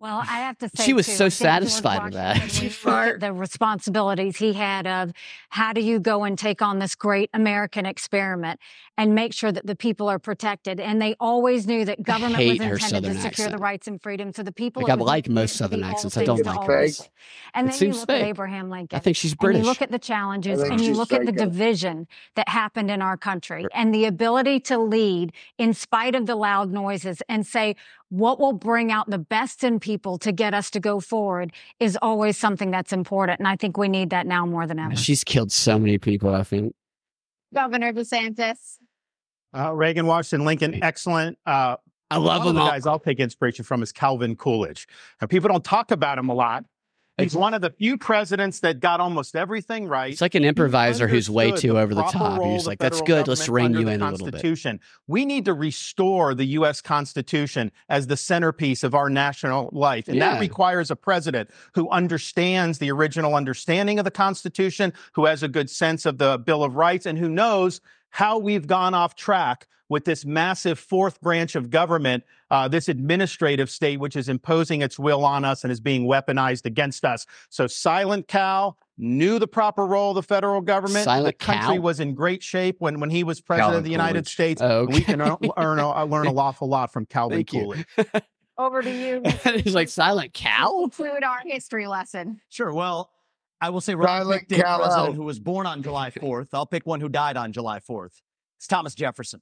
Well, I have to say, She was too, so I think George satisfied with that. Washington, when you look at the responsibilities he had of how do you go and take on this great American experiment and make sure that the people are protected. And they always knew that government was intended to Southern secure accent. the rights and freedoms of the people. Like, I like most to Southern accents. I don't like all them. people. And It then you seems look at. Abraham Lincoln. I think she's And British. you look at the challenges and you look at the division that happened in our country and the ability to lead in spite of the loud noises and say, what will bring out the best in people to get us to go forward is always something that's important. And I think we need that now more than ever. She's killed so many people. I think. Governor DeSantis. Uh, Reagan, Washington, Lincoln, excellent. Uh, I love one of them the all. guys I'll take inspiration from is Calvin Coolidge. And people don't talk about him a lot. He's one of the few presidents that got almost everything right. It's like an improviser who's way too the over the proper top. He's like, "That's good. Let's rein you in the a little bit." We need to restore the U.S. Constitution as the centerpiece of our national life. And Yeah. that requires a president who understands the original understanding of the Constitution, who has a good sense of the Bill of Rights, and who knows how we've gone off track with this massive fourth branch of government, uh, this administrative state, which is imposing its will on us and is being weaponized against us. So, Silent Cal knew the proper role of the federal government. Silent the country Cal? was in great shape when, when he was president Calvin of the United Coolidge. States. Oh, We can okay. earn, earn a, learn an awful lot from Calvin Thank you. Coolidge. Over to you. He's like silent cow. Conclude our history lesson. Sure. Well, I will say Ronald Silent picked a president who was born on July 4th. I'll pick one who died on July 4th. It's Thomas Jefferson.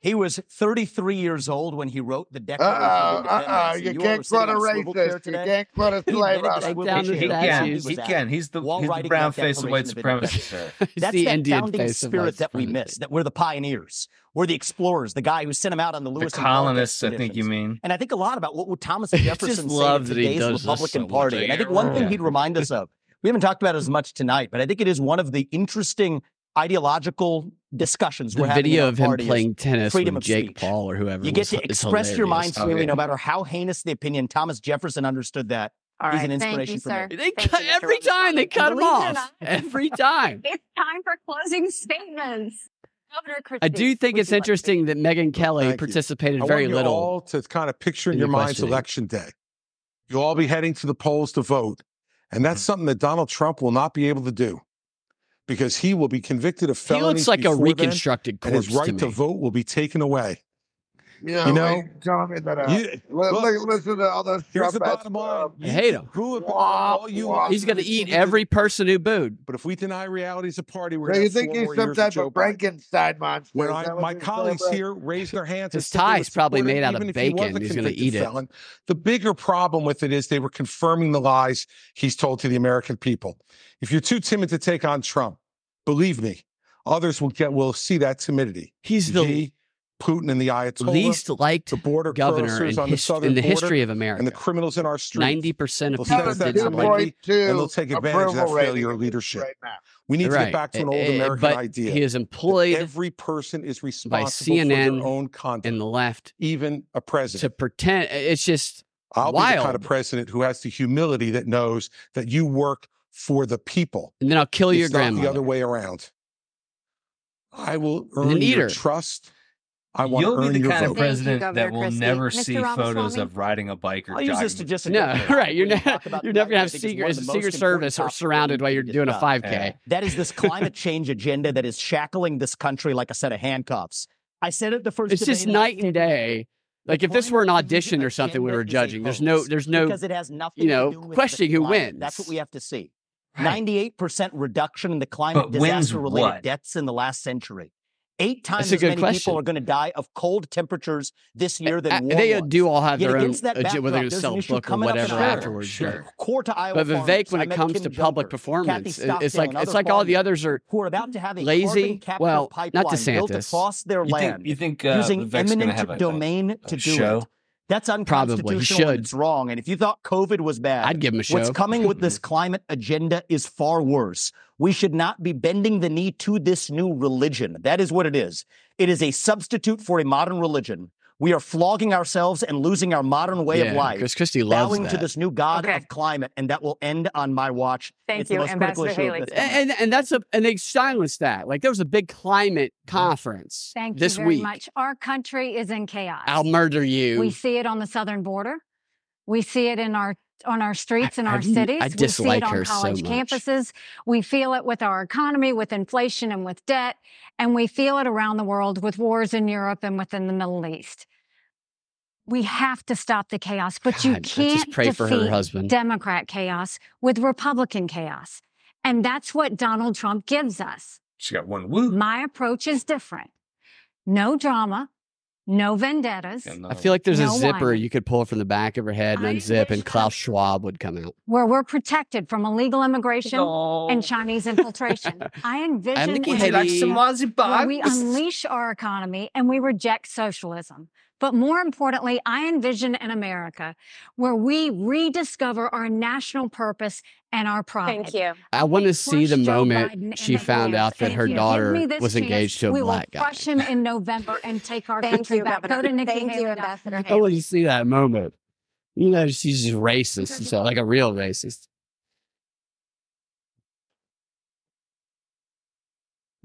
He was 33 years old when he wrote the uh, Declaration Uh-oh, of uh, uh, Independence. uh-oh. and You can't were sitting quote a on swivel chair racist. You can't quote a He slave invented the owner. Take swivel down chair. the He He can. statues. He can. He's the while he's the brown face of white Declaration of Independence. supremacy. He's That's the that Indian founding face spirit that we miss, that we're the pioneers. We're the explorers, the guy who sent him out on the The Lewis and Clark colonists, I think you mean. And I think a lot about what would Thomas Jefferson say love to today's Republican. Party. And I think one thing he'd remind us of, we haven't talked about it as much tonight, but I think it is one of the interesting ideological discussions the we're having. Video of him playing tennis freedom with Jake. Paul or whoever. You get to express your mind freely, oh, yeah. no matter how heinous the opinion. Thomas Jefferson understood that. All He's right, an inspiration thank you, sir. They thank cut, you, every time they cut him off. Every time. it's time for closing statements. Christie, I do think it's interesting that Megyn Kelly thank participated you. very little. all to kind of picture in your mind's election day. You'll all be heading to the polls to vote. And that's mm-hmm. something that Donald Trump will not be able to do because he will be convicted of felonies. He looks like a reconstructed then, corpse. his right to, to vote will be taken away. Yeah, you know, like, me that uh, you, li- look, li- listen to all those. Here's the bottom line: you I hate him. Who all you? He's going to eat every person who booed. But if we deny reality is a party, we're. So you think he's some type of, of Frankenstein monster? When I, my colleagues here raise their hands, his tie is probably made out of bacon. He's going to eat it. The bigger problem with it is they were confirming the lies he's told to the American people. If you're too timid to take on Trump, believe me, others will get will see that timidity. He's the Putin and the Ayatollah, least liked the border governor in, his, the in the history of America, and the criminals in our streets. Ninety percent of people did not like, and they'll take advantage of that failure of leadership. Right we need right. to get back to an eh, old American American but idea. He is employed. Every person is responsible by CNN for their own conduct and the left, even a president, to pretend. Eh, it's just I'll wild. be the kind of president who has the humility that knows that you work for the people, and then I'll kill it's your grandmother. The other way around. I will earn your trust I want You'll to be the kind vote. of president you, that will Christie. never Mr. see photos of riding a bike or I'll jogging. use this to just no, right. You're, ne- you're never gonna have secret, secret service or surrounded while you're doing a 5K. Yeah. That is this climate change agenda that is shackling this country like a set of handcuffs. I said it the first. It's just night and day. Like if this were an audition or something, we were judging. There's no, there's no, because it has nothing. You know, questioning who wins. That's what we have to see. Ninety-eight percent reduction in the climate disaster-related deaths in the last century. Eight times as many question. people are going to die of cold temperatures this year than uh, they ones. do all have Yet their own that whether they sell a book or whatever afterwards. Sure. sure. Core to Iowa. But Vivek, farms, when it comes Kim to Jumper, public performance, it's like it's like all the others are who are about to have a lazy. Well, not DeSantis. Built across their you land, think, you think uh, using Vivek's eminent domain a, a to do show? it. That's unconstitutional. Probably. It's wrong. And if you thought COVID was bad, I'd give him a show. What's coming with this climate agenda is far worse. We should not be bending the knee to this new religion. That is what it is. It is a substitute for a modern religion. We are flogging ourselves and losing our modern way yeah, of life. Chris Christie loves bowing that. to this new god okay. of climate, and that will end on my watch. Thank it's you, Ambassador Haley. And, and that's a and they silenced that. Like there was a big climate mm-hmm. conference. Thank this you very week. much. Our country is in chaos. I'll murder you. We see it on the southern border. We see it in our on our streets in our I, cities. I we see it on college so campuses. We feel it with our economy, with inflation and with debt. And we feel it around the world with wars in Europe and within the Middle East. We have to stop the chaos, but God, you can't pray defeat for her husband. Democrat chaos with Republican chaos. And that's what Donald Trump gives us. She got one woo. My approach is different. No drama, no vendettas. Yeah, no. I feel like there's no a zipper wine. you could pull from the back of her head and I unzip, and Klaus Schwab would come out. Where we're protected from illegal immigration no. and Chinese infiltration. I envision I where, where we unleash our economy and we reject socialism. But more importantly, I envision an America where we rediscover our national purpose and our pride. Thank you. I want to see the moment she found out that Thank her you. daughter was chance. engaged to a we black guy. We will crush him in November and take our Thank country you, back. Go to Nikki Thank Haley. you, Ambassador. I want to see that moment. You know, she's racist, so like a real racist.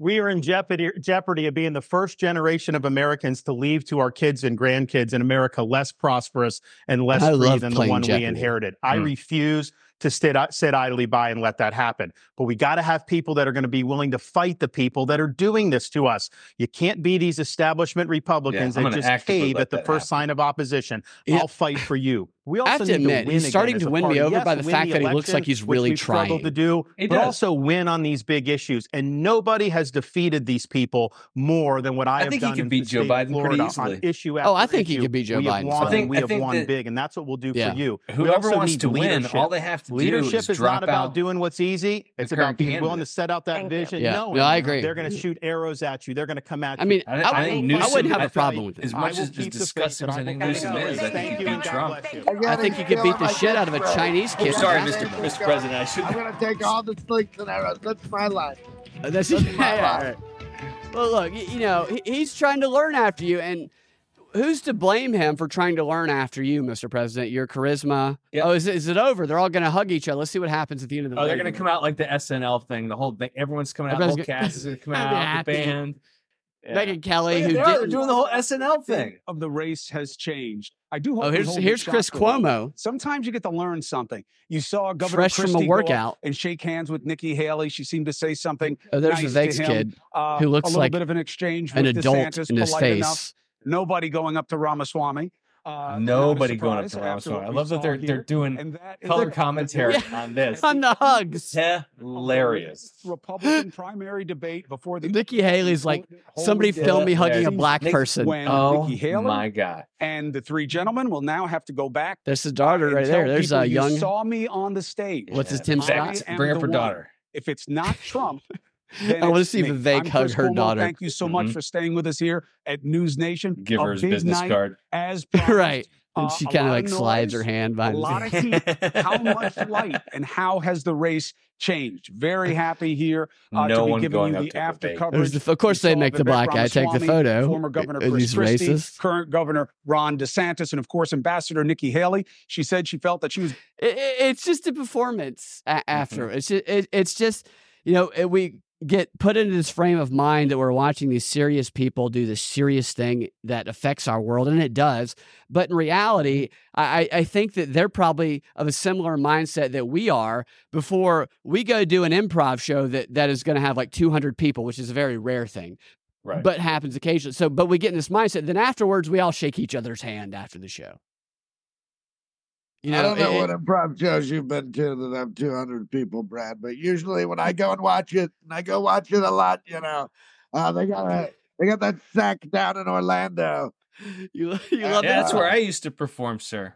we are in jeopardy, jeopardy of being the first generation of Americans to leave to our kids and grandkids in America less prosperous and less free than the one jeopardy. we inherited. Mm. I refuse to sit, uh, sit idly by and let that happen. But we got to have people that are going to be willing to fight the people that are doing this to us. You can't be these establishment Republicans yeah, that just cave at the first happen. sign of opposition. Yeah. I'll fight for you. We also I have to admit, to he's starting to win party. me over yes, by the fact the that he looks like he's really trying to do, but does. also win on these big issues. And nobody has defeated these people more than what I, I have think done he can beat Joe Biden Florida pretty easily. issue oh, I think issue. he could beat Joe we Biden. Have won, I think, we I think have won that, big, and that's what we'll do yeah. for you. Whoever wants to win, all they have to leadership do is, is not about doing what's easy. It's about being candidate. willing to set out that Thank vision. Yeah. No, no, I agree. They're going to shoot arrows at you. They're going to come at you. I mean, I, I, I, Newsom, I wouldn't have a problem with it. As much as disgusting, as I think Newsom is. I think he beat Trump. I think he could beat the shit out of a Chinese kid. Sorry, Mr. President. I should. I'm going to take all the slings and arrows. That's my life. That's my life. Well, look, you know, he's trying to learn after you and who's to blame him for trying to learn after you, Mr. President? Your charisma. Oh, is it, is it over? They're all going to hug each other. Let's see what happens at the end of the. Oh, they're gonna come out like the SNL thing. The whole thing. Everyone's coming out. The Everyone's whole gonna- cast is gonna come They're out. The happy. band. Megyn Kelly, Yeah, who they are. They're doing the whole SNL thing. Of the race has changed. I do hope. Oh, here's- here's Chris shocked a. Cuomo. Sometimes you get to learn something. You saw Governor Fresh from a Christie workout. and shake hands with Nikki Haley. She seemed to say something. Oh, there's nice Vivek's to him. kid, Uh, who looks a little like bit of an exchange an with adult DeSantis, in his polite enough. Face. Nobody going up to Ramaswamy. Uh, Nobody going up to surprise Ramaswamy. I love that they're here. they're doing And that is color the- commentary Yeah. on this. on the hugs. Hilarious. Republican primary debate before the Nikki Haley's like, somebody dead. film me hugging a black Nick- person. Oh Nikki Haley my God. and the three gentlemen will now have to go back. There's the daughter right there. There's people a you young. saw me on the stage. What's his Tim Scott? Bring up the her one. daughter. If it's not Trump, then I wanna see me. Vivek I'm hug Chris her Cuomo. daughter. Thank you so much Mhm. for staying with us here at News Nation. Give A her his big business night, card. As promised. right. And Uh, she a kind of lot like slides her noise, hand A lot of heat. How much light and how has the race changed? Very happy here uh, No to be one giving you the after Vivek. coverage. The- of course they make the black guy take the photo. Former Governor Is Chris Christie, racist? current Governor Ron DeSantis, and of course Ambassador Nikki Haley. She said she felt that she was It, it- it's just a performance after. Mm-hmm. It's just, it, it's just you know we get put into this frame of mind that we're watching these serious people do this serious thing that affects our world, and it does. But in reality, mm-hmm. I, I I think that they're probably of a similar mindset that we are. Before we go do an improv show that that is going to have like 200 people, which is a very rare thing. Right. But happens occasionally. So, but we get in this mindset. Then afterwards, we all shake each other's hand after the show. You I don't know it- what improv shows you've been to that have 200 people, Brad, but usually when I go and watch it, and I go watch it a lot, you know, uh, they got a, they got that sack down in Orlando. You, you Yeah, love that's that? where I used to perform, sir.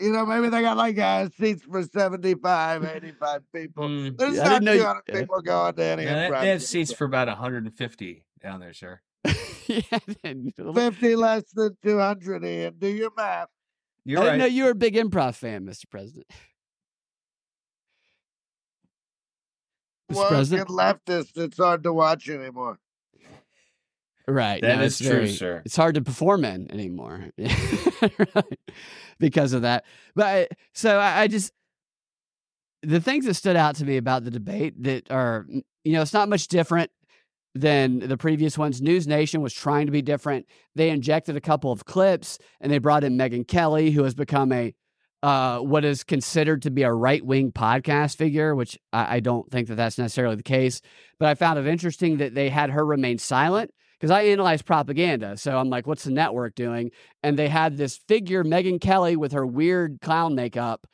You know, maybe they got like uh, seats for 75, 85 people. Mm. There's Yeah, not didn't know you- 200 yeah. people going to any Yeah, they, improv they have show. seats for about 150 down there, sir. yeah, 50 less than 200, Ian. Do your math. You're uh, I didn't right. know you were a big improv fan, Mr. President. Mr. Well, President? get leftist, it's hard to watch anymore. Right. That no, is true, very- sir. It's hard to perform in anymore Right. because of that. But I, so I, I just, the things that stood out to me about the debate that are, you know, it's not much different than the previous ones. News Nation was trying to be different. They injected a couple of clips and they brought in Megyn Kelly, who has become a, uh, what is considered to be a right wing podcast figure, which I, I don't think that that's necessarily the case. But I found it interesting that they had her remain silent because I analyze propaganda. So I'm like, what's the network doing? And they had this figure, Megyn Kelly, with her weird clown makeup,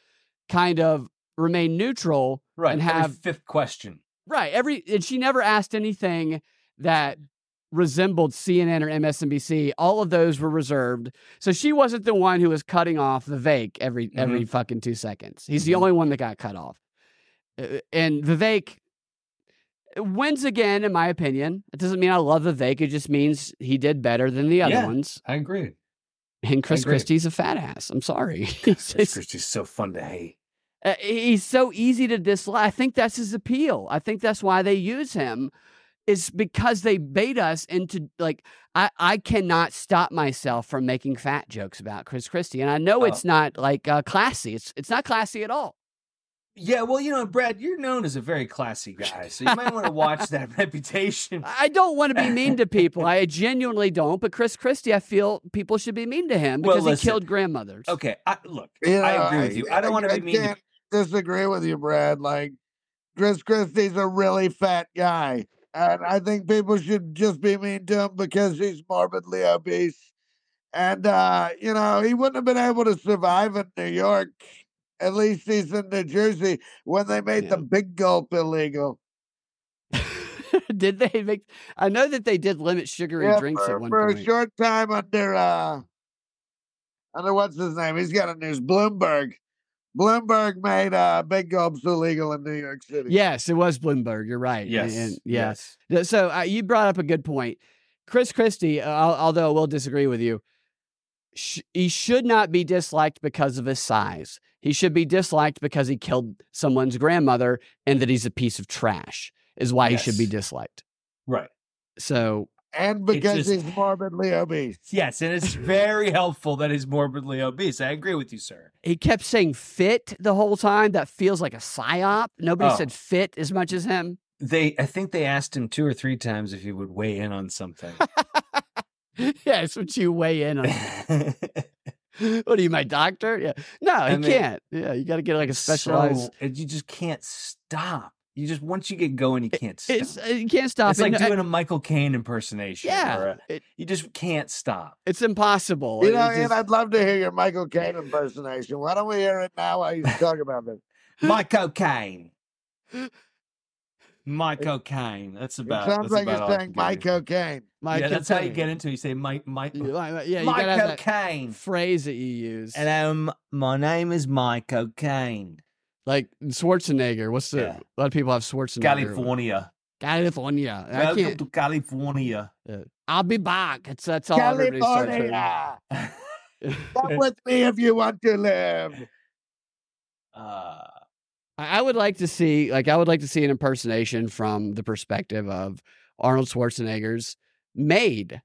kind of remain neutral Right. and have fifth question. Right every. And she never asked anything that resembled CNN or MSNBC. All of those were reserved. So she wasn't the one who was cutting off the Vivek every every fucking two seconds. He's the only one that got cut off. Uh, And Vivek wins again, in my opinion. It doesn't mean I love the Vivek. It just means he did better than the other Yeah, ones. I agree. And Chris. Christie's a fat ass. I'm sorry. Chris Christie's so fun to hate. Uh, he's so easy to dislike. I think that's his appeal. I think that's why they use him is because they bait us into like I, I cannot stop myself from making fat jokes about Chris Christie. And I know Oh. it's not like uh, classy. It's it's not classy at all. Yeah, well, you know, Brad, you're known as a very classy guy, so you might want to watch that reputation. I don't want to be mean to people. I genuinely don't. But Chris Christie, I feel people should be mean to him Well, because he killed grandmothers. Okay, I, look, You know, I agree with you. I don't want to be mean. To, can't disagree with you, Brad. Like, Chris Christie's a really fat guy. And I think people should just be mean to him because he's morbidly obese. And, uh, you know, he wouldn't have been able to survive in New York. At least he's in New Jersey when they made the big gulp illegal. did they make? I know that they did limit sugary Yeah, drinks for, at one for point. a short time under uh under what's his name? He's got a news. Bloomberg. Bloomberg made uh big gulps illegal in New York City. Yes, it was Bloomberg. You're right. Yes, and- yeah. yes. Th- So uh, you brought up a good point. Chris Christie, uh, although I will disagree with you, sh- he should not be disliked because of his size. He should be disliked because he killed someone's grandmother and that he's a piece of trash, is why he should be disliked. right. So And because just- he's morbidly obese. Yes, and it's very helpful that he's morbidly obese. I agree with you, sir. He kept saying fit the whole time. That feels like a psyop. Nobody Oh. said fit as much as him. They, I think they asked him two or three times if he would weigh in on something. yeah, it's what you weigh in on. what are you, my doctor? Yeah. No, he I mean, can't. Yeah, you got to get like a specialized. So, and you just can't stop. You just once you get going, you can't stop. It's, uh, you can't stop. It's like uh, doing a Michael Caine impersonation. Yeah, or a- you just can't stop. It's impossible. You know, just- and I'd love to hear your Michael Caine impersonation. Why don't we hear it now while you talk about this? Michael Caine. Michael Caine. That's It about. sounds that's like about you're saying can get Mike into. Cocaine. yeah, that's how you get into. it. You say Mike, Mike, Yeah, yeah, you Mike gotta have that Cocaine. phrase that you use. And um, my name is Mike Cocaine. Like Schwarzenegger. What's the? A lot of people have Schwarzenegger. California. California. I Welcome can't. to California. uh, I'll be back. It's that's all everybody starts saying. California. Come with me if you want to live. Uh, I I would like to see, like, I would like to see an impersonation from the perspective of Arnold Schwarzenegger's maid.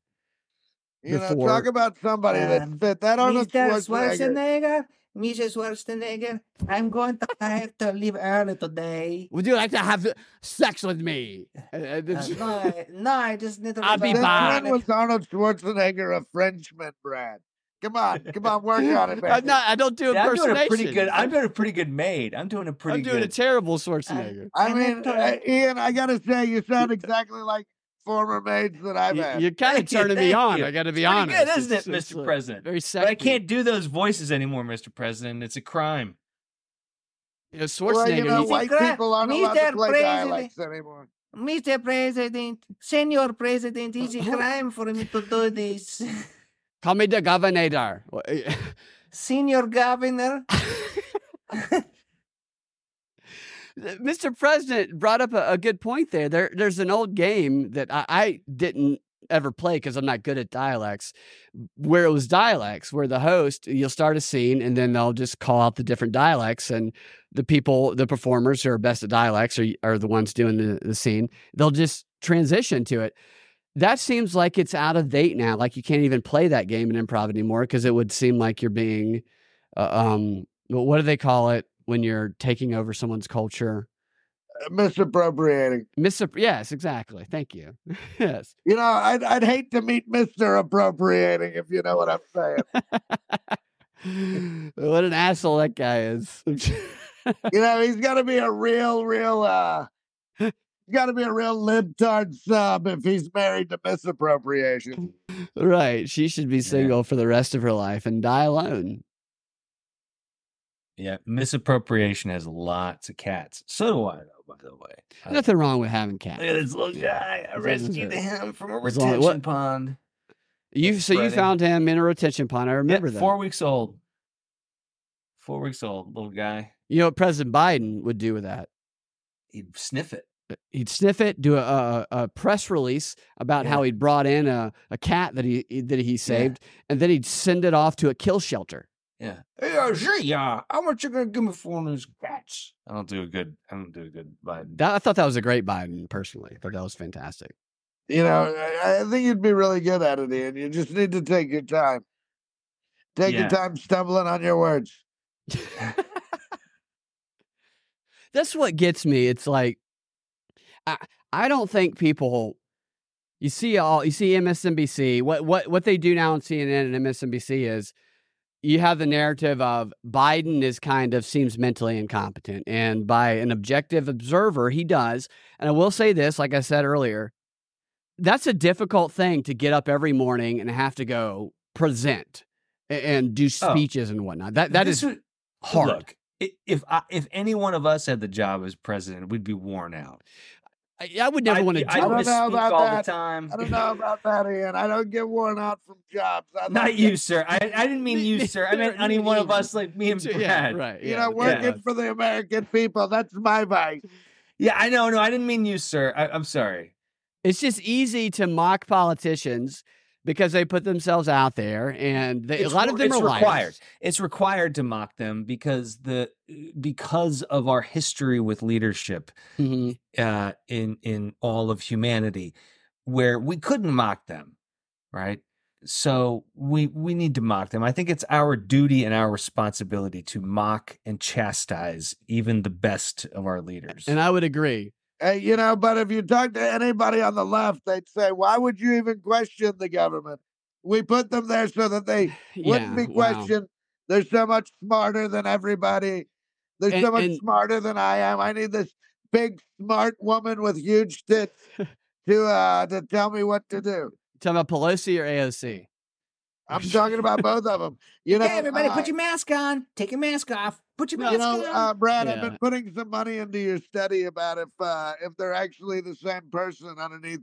You know, talk about somebody that's Um, fit. That Arnold Mr. Schwarzenegger. Schwarzenegger, Mrs. Schwarzenegger, I'm going to have to leave early today. Would you like to have sex with me? Uh, uh, Uh, this- no, I- no, I just need to. I'll be early. back. When was Arnold Schwarzenegger a Frenchman, Brad? Come on, come on, work on it, I'm not. I don't do yeah, I'm doing a pretty good. I'm doing a pretty good maid. I'm doing a pretty good I'm doing a good. terrible Schwarzenegger. I mean, uh, Ian, I gotta say, you sound exactly like former maids that I've You- had. You're kind of Thank turning me on. you. I got to be pretty honest. Good, isn't It's- it, it's, Mr. uh, President? Very sexy. But. I can't do those voices anymore, Mr. President. It's a crime. You know, Schwarzenegger. well, you know, white Mr. people aren't allowed to Mr. play President. dialects anymore. Mr. President, Senor President, it's a crime for me to do this. Call me the governor. Senior Governor, Mr. President brought up a, a good point there. There, there's an old game that I, I didn't ever play because I'm not good at dialects. Where it was dialects, where the host you'll start a scene and then they'll just call out the different dialects, and the people, the performers who are best at dialects are are the ones doing the, the scene. They'll just transition to it. That seems like it's out of date now. Like you can't even play that game in improv anymore because it would seem like you're being, uh, um, what do they call it when you're taking over someone's culture? Uh, Misappropriating. Mr. Yes, exactly. Thank you. yes. You know, I'd, I'd hate to meet Mr. Appropriating, if you know what I'm saying. what an asshole that guy is. you know, he's got to be a real, real, uh, he's got to be a real libtard sub if he's married to misappropriation. right. She should be single for the rest of her life and die alone. Yeah, misappropriation has lots of cats. So do I, though. By the way, I- Nothing wrong with having cats. Look at this little guy. I As long as rescued him from a long- retention what- pond. You so you found him in a retention pond. I remember Yeah, that. Four weeks old. Four weeks old, little guy. You know what President Biden would do with that? He'd sniff it. Uh, he'd sniff it, do a, a, press release about how he'd brought in a, a cat that he that he saved, and then he'd send it off to a kill shelter. Yeah. Hey, uh, gee, uh, how much you gonna give me for one of those cats? I don't do a good. I don't do a good Biden. That, I thought that was a great Biden, personally. I thought that was fantastic. You know, I, I think you'd be really good at it, Ian. You just need to take your time. Take Yeah. your time stumbling on your words. That's what gets me. It's like I I don't think people you see all you see MSNBC. What what what they do now on CNN and MSNBC is you have the narrative of Biden is kind of seems mentally incompetent, and by an objective observer, he does. And I will say this, like I said earlier, that's a difficult thing to get up every morning and have to go present and do Oh. speeches and whatnot. That that is would- hard. Look, if I, if any one of us had the job as president, we'd be worn out. I, I would never I'd want to be- do I'd don't know about all the that. time. I don't know about that, Ian. I don't get worn out from jobs. I Not like you, sir. I, I didn't mean you, sir. I meant any one of us, like me and Brad. Yeah, right. You know, working for the American people. That's my vice. Yeah, I know. No, I didn't mean you, sir. I, I'm sorry. It's just easy to mock politicians because they put themselves out there, and they, a lot of them it's are required. liars. It's required to mock them because the because of our history with leadership Mm-hmm. uh, in in all of humanity. where we couldn't mock them, right? So we we need to mock them. I think it's our duty and our responsibility to mock and chastise even the best of our leaders. And I would agree. Hey, you know, but if you talk to anybody on the left, they'd say, why would you even question the government? We put them there so that they wouldn't Yeah, be wow. questioned. They're so much smarter than everybody. They're And- so much and- smarter than I am. I need this big, smart woman with huge tits to uh to tell me what to do. Talking about Pelosi or AOC? I'm talking about both of them. You know, okay, everybody, uh, put your mask on. Take your mask off. Put your mask you know, on. uh, Brad, I've been putting some money into your study about if uh, if they're actually the same person underneath.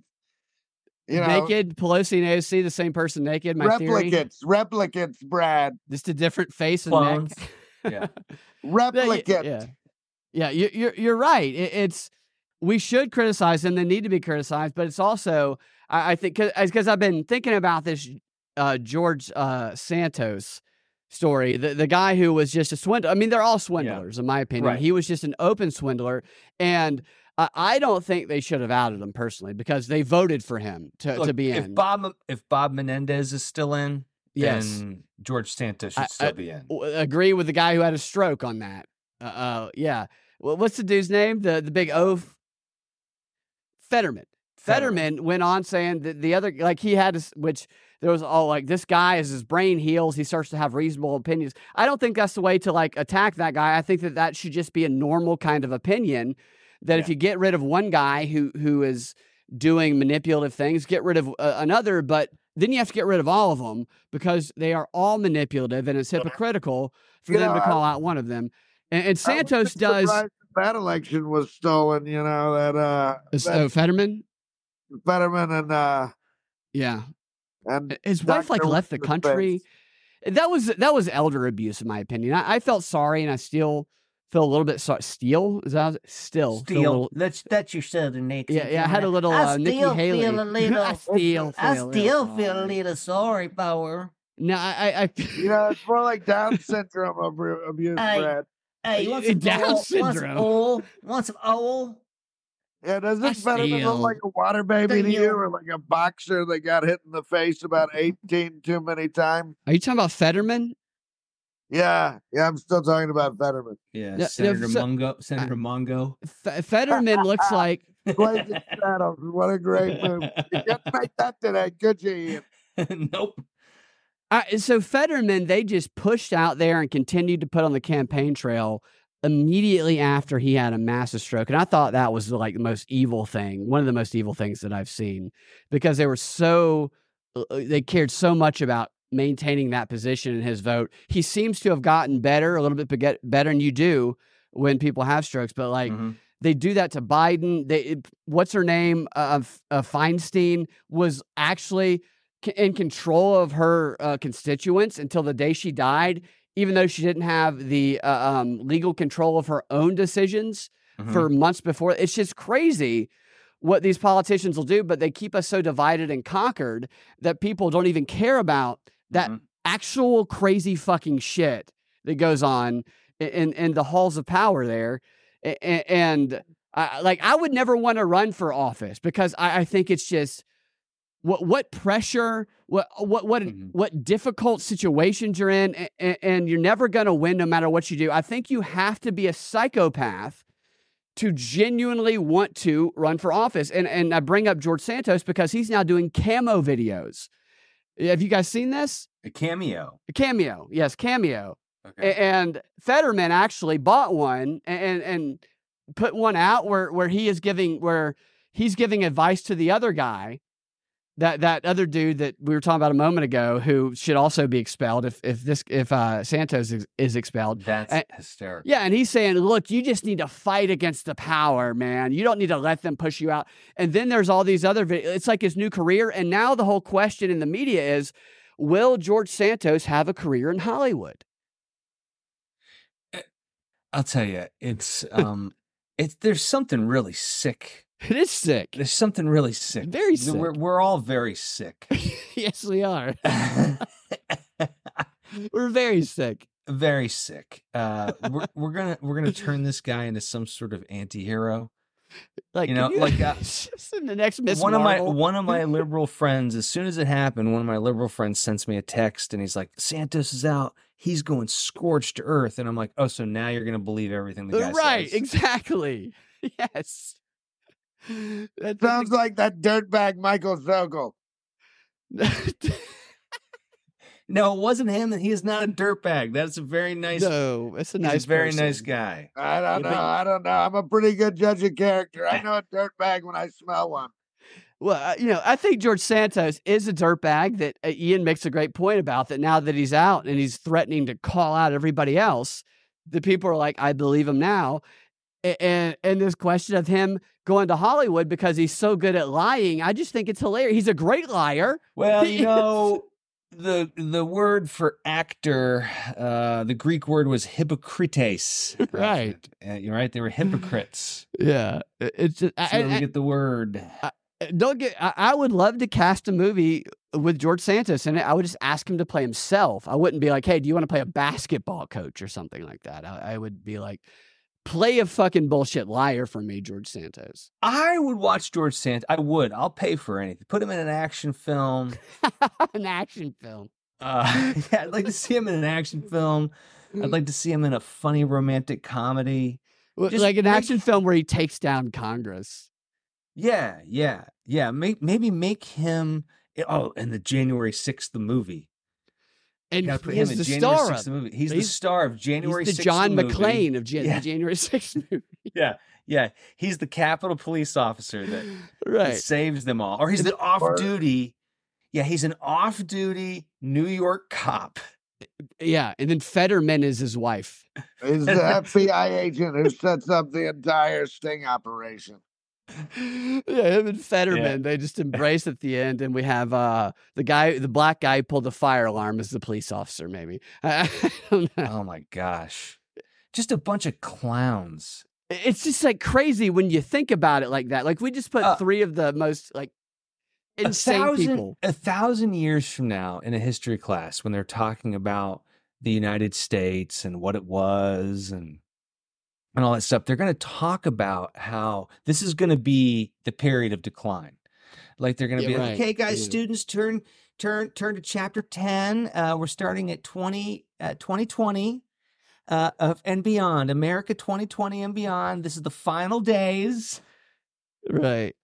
You know, naked Pelosi and AOC, the same person naked. My theory, replicates, replicates, Brad, just a different face and Clones. neck. yeah. replicate. Yeah, yeah, you, you're you're right. It, it's we should criticize them. They need to be criticized, but it's also I, I think because I've been thinking about this uh, George uh, Santos story, the the guy who was just a swindler. I mean, they're all swindlers in my opinion. Right. He was just an open swindler, and I I don't think they should have outed him personally because they voted for him to, to Look, be if in. Bob if Bob Menendez is still in, Yes. then George Santos should I- still I be in. agree with the guy who had a stroke on that. Uh, uh yeah. Well, what's the dude's name? The the big oaf. Fetterman. Fetterman went on saying that the other like he had which there was all like this guy as his brain heals, he starts to have reasonable opinions. I don't think that's the way to like attack that guy. I think that that should just be a normal kind of opinion. That if you get rid of one guy who who is doing manipulative things, get rid of uh, another, but then you have to get rid of all of them because they are all manipulative and it's hypocritical for You them know, to I- call out one of them. And, and Santos does. that election was stolen. You know that uh, that oh, Fetterman. Fetterman and uh, Yeah, and his wife like left the What's-his-face. country. That was that was elder abuse, in my opinion. I, I felt sorry, and I still feel a little bit sorry. Steal is that still feel a Steal. little- That's that's your southern accent. Yeah, yeah, I had a little, I uh, Nikki still Haley. Feel a little, I still I feel a still little feel a little sorry for her. No, I, I, I You know, it's more like Down syndrome abuse, Hey, Brad. Hey, you want some Down oil? Want some syndrome. oil? Want some oil? Yeah, doesn't I Fetterman look like a water baby to you, Steal. or like a boxer that got hit in the face about eighteen too many times? are you talking about Fetterman? Yeah, yeah, I'm still talking about Fetterman. Yeah, Yeah, yeah, Senator so- Mongo. Senator Mongo. F- Fetterman looks like Blazing what a great move! You couldn't make that today, could you? Ian? nope. I, so Fetterman, they just pushed out there and continued to put on the campaign trail immediately after he had a massive stroke. And I thought that was like the most evil thing, one of the most evil things that I've seen, because they were so, uh, they cared so much about maintaining that position in his vote. He seems to have gotten better, a little bit better than you do when people have strokes, but like, Mhm. they do that to Biden. They, what's her name? Uh, uh, Feinstein was actually in control of her uh, constituents until the day she died, even though she didn't have the uh, um, legal control of her own decisions for months before. It's just crazy what these politicians will do, but they keep us so divided and conquered that people don't even care about that actual crazy fucking shit that goes on in, in, the halls of power there. A- a- And I, like, I would never want to run for office because I, I think it's just what what pressure, what what what mm-hmm. what difficult situations you're in, and, and you're never going to win no matter what you do. I think you have to be a psychopath to genuinely want to run for office. And and I bring up George Santos because he's now doing camo videos. Have you guys seen this? A cameo. A cameo, yes, cameo. Okay. And Fetterman actually bought one and and put one out where where he is giving where he's giving advice to the other guy, that that other dude that we were talking about a moment ago, who should also be expelled if if this if uh, Santos is, is expelled. That's And- hysterical. yeah, and he's saying, look, you just need to fight against the power, man. You don't need to let them push you out. And then there's all these other videos. It's like his new career. And now the whole question in the media is will George Santos have a career in Hollywood? I'll tell you, it's um, it's there's something really sick. It is sick. There's something really sick. Very We're sick. we're all very sick. yes, we are. We're very sick. very sick. Uh, we're we're gonna we're gonna turn this guy into some sort of anti-hero. Like you know, can like uh, just in the next Miss one of my one of my liberal friends. As soon as it happened, one of my liberal friends sends me a text, and he's like, "Santos is out. He's going scorched to earth." And I'm like, "Oh, so now you're gonna believe everything the guy right, says?" exactly. Yes. That Sounds like that dirtbag Michael Sokol. No, it wasn't him, and he is not a dirtbag. That's a very nice. No, it's a nice a very nice guy. I don't Yeah, know. but- I don't know. I'm a pretty good judge of character. I know a dirtbag when I smell one. Well, uh, you know, I think George Santos is a dirtbag that uh, Ian makes a great point about that now that he's out and he's threatening to call out everybody else, the people are like, I believe him now. A- And and this question of him going to Hollywood because he's so good at lying, I just think it's hilarious. He's a great liar. Well, you know, the the word for actor, uh, the Greek word was hypocrites. Right. Uh, you're right. They were hypocrites. Yeah, it's just That's I- I- get the word. I- don't get. I, I would love to cast a movie with George Santos in it. I would just ask him to play himself. I wouldn't be like, "Hey, do you want to play a basketball coach or something like that?" I, I would be like, "Play a fucking bullshit liar for me, George Santos." I would watch George Santos. I would. I'll pay for anything. Put him in an action film. an action film. Uh, yeah, I'd like to see him in an action film. I'd like to see him in a funny romantic comedy. Just like an make- action film where he takes down Congress. Yeah, yeah, yeah. Make maybe make him. Oh, and the January sixth, the movie. And Gotta he is the January star of the movie. He's, the star of January. He's the 6th, John movie. McClane of Jan- Yeah. January 6th movie. Yeah, yeah. He's the Capitol police officer that, that Right. saves them all, or he's the off-duty. Yeah, he's an off-duty New York cop. Yeah, and then Fetterman is his wife. He's the FBI agent who sets up the entire sting operation. Yeah, him and Fetterman, they just embrace at the end, and we have uh the guy, the black guy, who pulled the fire alarm as the police officer. Maybe I, I. Oh my gosh, just a bunch of clowns. It's just like crazy when you think about it like that. Like we just put Uh, three of the most like a insane thousand, people. A thousand years from now, in a history class, when they're talking about the United States and what it was and and all that stuff, they're going to talk about how this is going to be the period of decline. Like they're going to Yeah, be right. like, okay, guys, Yeah. students, turn turn turn to chapter ten. Uh, we're starting at twenty at twenty twenty. Uh, of and beyond, America 2020 and beyond. This is the final days. Right.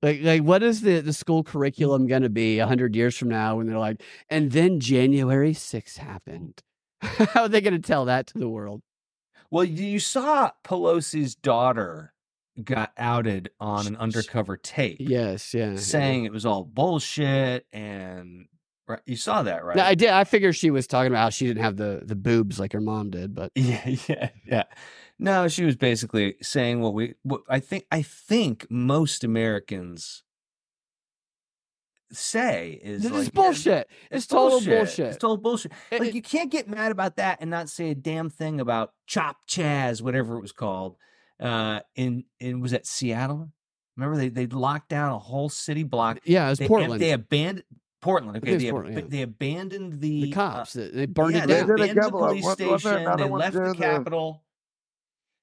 Like, like, what is the, the school curriculum going to be a hundred years from now when they're like, and then January 6th happened? How are they going to tell that to the world? Well, you saw Pelosi's daughter got outed on an undercover tape. Yes, yeah. yeah. saying it was all bullshit and right, you saw that, right? No, I did. I figured she was talking about how she didn't have the, the boobs like her mom did, but yeah, yeah, yeah. No, she was basically saying what we what I think I think most Americans say is this like is yeah, bullshit. It's, total bullshit. It's total bullshit. It- like it- you can't get mad about that and not say a damn thing about Chop Chaz, whatever it was called. Uh, in in was that Seattle? Remember they they locked down a whole city block. Yeah, it was Portland. They abandoned Portland. Okay, it was they, ab- Portland, yeah. they abandoned the, the uh, cops, they- they burned yeah, it they down. They did abandoned the police wasn't- wasn't there station. They left the too, the- Capitol.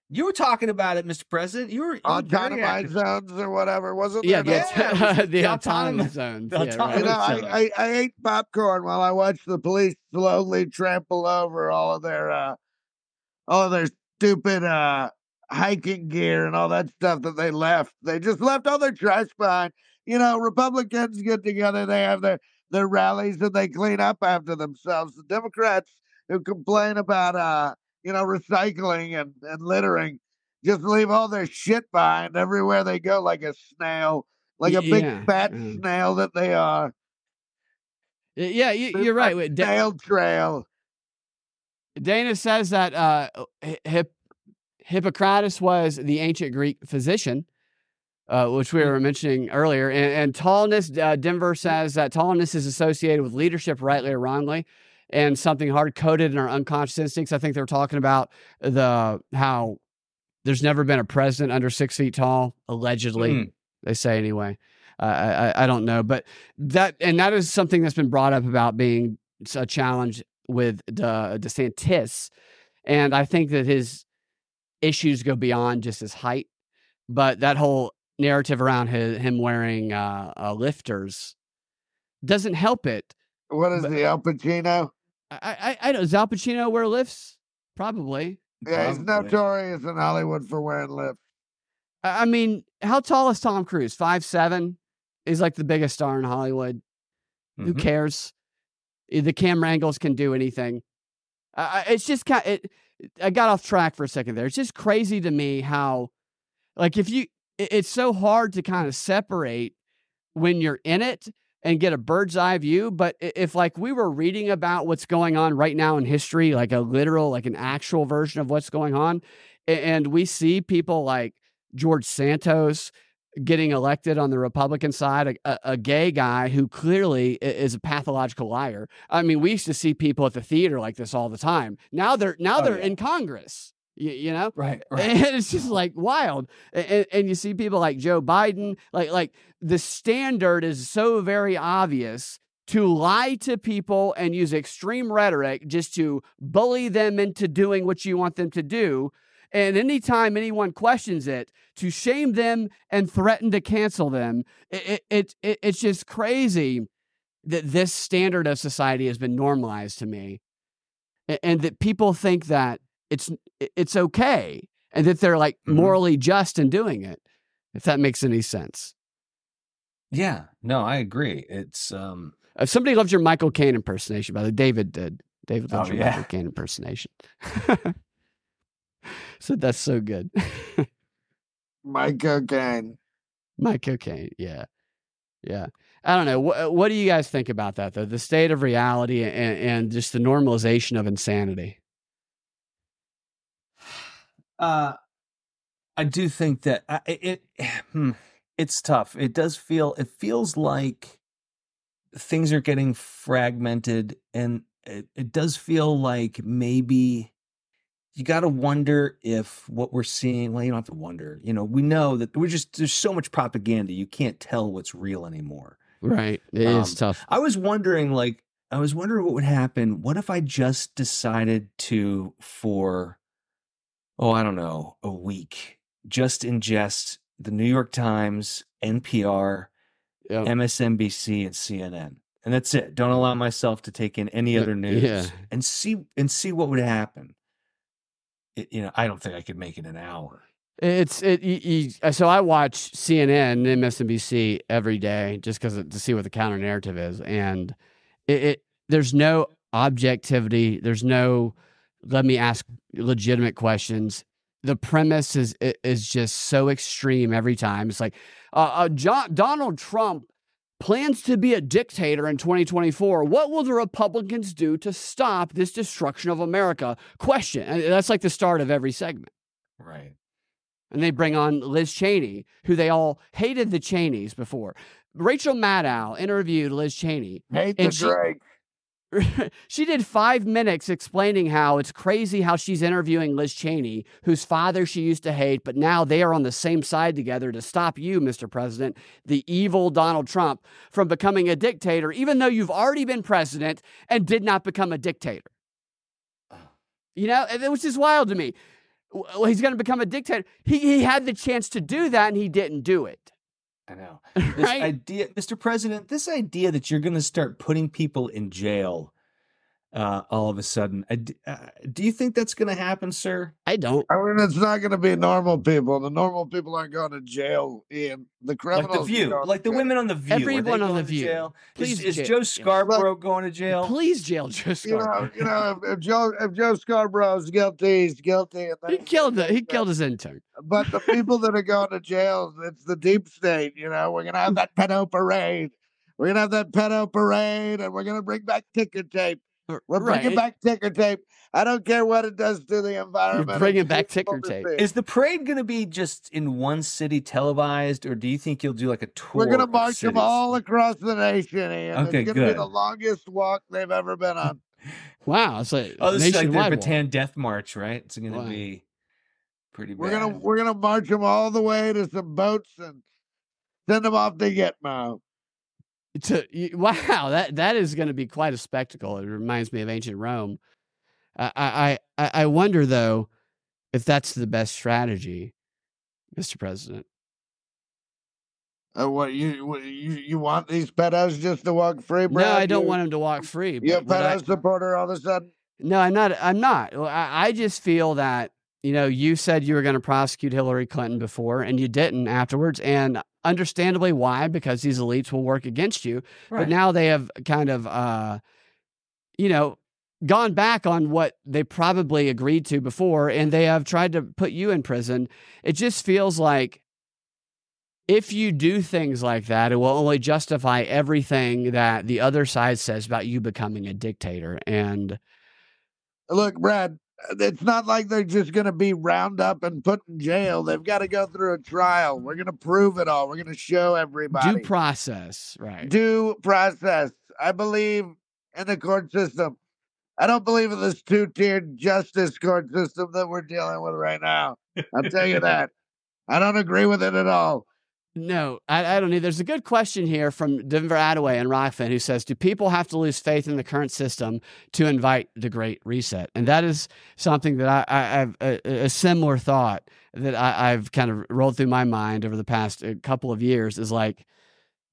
You were talking about it, Mr. President. You were, you were Autonomous zones or whatever, wasn't Yeah, there? the, another the, the autonomous autonomous- zones. the yeah, right. autonomous You know, I. I, I ate popcorn while I watched the police slowly trample over all of their uh all of their stupid uh hiking gear and all that stuff that they left. They just left all their trash behind. You know, Republicans get together, they have their their rallies and they clean up after themselves. The Democrats who complain about uh, you know, recycling and, and littering just leave all their shit behind everywhere they go like a snail, like a Y- big fat yeah. snail that they are. Yeah, you, you're right. Wait, Da- Snail trail. Dana says that uh, Hi- Hip- Hippocrates was the ancient Greek physician, uh, which we were mentioning earlier. And, and tallness, uh, Denver says that tallness is associated with leadership, rightly or wrongly, and something hard coded in our unconscious instincts. I think they're talking about the how there's never been a president under six feet tall, allegedly. Mm. They say anyway. Uh, I, I- I don't know, but that and that is something that's been brought up about being a challenge with De, DeSantis, and I think that his issues go beyond just his height. but that whole narrative around his, him wearing uh, uh, lifters doesn't help it. What is But- the Al Pacino? I, I, I don't. Does Al Pacino wear lifts? Probably. Yeah, he's Probably. notorious in Hollywood for wearing lifts. I mean, how tall is Tom Cruise? Five seven. He's like the biggest star in Hollywood. Who Mhm. cares? Eh, The camera angles can do anything. I I- it's just kind. It, I got off track for a second there. It's just crazy to me how, like, if you, it- it's so hard to kind of separate when you're in it and get a bird's eye view. But if like we were reading about what's going on right now in history, like a literal, like an actual version of what's going on, and we see people like George Santos getting elected on the Republican side, a, a, gay guy who clearly is a pathological liar. I mean, we used to see people at the theater like this all the time. Now they're now Oh, they're yeah. in Congress. You, you know, Right, right. And it's just like wild. And, and you see people like Joe Biden, like like the standard is so very obvious to lie to people and use extreme rhetoric just to bully them into doing what you want them to do. And anytime anyone questions it, to shame them and threaten to cancel them, it, it, it, it it's just crazy that this standard of society has been normalized to me, A- and that people think that it's it's okay and that they're like morally just in doing it. If that makes any sense. Yeah, no, I agree. It's um If somebody loves your Michael Caine impersonation, by the way, David did. David loves Oh, your yeah. Michael Caine impersonation. so that's so good. Mike Cocaine. Mike Cocaine, yeah, yeah. I don't know. What, what do you guys think about that, though? The state of reality and, and just the normalization of insanity. Uh, I do think that uh, it, it hmm, it's tough. It does feel it feels like things are getting fragmented, and it, it does feel like maybe you got to wonder if what we're seeing. Well, you don't have to wonder. You know, we know that we're just there's so much propaganda. You can't tell what's real anymore. Right. It is Um, tough. I was wondering, like, I was wondering what would happen. What if I just decided to, for, oh, I don't know, a week, just ingest the New York Times, NPR, MSNBC, and CNN, and that's it. Don't allow myself to take in any other news, yeah. and see and see what would happen. It, you know, I don't think I could make it an hour. It's it. You, you, so I watch CNN and MSNBC every day just because to see what the counter narrative is, and it, it there's no objectivity. There's no let me ask legitimate questions. The premise is is just so extreme every time. It's like uh, uh, John, Donald Trump plans to be a dictator in 2024. What will the Republicans do to stop this destruction of America? Question. And that's like the start of every segment. Right. And they bring on Liz Cheney, who they all hated the Cheneys before. Rachel Maddow interviewed Liz Cheney. Hate the she- Drake. she did five minutes explaining how it's crazy how she's interviewing Liz Cheney, whose father she used to hate, but now they are on the same side together to stop you, Mr. President, the evil Donald Trump, from becoming a dictator, even though you've already been president and did not become a dictator. You know, was just wild to me. Well, he's going to become a dictator. He, he had the chance to do that and he didn't do it. I know. This idea, Mr. President, this idea that you're going to start putting people in jail uh, all of a sudden, I d- uh, do you think that's going to happen, sir? I don't. I mean, it's not going to be normal people. The normal people aren't going to jail, Ian. The criminals, Like the View, go to like the women on the View. Everyone on The View. jail? Please is, is jail- Joe Scarborough going to jail? Please jail Joe You Scarborough. know, you know, if, if Joe if Joe Scarborough's guilty, he's guilty. And He killed the, he killed his intern. But the people that are going to jail, it's the deep state. You know, we're gonna have that pedo parade. We're gonna have that pedo parade, and we're gonna bring back ticker tape. We're bringing right. back ticker tape. I don't care what it does to the environment. You're bringing back ticker tape. Is the parade going to be just in one city televised, or do you think you'll do like a tour? We're gonna of march them all across the nation, Ian. Okay, it's gonna be the longest walk they've ever been on. Wow, it's like Oh, this is like nationwide the walk. Bataan Death March, right? It's going to Wow. be pretty bad. We're gonna we're gonna march them all the way to some boats and send them off to Gitmo. To wow that that is going to be quite a spectacle it reminds me of ancient rome I, I i wonder though if that's the best strategy Mr. President. Uh, what you what, you you want these pedos just to walk free, Brad? No, I don't You- want them to walk free. You a but what I- pedo supporter all of a sudden? No, I'm not. I'm not. I, I just feel that you know you said you were going to prosecute Hillary Clinton before, and you didn't afterwards, and understandably why? Because these elites will work against you. But now they have kind of, uh, you know, gone back on what they probably agreed to before, and they have tried to put you in prison. It just feels like. If you do things like that, it will only justify everything that the other side says about you becoming a dictator. And Look, Brad, it's not like they're just going to be round up and put in jail. They've got to go through a trial. We're going to prove it all. We're going to show everybody. due process, right? Due process. I believe in the court system. I don't believe in this two tiered justice court system that we're dealing with right now. I'll tell you that. I don't agree with it at all. No, I, I don't need. There's a good question here from Denver Attaway and Rokfin who says, "Do people have to lose faith in the current system to invite the Great Reset?" And that is something that I, I have a, a similar thought that I, I've kind of rolled through my mind over the past uh, couple of years. Is like,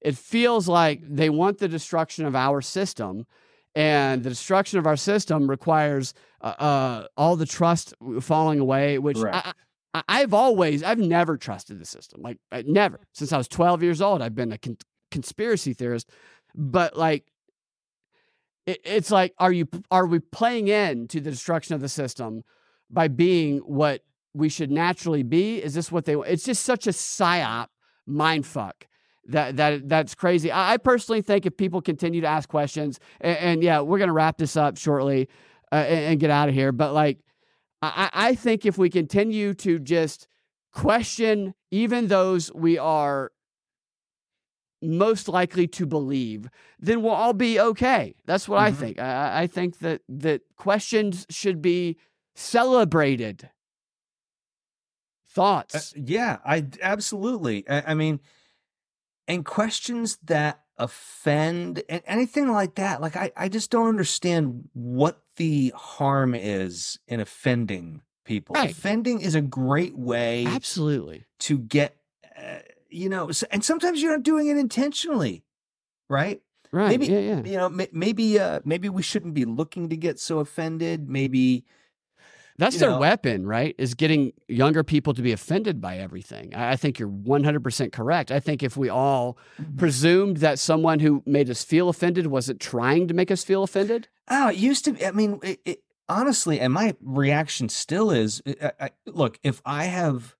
it feels like they want the destruction of our system, and the destruction of our system requires uh, uh, all the trust falling away, which Right. I, I, I've always, I've never trusted the system. Like, I, never. Since I was 12 years old, I've been a con- conspiracy theorist. But like, it, it's like, are you, are we playing in to the destruction of the system by being what we should naturally be? Is this what they? want? It's just such a psyop mind fuck that that that's crazy. I, I personally think if people continue to ask questions, and, and yeah, we're gonna wrap this up shortly uh, and, and get out of here. But like, I, I I think if we continue to just question even those we are most likely to believe, then we'll all be okay. That's what I Mhm. think. I, I- I think that that questions should be celebrated. Thoughts? Uh, yeah, I absolutely. I, I mean, and questions that offend and anything like that. Like I, I just don't understand what the harm is in offending people. Right. Offending is a great way, absolutely, to get, uh, you know, and sometimes you're not doing it intentionally, right? Right, Maybe yeah, yeah. you know, maybe uh, maybe we shouldn't be looking to get so offended. Maybe That's their know- weapon, right? Is getting younger people to be offended by everything. I think you're 100% correct. I think if we all Mm-hmm. presumed that someone who made us feel offended wasn't trying to make us feel offended, Oh, it used to be. I mean, it, it, honestly, and my reaction still is I, I, look, if I have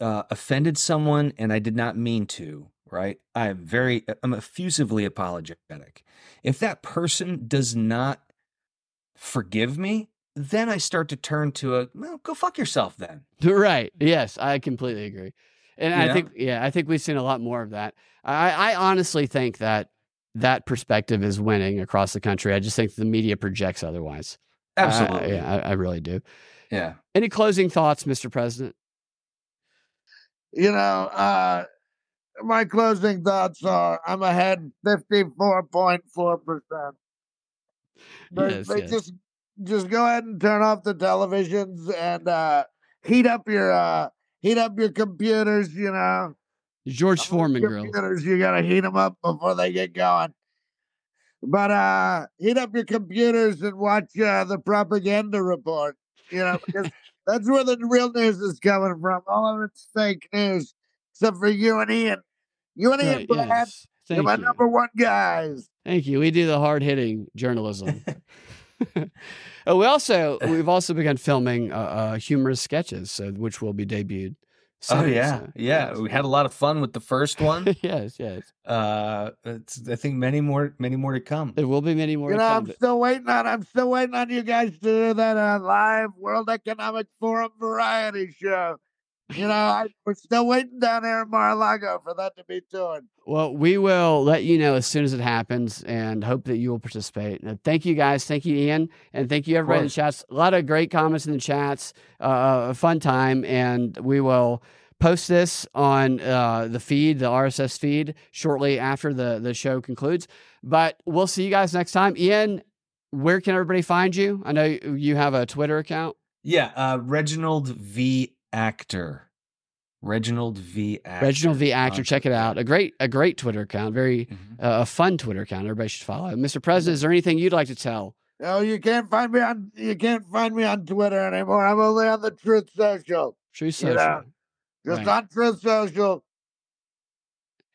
uh, offended someone and I did not mean to, right? I am very, I'm effusively apologetic. If that person does not forgive me, then I start to turn to a, well, go fuck yourself then. right? Yes, I completely agree. And You I know? think, yeah, I think we've seen a lot more of that. I, I honestly think that that perspective is winning across the country. I just think the media projects otherwise. I- I- Absolutely. yeah, I, I really do. Yeah. Any closing thoughts, Mr. President? You know, uh, my closing thoughts are I'm ahead 54.4%. But, Yes, but yes. just just go ahead and turn off the televisions and uh, heat up your uh, heat up your computers, you know. George Foreman grill. computers, you gotta heat them up before they get going. But uh, heat up your computers and watch uh, the propaganda report. You know, because that's where the real news is coming from. All of it's fake news, except for you and Ian. You and Ian, Right, Brad, yes. you're my you. number one guys. Thank you. We do the hard hitting journalism. Uh, we also we've also begun filming uh, uh, humorous sketches, so which will be debuted. Oh yeah, so, yeah. We had a lot of fun with the first one. yes, yes. Uh, it's, I think many more, many more to come. There will be many more. You to know, come, I'm still waiting on. I'm still waiting on you guys to do that uh, live World Economic Forum variety show. You know, I, we're still waiting down there in Mar-a-Lago for that to be toured. Well, we will let you know as soon as it happens, and hope that you will participate. Uh, thank you, guys. Thank you, Ian, and thank you everybody in the chats. A lot of great comments in the chats. Uh, a fun time, and we will post this on uh, the feed, the RSS feed, shortly after the the show concludes. But we'll see you guys next time. Ian, where can everybody find you? I know you have a Twitter account. Yeah, uh, Reginald V. Actor. Reginald V. Actor. Reginald V. Actor. Check it out. A great, a great Twitter account. Very, Mm-hmm. uh, a fun Twitter account. Everybody should follow. Mr. President, is there anything you'd like to tell? No, you can't find me on you can't find me on Twitter anymore. I'm only on the Truth Social. True You Social. know, just Right. on Truth Social.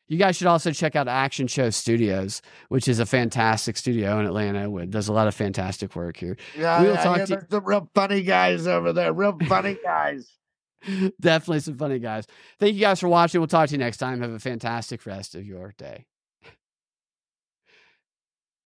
You guys should also check out Action Show Studios, which is a fantastic studio in Atlanta. With does a lot of fantastic work here. Yeah, we will I talk hear to there's some real funny guys over there. Real funny guys. definitely some funny guys. Thank you guys for watching. We'll talk to you next time. Have a fantastic rest of your day.